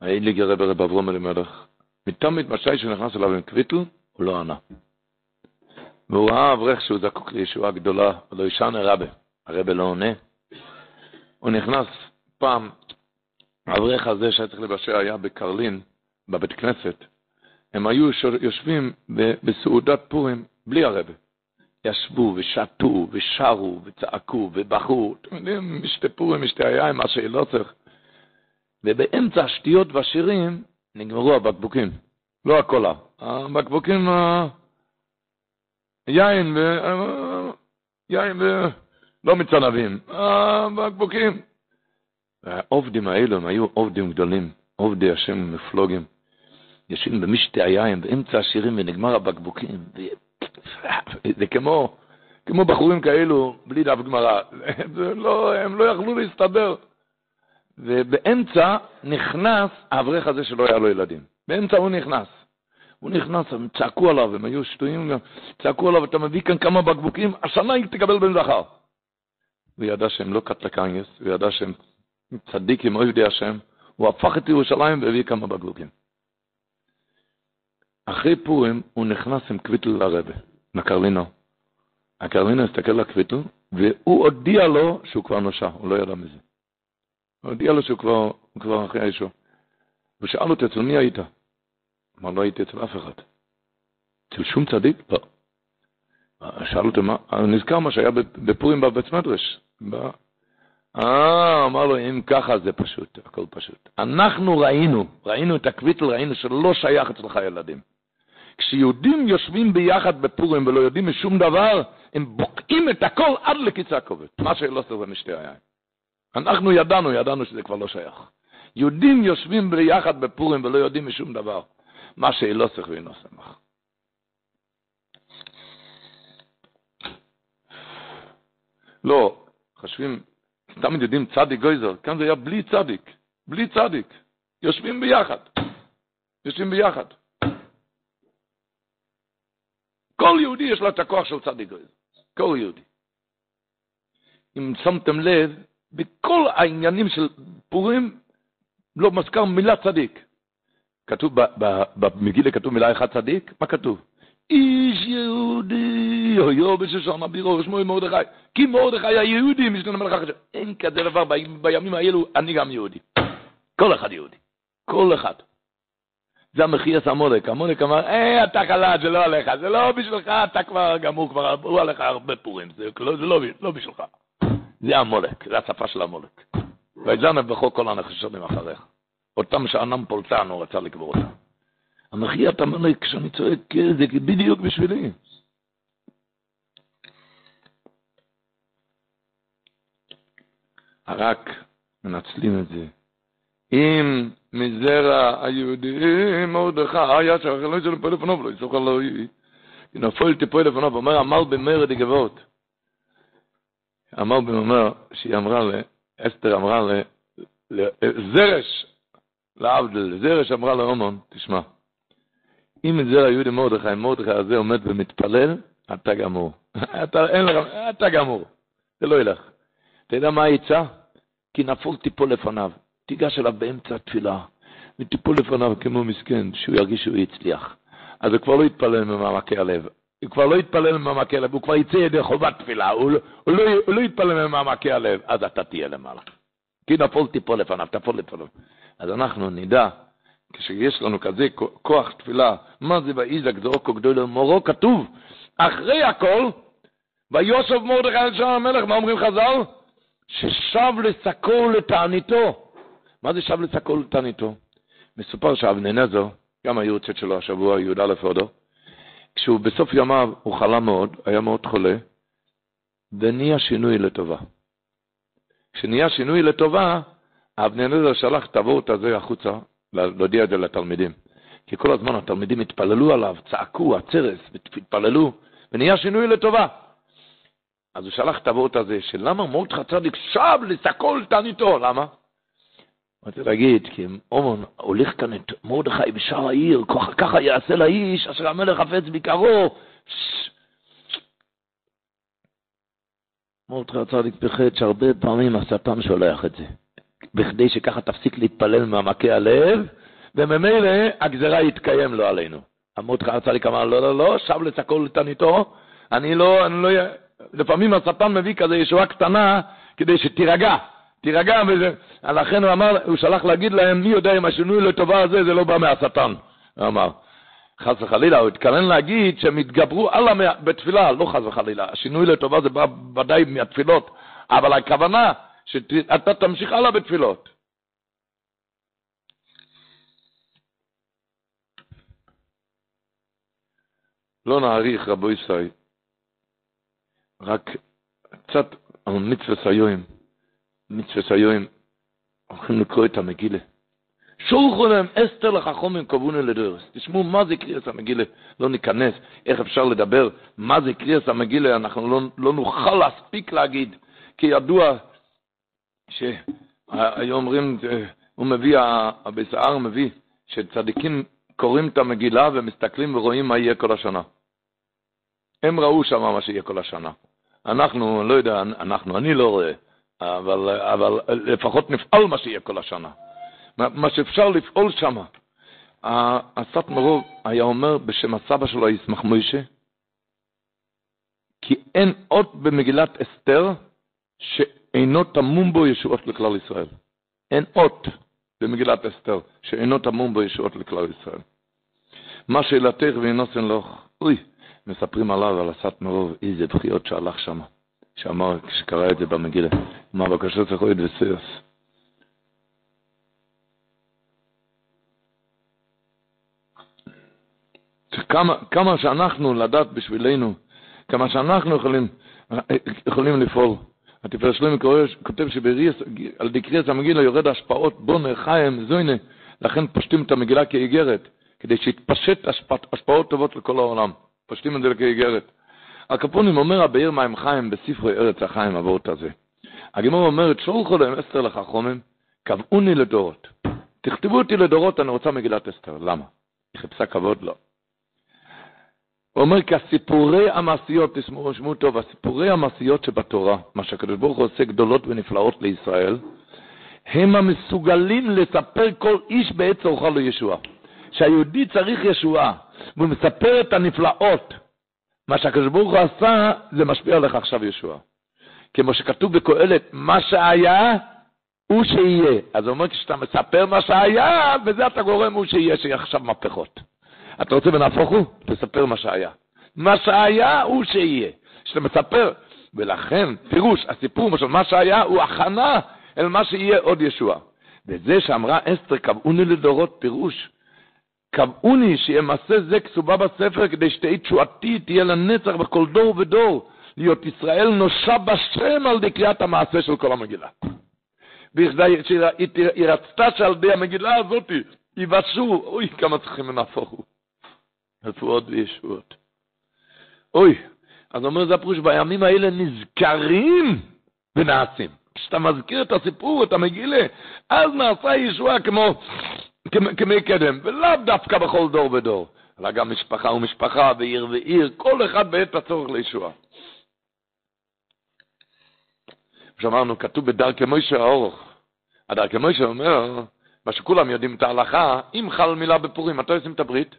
האיליגר רב רב אברום אלימלך. מתמיד מתי שהוא נכנס אליו עם קוויטל, הוא לא ענה. והוא ראה אברך שהוא זקוק לישועה גדולה, ולא ישן הרבה. הרבה לא עונה. הוא נכנס פעם, האברך הזה שהיה צריך לבשל היה בקרלין, בבית כנסת. הם היו יושבים בסעודת פורים בלי הרבה. ישבו ושתו ושרו וצעקו ובכו, אתם יודעים, משתה היין, מה שלא צריך. ובאמצע השטויות והשירים נגמרו הבקבוקים, לא הקולה, הבקבוקים, יין ו... יין ו... לא מצנבים, הבקבוקים. והעובדים האלו הם היו עובדים גדולים, עובדי השם מפלוגים. יושבים במשתי היין, באמצע השירים ונגמר הבקבוקים. זה כמו, כמו בחורים כאלו, בלי דף גמרא. לא, הם לא יכלו להסתדר. ובאמצע נכנס האברך הזה שלא היה לו ילדים. באמצע הוא נכנס. הוא נכנס, הם צעקו עליו, הם היו שטויים גם, צעקו עליו, אתה מביא כאן כמה בקבוקים, השנה היא תקבל בן זכר. הוא ידע שהם לא קטלקניוס, הוא ידע שהם צדיקים, אוהבי השם, הוא הפך את ירושלים והביא כמה בקבוקים. אחרי פורים הוא נכנס עם קוויטל לרבה, לקרלינו. הקרלינו הסתכל על הקוויטל, והוא הודיע לו שהוא כבר נושע, הוא לא ידע מזה. הוא הודיע לו שהוא כבר, כבר אחרי האישור. הוא שאל אותו, אצל מי היית? אמר, לא הייתי אצל אף אחד. אצל שום צדיק? לא. שאל אותו, מה, נזכר מה שהיה בפורים בבית מדרש. אה, אמר לו, אם ככה זה פשוט, הכל פשוט. אנחנו ראינו, ראינו את הקוויטל, ראינו שלא שייך אצלך ילדים. כשיהודים יושבים ביחד בפורים ולא יודעים משום דבר, הם בוקעים את הכל עד לקיצה הכובד. מה שלא סרבה משתי היין. אנחנו ידענו, ידענו שזה כבר לא שייך. יהודים יושבים ביחד בפורים ולא יודעים משום דבר. מה שלא צריך ואינו שמח. לא, חושבים, תמיד יודעים צדיק גויזר, כאן זה היה בלי צדיק, בלי צדיק, יושבים ביחד, יושבים ביחד. כל יהודי יש לו את הכוח של צדיק כל יהודי. אם שמתם לב, בכל העניינים של פורים לא מזכר מילה צדיק. כתוב, במגילה כתוב מילה אחת צדיק, מה כתוב? איש יהודי, אויו בששון אבירו, שמו מרדכי. כי מרדכי היה יהודי, משתנה מלך החשב. אין כזה דבר בימים האלו, אני גם יהודי. כל אחד יהודי. כל אחד. זה המחייס המולק. המולק אמר, אה, אתה חלש, זה לא עליך, זה לא בשבילך, אתה כבר גמור, כבר עברו עליך הרבה פורים, זה לא, זה לא, לא בשבילך. זה המולק, זה השפה של המולק. ויזנב בכל כל הנחשונים אחריך. אותם שאנם פולטן, הוא רצה לקבור אותם. אומר לי, כשאני צועק, כן, זה בדיוק בשבילי. רק מנצלים את זה. אם מזרע היהודים מרדכי היה שכח לא יצא לפה לפניו, לא יצא לא נפול טיפול לפניו, אומר עמל במרד הגבות. עמל במאמר, שהיא אמרה ל... אסתר אמרה ל... זרש, לעבדל, זרש אמרה לאומון, תשמע, אם זה היהודי מרדכי, מרדכי הזה עומד ומתפלל, אתה גמור. *laughs* אתה גמור. זה לא ילך. אתה יודע מה העצה? כי נפול תיפול לפניו. תיגש אליו באמצע התפילה, ותיפול לפניו כמו מסכן, שהוא ירגיש שהוא יצליח. אז הוא כבר לא יתפלל ממעמקי הלב. הוא כבר לא יתפלל ממעמקי הלב, הוא כבר יצא ידי חובת תפילה, הוא, לא, הוא, לא, הוא לא יתפלל ממעמקי הלב, אז אתה תהיה למעלה. כי נפול תיפול לפניו, תפול לפניו. אז אנחנו נדע כשיש לנו כזה כוח תפילה, מה זה ואיזק זרוקו גדול מורו, כתוב, אחרי הכל, ויוסף מרדכי על שם המלך, מה אומרים חז"ל? ששב לסקול לתעניתו. מה זה שב לסקול לתעניתו? מסופר שאבננזר, גם היורצת שלו השבוע, י"א הודו, כשהוא בסוף ימיו, הוא חלה מאוד, היה מאוד חולה, ונהיה שינוי לטובה. כשנהיה שינוי לטובה, אבננזר שלח את הוורט הזה החוצה, להודיע את זה לתלמידים. כי כל הזמן התלמידים התפללו עליו, צעקו, הצרס, התפללו, ונהיה שינוי לטובה. אז הוא שלח את הוורט הזה, שלמה מרדכי צדיק שב לסקול תעניתו, למה? רוצה להגיד, כי אומון הוליך כאן את מרדכי בשער העיר, ככה יעשה לאיש אשר המלך חפץ ביקרו. מרדכי הצדיק פחד שהרבה פעמים השטן שולח את זה. בכדי שככה תפסיק להתפלל מעמקי הלב, וממילא הגזרה יתקיים לו עלינו. עמוד חרצליק אמר, לא, לא, לא, שב לצקול לתניתו, אני לא, אני לא, לפעמים השטן מביא כזה ישועה קטנה כדי שתירגע, תירגע, וזה, לכן הוא אמר, הוא שלח להגיד להם, מי יודע אם השינוי לטובה הזה, זה לא בא מהשטן, הוא אמר. חס וחלילה, הוא התכוון להגיד שהם התגברו על המ... בתפילה, לא חס וחלילה, השינוי לטובה זה בא ודאי מהתפילות, אבל הכוונה שאתה תמשיך הלאה בתפילות. לא נאריך, רבו ישראל, רק קצת על מצווה סיועים. מצווה סיועים, הולכים לקרוא את המגילה. שולחו להם אסתר לחכומים קבונו לדורס. תשמעו מה זה קריאס המגילה, לא ניכנס, איך אפשר לדבר מה זה קריאס המגילה, אנחנו לא, לא נוכל להספיק להגיד, כי ידוע שהיו אומרים, הוא מביא, הבשער מביא, שצדיקים קוראים את המגילה ומסתכלים ורואים מה יהיה כל השנה. הם ראו שם מה שיהיה כל השנה. אנחנו, לא יודע, אנחנו, אני לא רואה, אבל, אבל לפחות נפעל מה שיהיה כל השנה. מה שאפשר לפעול שם. הסת מרוב היה אומר בשם הסבא שלו, ישמח מוישה, כי אין עוד במגילת אסתר שאינו תמום בו ישועות לכלל ישראל. אין אות במגילת אסתר שאינו תמום בו ישועות לכלל ישראל. מה שאלתך ואינוסן לך, אוי, מספרים עליו, על הסת מרוב, איזה בחיות שהלך שם, שאמר, כשקרא את זה במגילה, מה בקשות צריך להיות וסיוס. כמה, כמה שאנחנו לדעת בשבילנו, כמה שאנחנו יכולים, יכולים לפעול. התפארת שלמה כותב שעל דקריאס המגילה יורד השפעות בונר, חיים, זוינה, לכן פושטים את המגילה כאיגרת, כדי שיתפשט השפעות טובות לכל העולם. פושטים את זה כאיגרת. הקפונים אומר הבאר מים חיים בספרי ארץ החיים עבורת הזה. הגמור אומרת, שולחו להם אסתר לחכומים, קבעוני לדורות. תכתבו אותי לדורות, אני רוצה מגילת אסתר. למה? היא חיפשה כבוד? לא. הוא אומר כי הסיפורי המעשיות, תשמעו, שמעו טוב, הסיפורי המעשיות שבתורה, מה שהקדוש ברוך הוא עושה גדולות ונפלאות לישראל, הם המסוגלים לספר כל איש בעת צורך לישועה. שהיהודי צריך ישועה, והוא מספר את הנפלאות. מה שהקדוש ברוך הוא עשה, זה משפיע עליך עכשיו ישועה. כמו שכתוב בקהלת, מה שהיה, הוא שיהיה. אז הוא אומר, כשאתה מספר מה שהיה, בזה אתה גורם הוא שיהיה, שיהיה עכשיו מהפכות. אתה רוצה ונהפוך הוא? תספר מה שהיה. מה שהיה הוא שיהיה. כשאתה מספר, ולכן, פירוש, הסיפור של מה שהיה הוא הכנה אל מה שיהיה עוד ישוע. וזה שאמרה אסתר, קבעוני לדורות פירוש, קבעוני שיהיה מעשה זה כסובה בספר כדי שתהי תשועתי תהיה לנצח בכל דור ודור, להיות ישראל נושה בשם על ידי קריאת המעשה של כל המגילה. והיא רצתה שעל ידי המגילה הזאת יבשו, אוי כמה צריכים לנהפוך הוא. רפואות וישועות. אוי, אז אומר זה הפירוש, בימים האלה נזכרים ונעשים. כשאתה מזכיר את הסיפור, את המגילה, אז נעשה ישועה כמו, כמי קדם, ולאו דווקא בכל דור ודור, אלא גם משפחה ומשפחה, ועיר ועיר, כל אחד בעת הצורך לישועה. שאמרנו, כתוב בדרכי מוישה האורך. הדרכי מוישה אומר, מה שכולם יודעים את ההלכה, אם חל מילה בפורים, מתי עושים את הברית?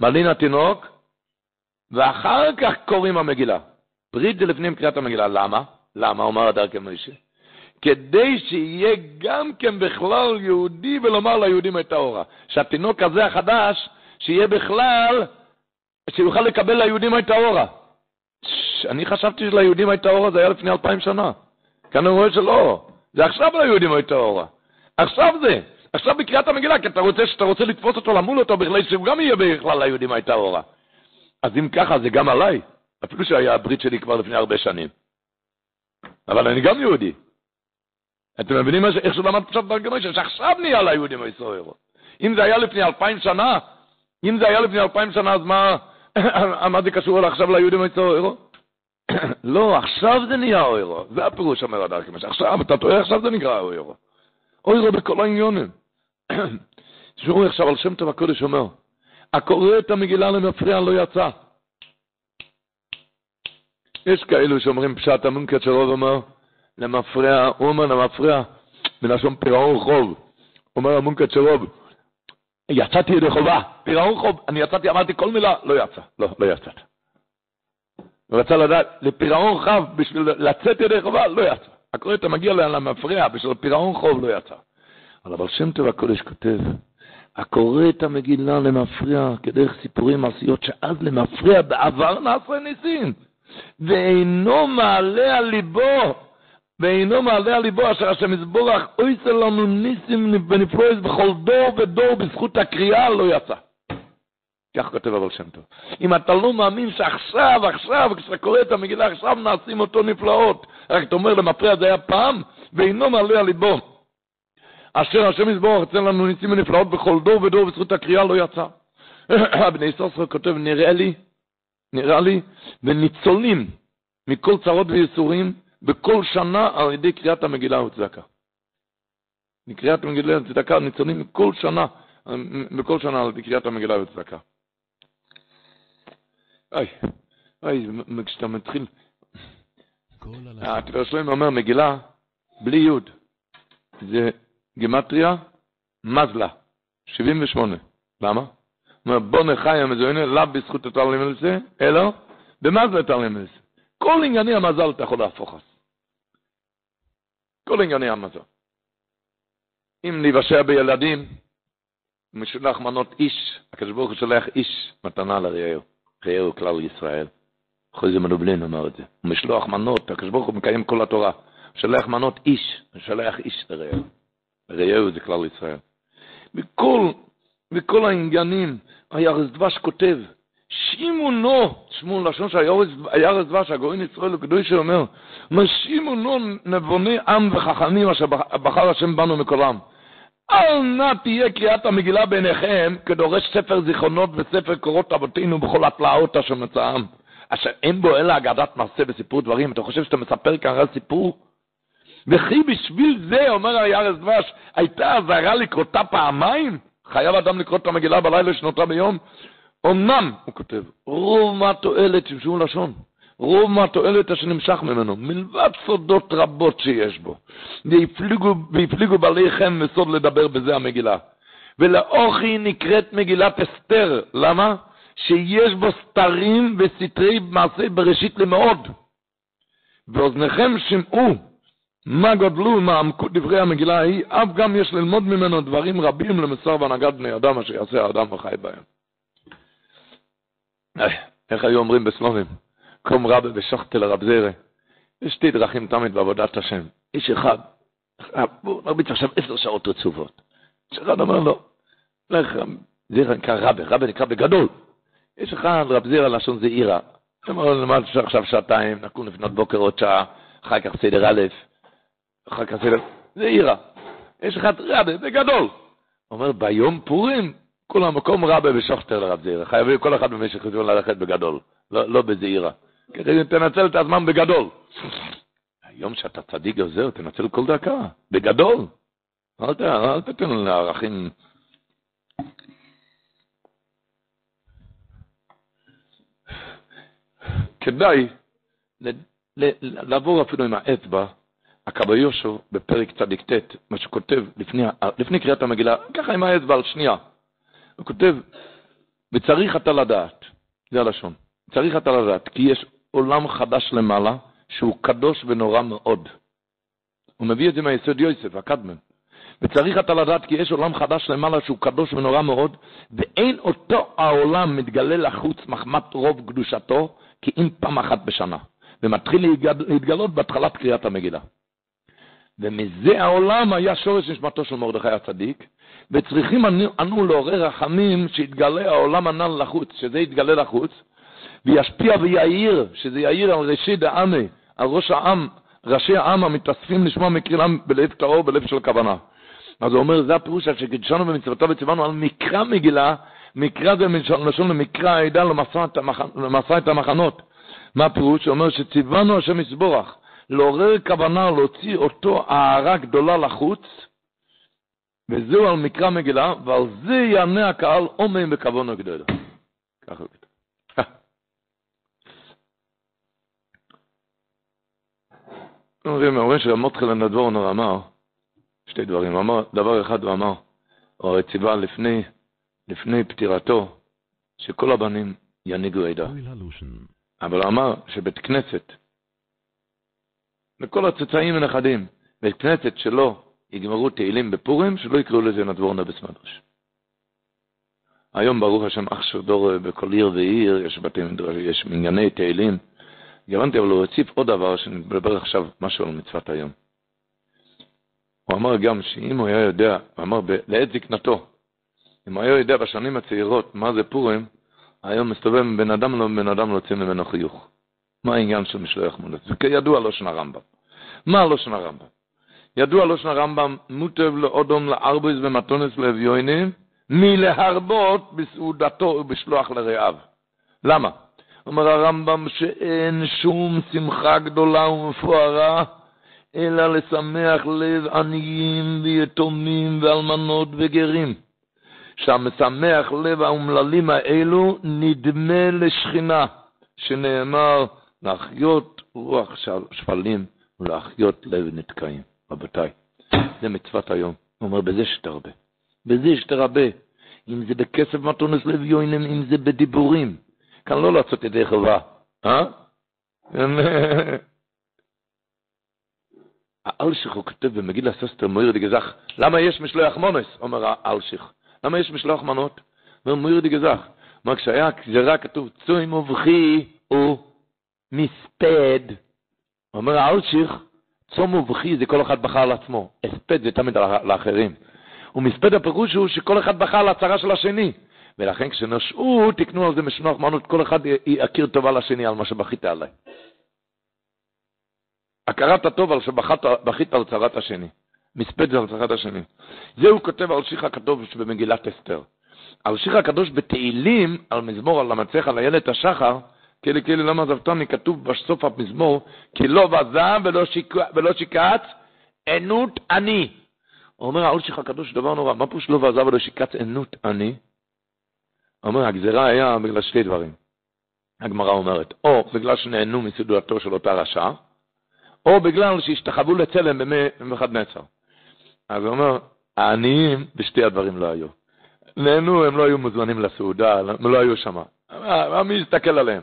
מלין התינוק, ואחר כך קוראים המגילה. ברית זה לפנים קריאת המגילה. למה? למה אומר הדרכי מוישה? כדי שיהיה גם כן בכלל יהודי ולומר ליהודים את האורה. שהתינוק הזה החדש, שיהיה בכלל, שיוכל לקבל ליהודים את האורה. אני חשבתי שליהודים את האורה זה היה לפני אלפיים שנה. כאן אני רואה שלא, זה עכשיו ליהודים את האורה. עכשיו זה. עכשיו בקריאת המגילה, כי אתה רוצה, שאתה רוצה לתפוס אותו, למול אותו, בכלל שהוא גם יהיה בכלל ליהודים הייתה אורה. אז אם ככה, זה גם עליי. אפילו שהיה הברית שלי כבר לפני הרבה שנים. אבל אני גם יהודי. אתם מבינים איך שהוא למד פשוט ברגמי, שעכשיו נהיה ליהודים הישראלים. אם זה היה לפני אלפיים שנה, אם זה היה לפני אלפיים שנה, אז מה, *coughs* מה זה קשור עכשיו ליהודים הישראלים? לא, עכשיו זה נהיה אוירו. זה הפירוש אומר הדרכי, עכשיו, אתה טועה, עכשיו זה נקרא אוירו. אוירו בכל העניונים. תשמעו עכשיו על שם טוב הקודש אומר, הקורא את המגילה למפריע לא יצא. יש כאלו שאומרים פשט המונקת של רוב אומר, למפריע, הוא אומר למפריע, מלשון פירעון חוב. אומר המונקת של רוב, יצאתי ידי חובה, פירעון חוב, אני יצאתי, אמרתי כל מילה, לא יצא, לא, לא יצאת. הוא רצה לדעת, לפירעון חב, בשביל לצאת ידי חובה, לא יצא. הקורא אתה מגיע למפריע, בשביל פירעון חוב לא יצא. אבל אבל שם טוב הקודש כותב, הקורא את המגילה למפריע כדרך סיפורים מעשיות, שאז למפריע בעבר נעשה ניסים, ואינו מעלה על ליבו, ואינו מעלה על ליבו אשר השם יזבורך אויסר לנו ניסים ונפלויס בכל דור ודור בזכות הקריאה לא יצא. כך כותב אבל שם טוב. אם אתה לא מאמין שעכשיו, עכשיו, כשאתה קורא את המגילה, עכשיו נעשים אותו נפלאות. רק אתה אומר למפריע זה היה פעם, ואינו מעלה על ליבו. אשר השם יסבור, אצל לנו ניסים ונפלאות בכל דור ודור בזכות הקריאה לא יצא. בני סוסר כותב, נראה לי, נראה לי, וניצולים מכל צרות וייסורים בכל שנה על ידי קריאת המגילה וצדקה. מקריאת המגילה וצדקה ניצולים מכל שנה, בכל שנה על ידי קריאת המגילה וצדקה. אוי, אוי, כשאתה מתחיל... התפילה שלהם אומר מגילה בלי יוד. זה גימטריה מזלה, 78. למה? אומר, בוא נחי המזוינה, לאו בזכות התרלים על זה, אלא במזלה התרלים על זה. כל ענייני המזל אתה יכול להפוך. כל ענייני המזל. אם נבשע בילדים, משולח מנות איש, הקדוש ברוך הוא שולח איש מתנה לרעהו. רעהו כלל ישראל. חוזי מלובלין אומר את זה. משלוח מנות, הקדוש ברוך הוא מקיים כל התורה. שולח מנות איש, שולח איש לרעהו. רעהו זה כלל ישראל. בכל, בכל העניינים, הירס דבש כותב, שימונו, תשמעו לשון של הירס דבש, הגאון ישראל הקדוש אומר, אומר שימונו נבוני עם וחכמים אשר בחר השם בנו מכולם. אל נא תהיה קריאת המגילה בעיניכם כדורש ספר זיכרונות וספר קורות אבותינו בכל התלאות אשר מצאם. אשר אין בו אלא אגדת מעשה וסיפור דברים. אתה חושב שאתה מספר כאן סיפור? וכי בשביל זה, אומר הירס דבש, הייתה אזהרה לקרותה פעמיים? חייב אדם לקרוא את המגילה בלילה שנותה ביום? אמנם, הוא כותב, רוב מה תועלת, תמשו לשון, רוב מה תועלת אשר נמשך ממנו, מלבד סודות רבות שיש בו, והפליגו, בעלי חם וסוד לדבר בזה המגילה. ולאוכי נקראת מגילת אסתר, למה? שיש בו סתרים וסתרי מעשי בראשית למאוד. ואוזניכם שמעו מה גדלו, מה עמקות דברי המגילה ההיא, אף גם יש ללמוד ממנו דברים רבים למסר והנהגת בני אדם אשר יעשה האדם וחי בהם. איך היו אומרים בסלובים? קום רבי ושוחטל הרב זרע. יש שתי דרכים תמיד בעבודת השם. איש אחד, בואו נרביץ עכשיו עשר שעות רצופות. איש אחד אומר לו, לך, זרע נקרא רבי, רבי נקרא בגדול. יש אחד, רב זרע לשון זה עירה. אומר לו, למד עכשיו שעתיים, נקום לפנות בוקר עוד שעה, אחר כך סדר א', אחר כך סדר, זה עירה. יש אחד רבי, בגדול. אומר, ביום פורים, כל המקום רבה ושוכטר לרב זעירה. חייבים כל אחד במשך חשבון ללכת בגדול, לא, לא בזעירה. כדי תנצל את הזמן בגדול. היום שאתה צדיק עוזר, תנצל כל דקה, בגדול. אל, ת, אל תתן לערכים... כדאי לעבור אפילו עם האצבע, הקבא יהושע בפרק צדיק ט', מה שכותב לפני, לפני קריאת המגילה, ככה עם האצבע על שנייה. הוא כותב, וצריך אתה לדעת, זה הלשון, צריך אתה לדעת, כי יש עולם חדש למעלה, שהוא קדוש ונורא מאוד. הוא מביא את זה מהיסוד יוסף, הקדמן. וצריך אתה לדעת כי יש עולם חדש למעלה שהוא קדוש ונורא מאוד, ואין אותו העולם מתגלה לחוץ מחמת רוב קדושתו, כי אם פעם אחת בשנה. ומתחיל להתגלות בהתחלת קריאת המגילה. ומזה העולם היה שורש נשמתו של מרדכי הצדיק, וצריכים אנו, אנו לעורר רחמים שיתגלה העולם הנ"ל לחוץ, שזה יתגלה לחוץ, וישפיע ויעיר, שזה יעיר על ראשי דעמי, על ראש העם, ראשי העם המתאספים לשמוע מקרילם בלב טהור, בלב של כוונה. אז הוא אומר, זה הפירוש על שקידשנו במצוותו וציוונו על מקרא מגילה, מקרא זה מלשון למקרא העדה למסע את המחנות. מה הפירוש? הוא אומר שציוונו השם יסבורך, לעורר כוונה להוציא אותו הערה גדולה לחוץ, וזהו על מקרא מגילה, ועל זה יענה הקהל אומן בכבון הגדול. ככה הוא כתב. אומרים, שהמותחל הנדבורנר אמר שתי דברים. אמר, דבר אחד הוא אמר, או הציבה לפני, לפני פטירתו, שכל הבנים ינהיגו עדה. אבל הוא אמר שבית כנסת, וכל הצאצאים הנכדים, בית כנסת שלא יגמרו תהילים בפורים, שלא יקראו לזה נדבורנה בסמדרש. היום ברוך השם אח של דור בכל עיר ועיר, יש בתי מדרש, יש מנייני תהילים. גרנתי, אבל הוא הוסיף עוד דבר, שנדבר עכשיו משהו על מצוות היום. הוא אמר גם שאם הוא היה יודע, הוא אמר לעת זקנתו, אם הוא היה יודע בשנים הצעירות מה זה פורים, היום מסתובב בן אדם לא בן אדם להוציא ממנו חיוך. מה העניין של משלוח מולד? זה כידוע לא שנה רמב"ם. מה לא שנה רמב"ם? ידוע לו שנה רמב"ם, מוטב לאודום לארבויז ומתונס לאביונים, מלהרבות בסעודתו ובשלוח לרעיו. למה? אומר הרמב"ם שאין שום שמחה גדולה ומפוארה, אלא לשמח לב עניים ויתומים ואלמנות וגרים. שהמשמח לב האומללים האלו נדמה לשכינה, שנאמר להחיות רוח שפלים ולהחיות לב נתקעים. רבותיי, זה מצוות היום. הוא אומר, בזה שתרבה. בזה שתרבה. אם זה בכסף מתונס לב יוינם, אם זה בדיבורים. כאן לא לעשות ידי חובה, אה? האלשיך הוא כותב במגיל הססטר מויר דגזך, למה יש משלוח מונס? אומר האלשיך. למה יש משלוח מנות? אומר מויר דגזך. אומר, כשהיה גזירה כתוב, צוי מובכי הוא מספד. אומר האלשיך, צום ובכי זה כל אחד בחר לעצמו, הספד זה תמיד לאחרים. ומספד הפירוש הוא שכל אחד בחר להצהרה של השני. ולכן כשנושעו, תקנו על זה משנוח מנות, כל אחד יכיר טובה לשני על מה שבכית עליי. הכרת הטוב על שבכית על צרת השני. מספד על צרת השני. זה הוא כותב על שיח הקדוש במגילת אסתר. על שיח הקדוש בתהילים, על מזמור, על המצח, על איילת השחר, כאילו כאילו למה עזבתני, כתוב בסוף המזמור, כי לא בזב ולא, שיק... ולא שיקץ, ענות אני. הוא אומר, על שיח הקדוש דבר נורא, מה פירוש לא ועזב ולא שיקץ ענות אני? אומר, הגזירה היה בגלל שתי דברים. הגמרא אומרת, או בגלל שנהנו מסעודתו של אותה רשע, או בגלל שהשתחוו לצלם במחד נצר. אז הוא אומר, העניים בשתי הדברים לא היו. נהנו, הם לא היו מוזמנים לסעודה, הם לא היו שם. מי יסתכל עליהם?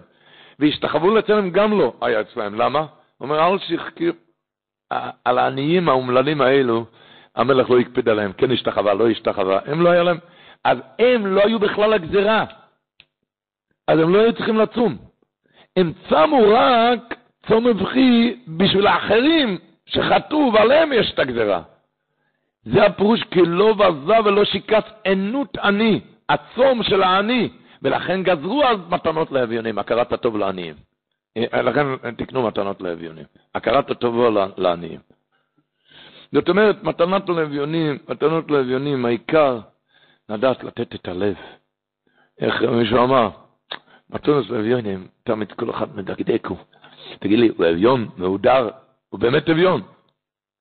והשתחוו לצלם גם לא היה אצלם. למה? הוא אומר, אל שחקיר, על העניים האומללים האלו, המלך לא הקפיד עליהם, כן השתחווה, לא השתחווה, הם לא היה להם, אז הם לא היו בכלל הגזירה. אז הם לא היו צריכים לצום. הם צמו רק צום מבחי בשביל האחרים שחטאו ועליהם יש את הגזירה. זה הפירוש כי לא ועזב ולא שיקץ ענות עני, הצום של העני, ולכן גזרו אז מתנות לאביונים, הכרת הטוב לעניים. אה, לכן תקנו מתנות לאביונים, הכרת הטוב לעניים. זאת אומרת, מתנות לאביונים, מתנות לאביונים, העיקר לדעת לתת את הלב. איך מישהו אמר, מתנות לאביונים, תמיד כל אחד מדקדקו. תגיד לי, הוא אביון, מהודר, הוא באמת אביון.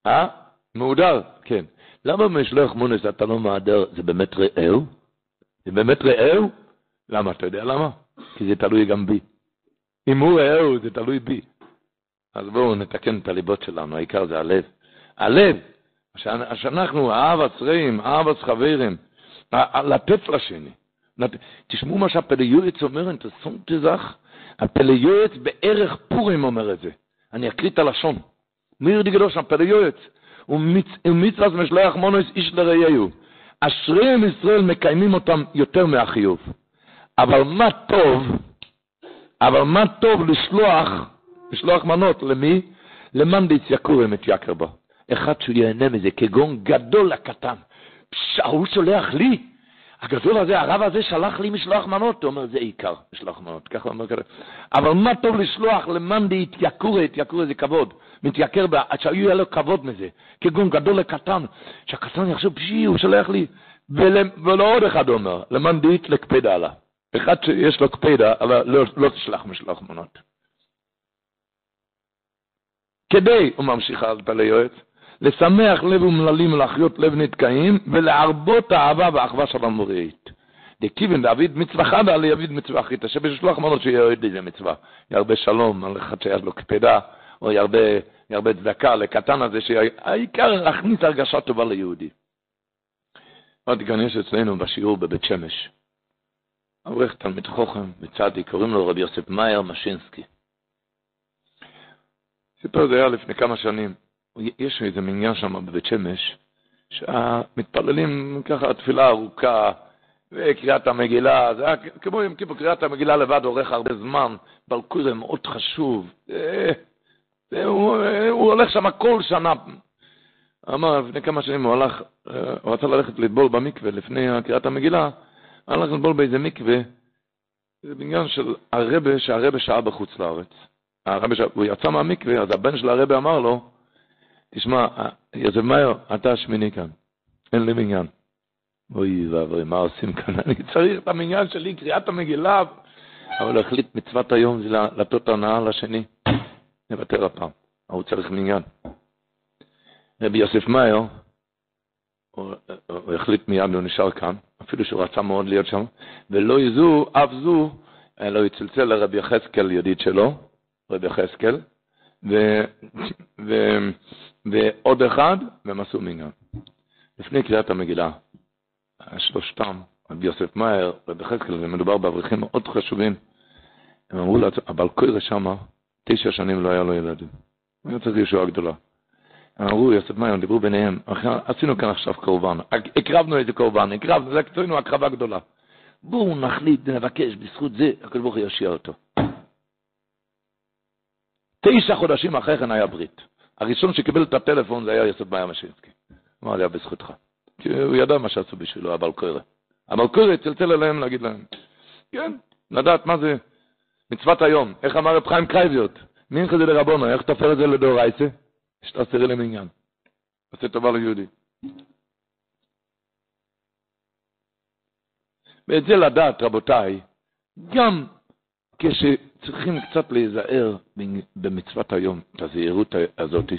אה? מהודר, כן. למה במשלוח מונס אתה לא מהדר, זה באמת רעהו? זה באמת רעהו? למה? אתה יודע למה? כי זה תלוי גם בי. אם הוא רעהו, זה תלוי בי. אז בואו נתקן את הליבות שלנו, העיקר זה הלב. הלב, שאנחנו אהב עצרים, אהב חברים, לתת לשני. תשמעו מה שהפליועץ אומר, תשמתי זך, הפליועץ בערך פורים אומר את זה. אני אקריא את הלשון. מי ירדי גדול שם, פליועץ. ומצווה משלח מונוס איש לרעיהו. אשריהם ישראל מקיימים אותם יותר מהחיוב. אבל מה טוב, אבל מה טוב לשלוח, לשלוח מנות, למי? למאן דהתייקורם את יקר בו. אחד שהוא ייהנה מזה, כגון גדול לקטן. הוא שולח לי, הגדול הזה, הרב הזה שלח לי משלוח מנות, הוא אומר, זה עיקר, משלוח מנות, ככה אומר כזה. אבל מה טוב לשלוח למאן דהתייקורא, התייקורא זה כבוד, מתייקר, שיהיה לו כבוד מזה, כגון גדול לקטן, שהקטן יחשוב, פשי, הוא שולח לי, ולא עוד אחד אומר, למאן דהית לקפדה עליו. אחד שיש לו קפדה, אבל לא, לא תשלח משלוח מנות. כדי, הוא ממשיך על פלא יועץ, לשמח לב ומללים ולהחיות לב נתקעים, ולהרבות האהבה והאחווה של המוראית. דכיוון דוד מצווה חדה ליביד מצווה אחריתה, שבשלוח מנות שיהיה עוד איזה מצווה. ירבה שלום על אחד שיש לו קפדה, או ירבה, ירבה צדקה לקטן הזה, שהעיקר להכניס הרגשה טובה ליהודי. עוד כאן יש אצלנו בשיעור בבית שמש. אברך תלמיד חוכם מצדי, קוראים לו רבי יוסף מאייר משינסקי. סיפר זה היה לפני כמה שנים. יש איזה מניין שם בבית שמש, שהמתפללים ככה תפילה ארוכה, וקריאת המגילה, זה היה כמו עם כיפור, קריאת המגילה לבד אורך הרבה זמן, בלקור זה מאוד חשוב. זה, זה, הוא, הוא הולך שם כל שנה. אמר, לפני כמה שנים הוא הלך, הוא רצה ללכת לטבול במקווה לפני קריאת המגילה, הלך לטבול באיזה מקווה, זה בניין של הרבה, שהרבה שעה בחוץ לארץ. הרבה הוא יצא מהמקווה, אז הבן של הרבה אמר לו, תשמע, יוסף מאיו, אתה השמיני כאן, אין לי מניין. אוי ואבוי, מה עושים כאן? *laughs* אני צריך את המניין שלי, קריאת המגילה. אבל הוא החליט מצוות היום זה לתת הנאה לשני. נוותר הפעם, הוא צריך מניין. רבי יוסף מאיו, הוא, הוא החליט מיד, הוא נשאר כאן, אפילו שהוא רצה מאוד להיות שם, ולא יזו, אף זו, אלא הוא יצלצל לרבי יחזקאל, ידיד שלו, רבי יחזקאל, ו, ו, ועוד אחד, והם עשו מניין. לפני קריאת המגילה, שלושתם, רבי יוסף מאיר, רבי חזקאל, ומדובר באברכים מאוד חשובים, הם אמרו לעצמם, אבל קוירה שמה, תשע שנים לא היה לו ילדים. הוא היה צריך ישועה גדולה. הם אמרו, יוסף מאיר, דיברו ביניהם, עשינו כאן עכשיו קורבן, הקרבנו איזה קורבן, הקרבנו, זה קצרנו הקרבה גדולה. בואו נחליט, נבקש, בזכות זה, הקדוש ברוך הוא יושיע אותו. תשע חודשים אחרי כן היה ברית. הראשון שקיבל את הטלפון זה היה יוסף מאיה משינסקי. אמר לי, בזכותך. כי הוא ידע מה שעשו בשבילו, אבל קורא. אבל קורא צלצל אליהם להגיד להם. כן, לדעת מה זה מצוות היום. איך אמר רב חיים קרייביות? מינכה זה לרבונו, איך תופר את זה לדאורייסה? שתעשרי להם עניין. עושה טובה ליהודי. ואת זה לדעת, רבותיי, גם כשצריכים קצת להיזהר במצוות היום, את הזהירות הזאת,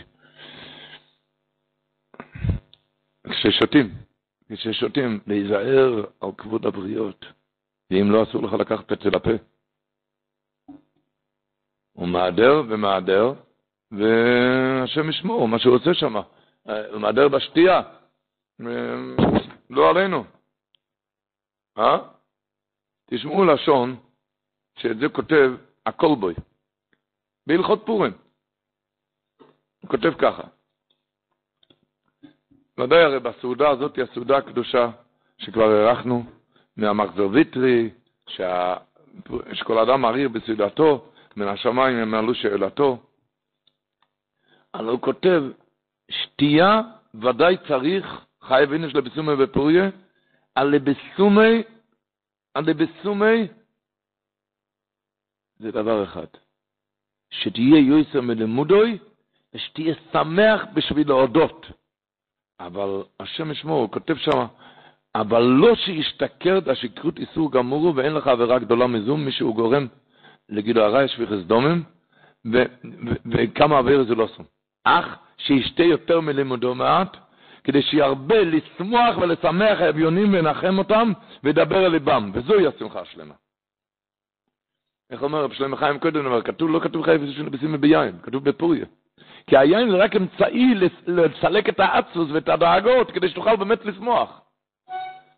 כששותים, כששותים, להיזהר על כבוד הבריות, ואם לא אסור לך לקחת את זה לפה. הוא מעדר ומעדר, והשם ישמור, מה שהוא עושה שם. הוא מעדר בשתייה, לא עלינו. אה? תשמעו לשון, שאת זה כותב הקולבוי, בהלכות פורים. הוא כותב ככה, ודאי הרי בסעודה הזאת היא הסעודה הקדושה שכבר אירחנו, מהמחזור ויטרי, שה... שכל אדם מעריר בסעודתו, מן השמיים הם עלו שאלתו. אבל הוא כותב, שתייה ודאי צריך, חי וינש לבסומי ופוריה, על לבסומי, על לבסומי, זה דבר אחד. שתהיה יויסר מלמודוי, ושתהיה שמח בשביל להודות. אבל השם ישמור, הוא כותב שם, אבל לא שישתכר את השכרות איסור גמורו ואין לך עבירה גדולה מזו, מי שהוא גורם לגילו הרע יש ויחס דומם, וכמה עבירה זה לא סום. אך שישתה יותר מלימודו מעט, כדי שירבה לשמוח ולשמח האביונים ונחם אותם, וידבר אל ליבם, וזוהי השמחה השלמה. איך אומר רב שלמה חיים קודם, אומר, כתוב, לא כתוב חייב בשימה ביין, כתוב בפוריה. כי היין זה רק אמצעי לסלק את האצוס ואת הדאגות, כדי שתוכל באמת לשמוח.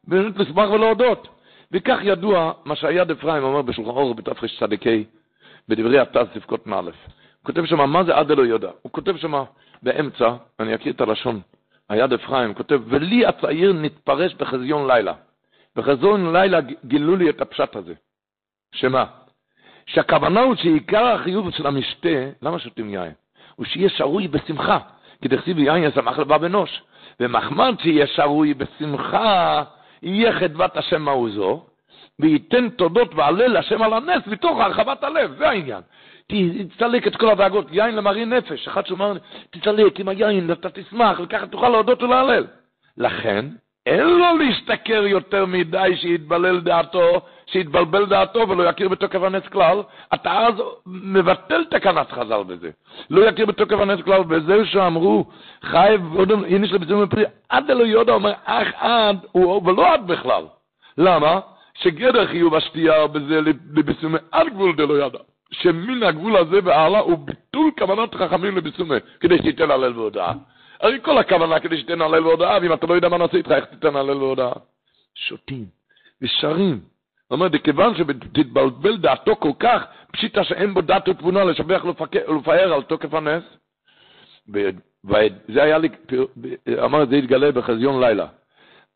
באמת לשמוח ולהודות. וכך ידוע מה שהיד אפרים אומר בשולחן אור צדקי, בדברי התז ספקות מא'. הוא כותב שם, מה זה עד אלו יודע? הוא כותב שם באמצע, אני אקריא את הלשון, היד אפרים, כותב, ולי הצעיר נתפרש בחזיון לילה. בחזיון לילה גילו לי את הפשט הזה. שמה? שהכוונה הוא שעיקר החיוב של המשתה, למה שותים יין? הוא שיהיה שרוי בשמחה, כי דכסיב יין ישמח לבב אנוש. ומחמד שיהיה שרוי בשמחה, יהיה חדבת השם מעוזו, וייתן תודות והלל השם על הנס מתוך הרחבת הלב, זה העניין. תצטלק את כל הדאגות, יין למרי נפש, אחד שאומר, תצטלק עם היין, אתה תשמח, וככה תוכל להודות ולהלל. לכן, אין לו להשתכר יותר מדי שיתבלל דעתו, שיתבלבל דעתו ולא יכיר בתוקף הנס כלל, אתה אז מבטל תקנת חז"ל בזה. לא יכיר בתוקף הנס כלל, וזהו שאמרו, חייב, הנה יש לבזום בפרי, עד אלו יהודה אומר, אך עד, ולא עד בכלל. למה? שגדר חיוב השתייה בזה לבסומי עד גבול דלא ידע. שמן הגבול הזה והלאה הוא ביטול כוונת חכמים לבסומי, כדי שתיתן הלל והודעה. הרי כל הכוונה כדי שתיתן הלל והודעה, ואם אתה לא יודע מה נעשה איתך, איך תיתן הלל והודעה? שותים ושרים. הוא אומר, כיוון שתתבלבל דעתו כל כך, פשיטה שאין בו דת ותבונה לשבח ולפאר על תוקף הנס. וזה היה לי, אמר, זה התגלה בחזיון לילה.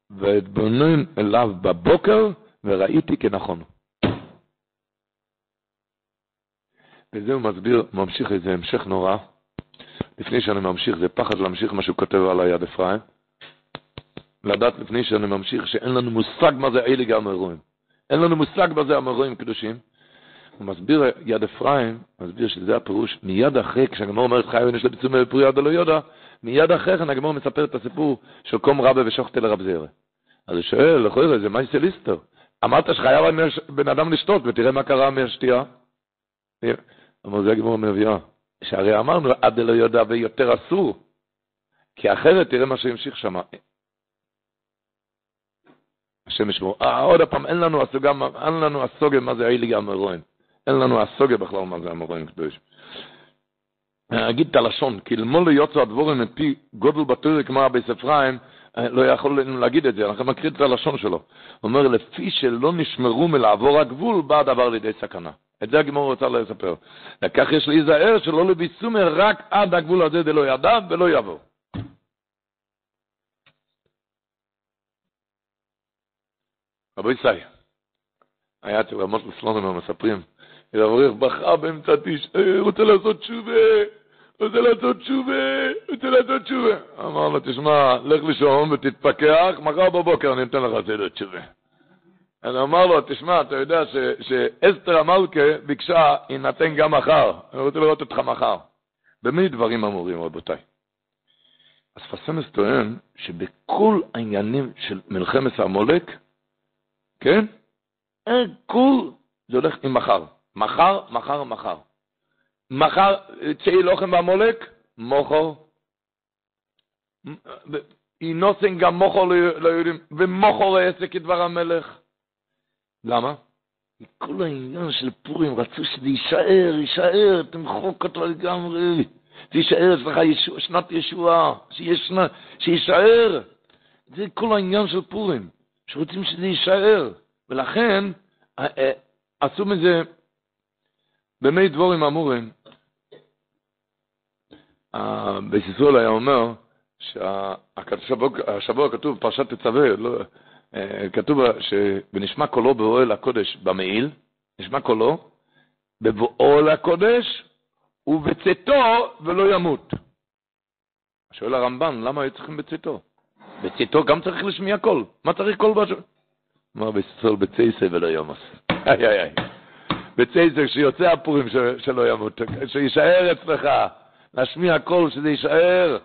ואתבונן אליו בבוקר, וראיתי כנכון. וזה הוא מסביר, ממשיך איזה המשך נורא. לפני שאני ממשיך, זה פחד להמשיך מה שהוא כותב על היד אפרים. לדעת לפני שאני ממשיך שאין לנו מושג מה זה אלה גם אירועים. אין לנו מושג מה זה המרואים קדושים. הוא מסביר יד אפרים, מסביר שזה הפירוש, מיד אחרי, כשהגמור אומרת חי ונש לביצום בפרי יד לא יודע, מיד אחרי כן הגמור מספר את הסיפור של קום רבה ושוחטה לרב זרע. אז הוא שואל, לכוי זה מה יש ליסטר? אמרת שחייב בן אדם לשתות, ותראה מה קרה מהשתייה. אמר זה הגמור מביאה, שהרי אמרנו עד לא יודע ויותר אסור, כי אחרת תראה מה שהמשיך שם. השם ישמור. אה, עוד פעם, אין לנו הסוגה, אין לנו הסוגה מה זה איילי המרואים. אין לנו הסוגה בכלל מה זה המרואים קדוש. אגיד את הלשון, כי ללמוד ליוצא הדבורים מפי גודל בתורי כמו רבי ספריים, לא יכול להגיד את זה, אנחנו מקריא את הלשון שלו. הוא אומר, לפי שלא נשמרו מלעבור הגבול, בא הדבר לידי סכנה. את זה הגמור רוצה לספר. וכך יש להיזהר שלא לביסומי רק עד הגבול הזה דלא ידע ולא יעבור. רבו ישראל, היה אצל רמות לסלונם מספרים, אברך בכה באמצע תשע, רוצה לעשות תשובה, רוצה לעשות תשובה, רוצה לעשות תשובה. אמר לו, תשמע, לך לישון ותתפכח, מחר בבוקר אני אתן לך סדר תשובה. אני אמר לו, תשמע, אתה יודע שאסתר המלכה ביקשה, יינתן גם מחר. אני רוצה לראות אותך מחר. במי דברים אמורים, רבותיי? אז פסמס טוען שבכל העניינים של מלחמת המולק, כן? כל זה הולך עם מחר. מחר, מחר, מחר. מחר, צאי לוחם והמולק, מוכו. אינוסן גם מוכו ליהודים, ומוכו לעסק כדבר המלך. למה? כל העניין של פורים רצו שזה יישאר, יישאר, תמחוק אותו לגמרי. זה יישאר אצלך ישוע, שנת ישועה, שיישאר. זה כל העניין של פורים, שרוצים שזה יישאר. ולכן אה, אה, עשו מזה במי דבורים אמורים. בסיסול היה אומר שהשבוע כתוב פרשת תצווה, לא, אה, כתוב שבנשמע קולו באוהל הקודש במעיל, נשמע קולו, בבואו לקודש ובצאתו ולא ימות. שואל הרמב"ן, למה היו צריכים בצאתו? בצאתו גם צריך לשמיע קול. מה צריך קול בשביל? אמר בסול בצייסה ולא ימוס. *laughs* איי איי איי. בצייסה, כשיוצא הפורים שלא ימות, שיישאר אצלך, להשמיע קול, שזה יישאר.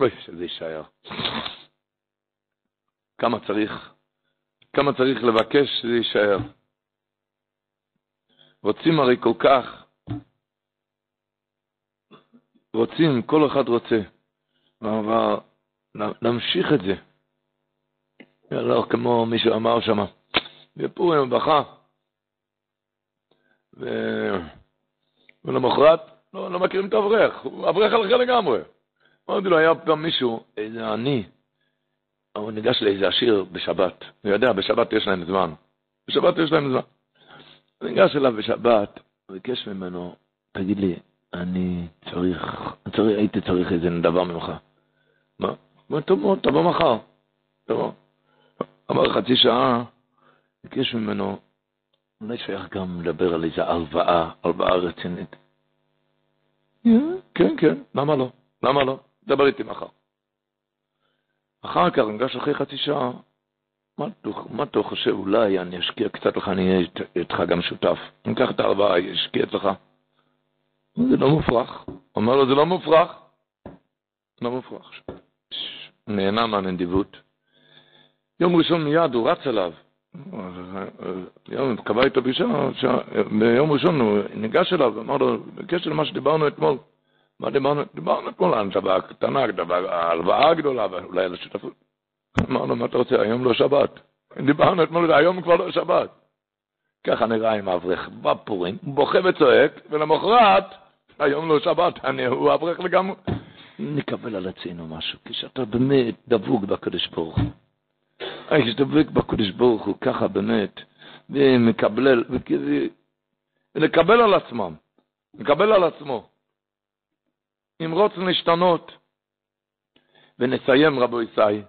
אוי, שזה יישאר. כמה צריך, כמה צריך לבקש שזה יישאר. רוצים הרי כל כך, רוצים, כל אחד רוצה, אבל להמשיך את זה. לא כמו מישהו אמר שם, בפורים בכה, ו... ולמחרת לא, לא מכירים את האברך, הוא אברך הלכה לגמרי. אמרתי לו, היה פעם מישהו, איזה עני, הוא ניגש לאיזה עשיר בשבת, הוא יודע, בשבת יש להם זמן. בשבת יש להם זמן. הוא ניגש אליו בשבת, ביקש ממנו, תגיד לי, אני צריך, צריך הייתי צריך איזה דבר ממך. מה? הוא טוב מאוד, תבוא מחר. אמר חצי שעה, ביקש ממנו, אולי שייך גם לדבר על איזה הלוואה, הלוואה רצינית. כן, כן, למה לא? למה לא? דבר איתי מחר. אחר כך, ניגש אחרי חצי שעה, מה אתה חושב, אולי אני אשקיע קצת לך, אני אהיה איתך גם שותף. אני אקח את ההלוואה, אשקיע אצלך. זה לא מופרך. אומר לו, זה לא מופרך. לא מופרך. נהנה מהנדיבות. יום ראשון מיד הוא רץ אליו. יום, קבע איתו פגישה, ביום ראשון הוא ניגש אליו ואמר לו, בקשר למה שדיברנו אתמול, מה דיברנו? דיברנו אתמול על דבר קטנה, ההלוואה הגדולה, ואולי על השותפות. אמרנו, מה אתה רוצה, היום לא שבת. דיברנו אתמול, היום כבר לא שבת. ככה נראה עם האברך בפורים, בוכה וצועק, ולמחרת, היום לא שבת, אני, הוא אברך לגמרי. נקבל על עצמנו משהו, כשאתה באמת דבוק בקדוש ברוך הוא. כשדבק בקדוש ברוך הוא ככה באמת, ומקבל, ולקבל על עצמם, לקבל על עצמו. אם רוצים להשתנות. ונסיים, רבו ישי,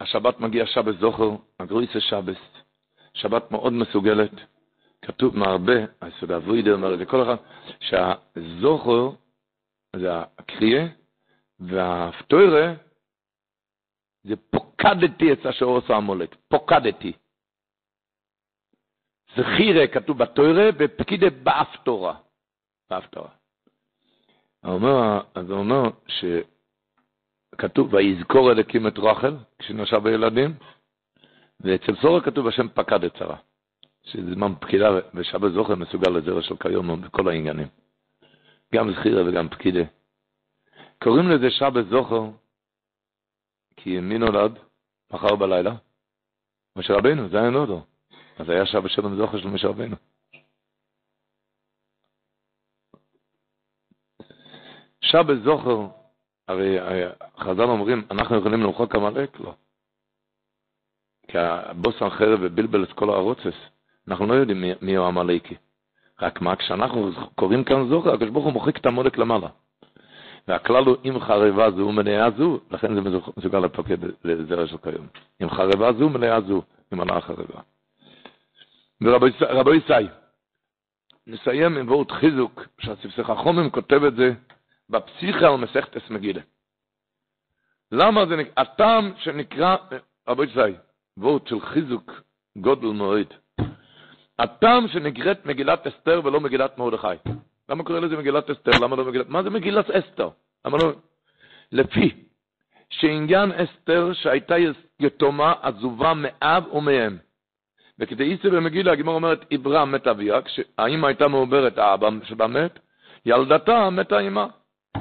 השבת מגיע שבת זוכר, הגרויסה שבס, שבת מאוד מסוגלת, כתוב מהרבה, היסוד אבוידה אומר את זה כל אחד, שהזוכר זה הקריאה, והפטוירה זה פוקדתי את אשר עושה המולק, פוקדתי. זכירה כתוב בתוירה, ופקידה באפתורה, באפתורה. אומר, אז הוא אומר שכתוב, ויזכור אלוקים את רחל, כשנשב בילדים, ואצל סורה כתוב השם פקד את שרה, שזה זמן פקידה, ושבת זוכר מסוגל לזרע של כיום בכל העניינים. גם זכירה וגם פקידה. קוראים לזה שבת זוכר, כי מי נולד? מחר בלילה? משה רבינו, זה היה נודו. אז היה שבת שלום זוכר של משה רבינו. שבת זוכר, הרי חז"ל אומרים, אנחנו יכולים למחוק עמלק? לא. כי הבוס החרב ובלבל את כל הערוצס, אנחנו לא יודעים מי, מי הוא עמלקי. רק מה, כשאנחנו קוראים כאן זוכר, הקדוש ברוך הוא מוחק את המולק למעלה. והכלל הוא אם חרבה זו מלאה זו, לכן זה מסוגל לפקד לזרע של כיום. אם חרבה זו מלאה זו, אם עלה חרבה. ורבו ישי, נסיים עם וורט חיזוק, שהספסך החומם כותב את זה בפסיכה על מסכת אסמגילה. למה זה נקרא, הטעם שנקרא, רבו ישי, וורט של חיזוק גודל מאוד. הטעם שנקראת מגילת אסתר ולא מגילת מרדכי. למה קורא לזה מגילת אסתר? למה לא מגילת... מה זה מגילת אסתר? למה לא... לפי שעניין אסתר שהייתה יתומה עזובה מאב ומאם. איסר במגילה, הגמר אומרת, עברה מת אביה, כשהאימא הייתה מעוברת האבא שבה מת, ילדתה מתה אימא.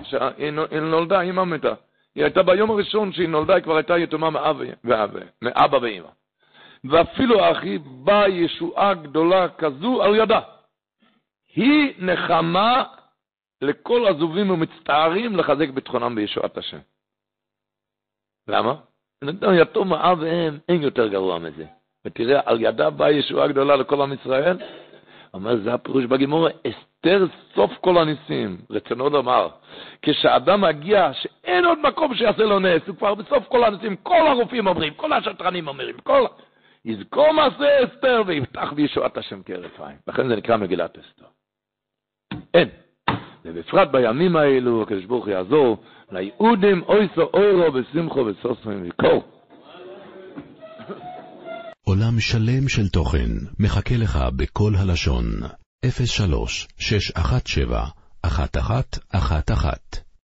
שהיא נולדה, אימא מתה. היא הייתה ביום הראשון שהיא נולדה, היא כבר הייתה יתומה מאבא ואימא. ואפילו אחי באה ישועה גדולה כזו על ידה. היא נחמה לכל עזובים ומצטערים לחזק ביטחונם בישועת השם. למה? יתום האב ואם, אין יותר גרוע מזה. ותראה, על ידה באה ישועה גדולה לכל עם ישראל. אומר, זה הפירוש בגימורה, אסתר סוף כל הניסים. רצונו לומר, כשאדם מגיע שאין עוד מקום שיעשה לו נס, הוא כבר בסוף כל הניסים, כל הרופאים אומרים, כל השטרנים אומרים, כל... יזכור מעשה אסתר ויפתח בישועת השם כהרף עין. לכן זה נקרא מגילת אסתר. אין. ובפרט בימים האלו, הקדוש ברוך יעזור ליהודים אויסו אוירו ושמחו וסוסמים וכל. עולם שלם של תוכן מחכה לך בכל הלשון, 03 617 1111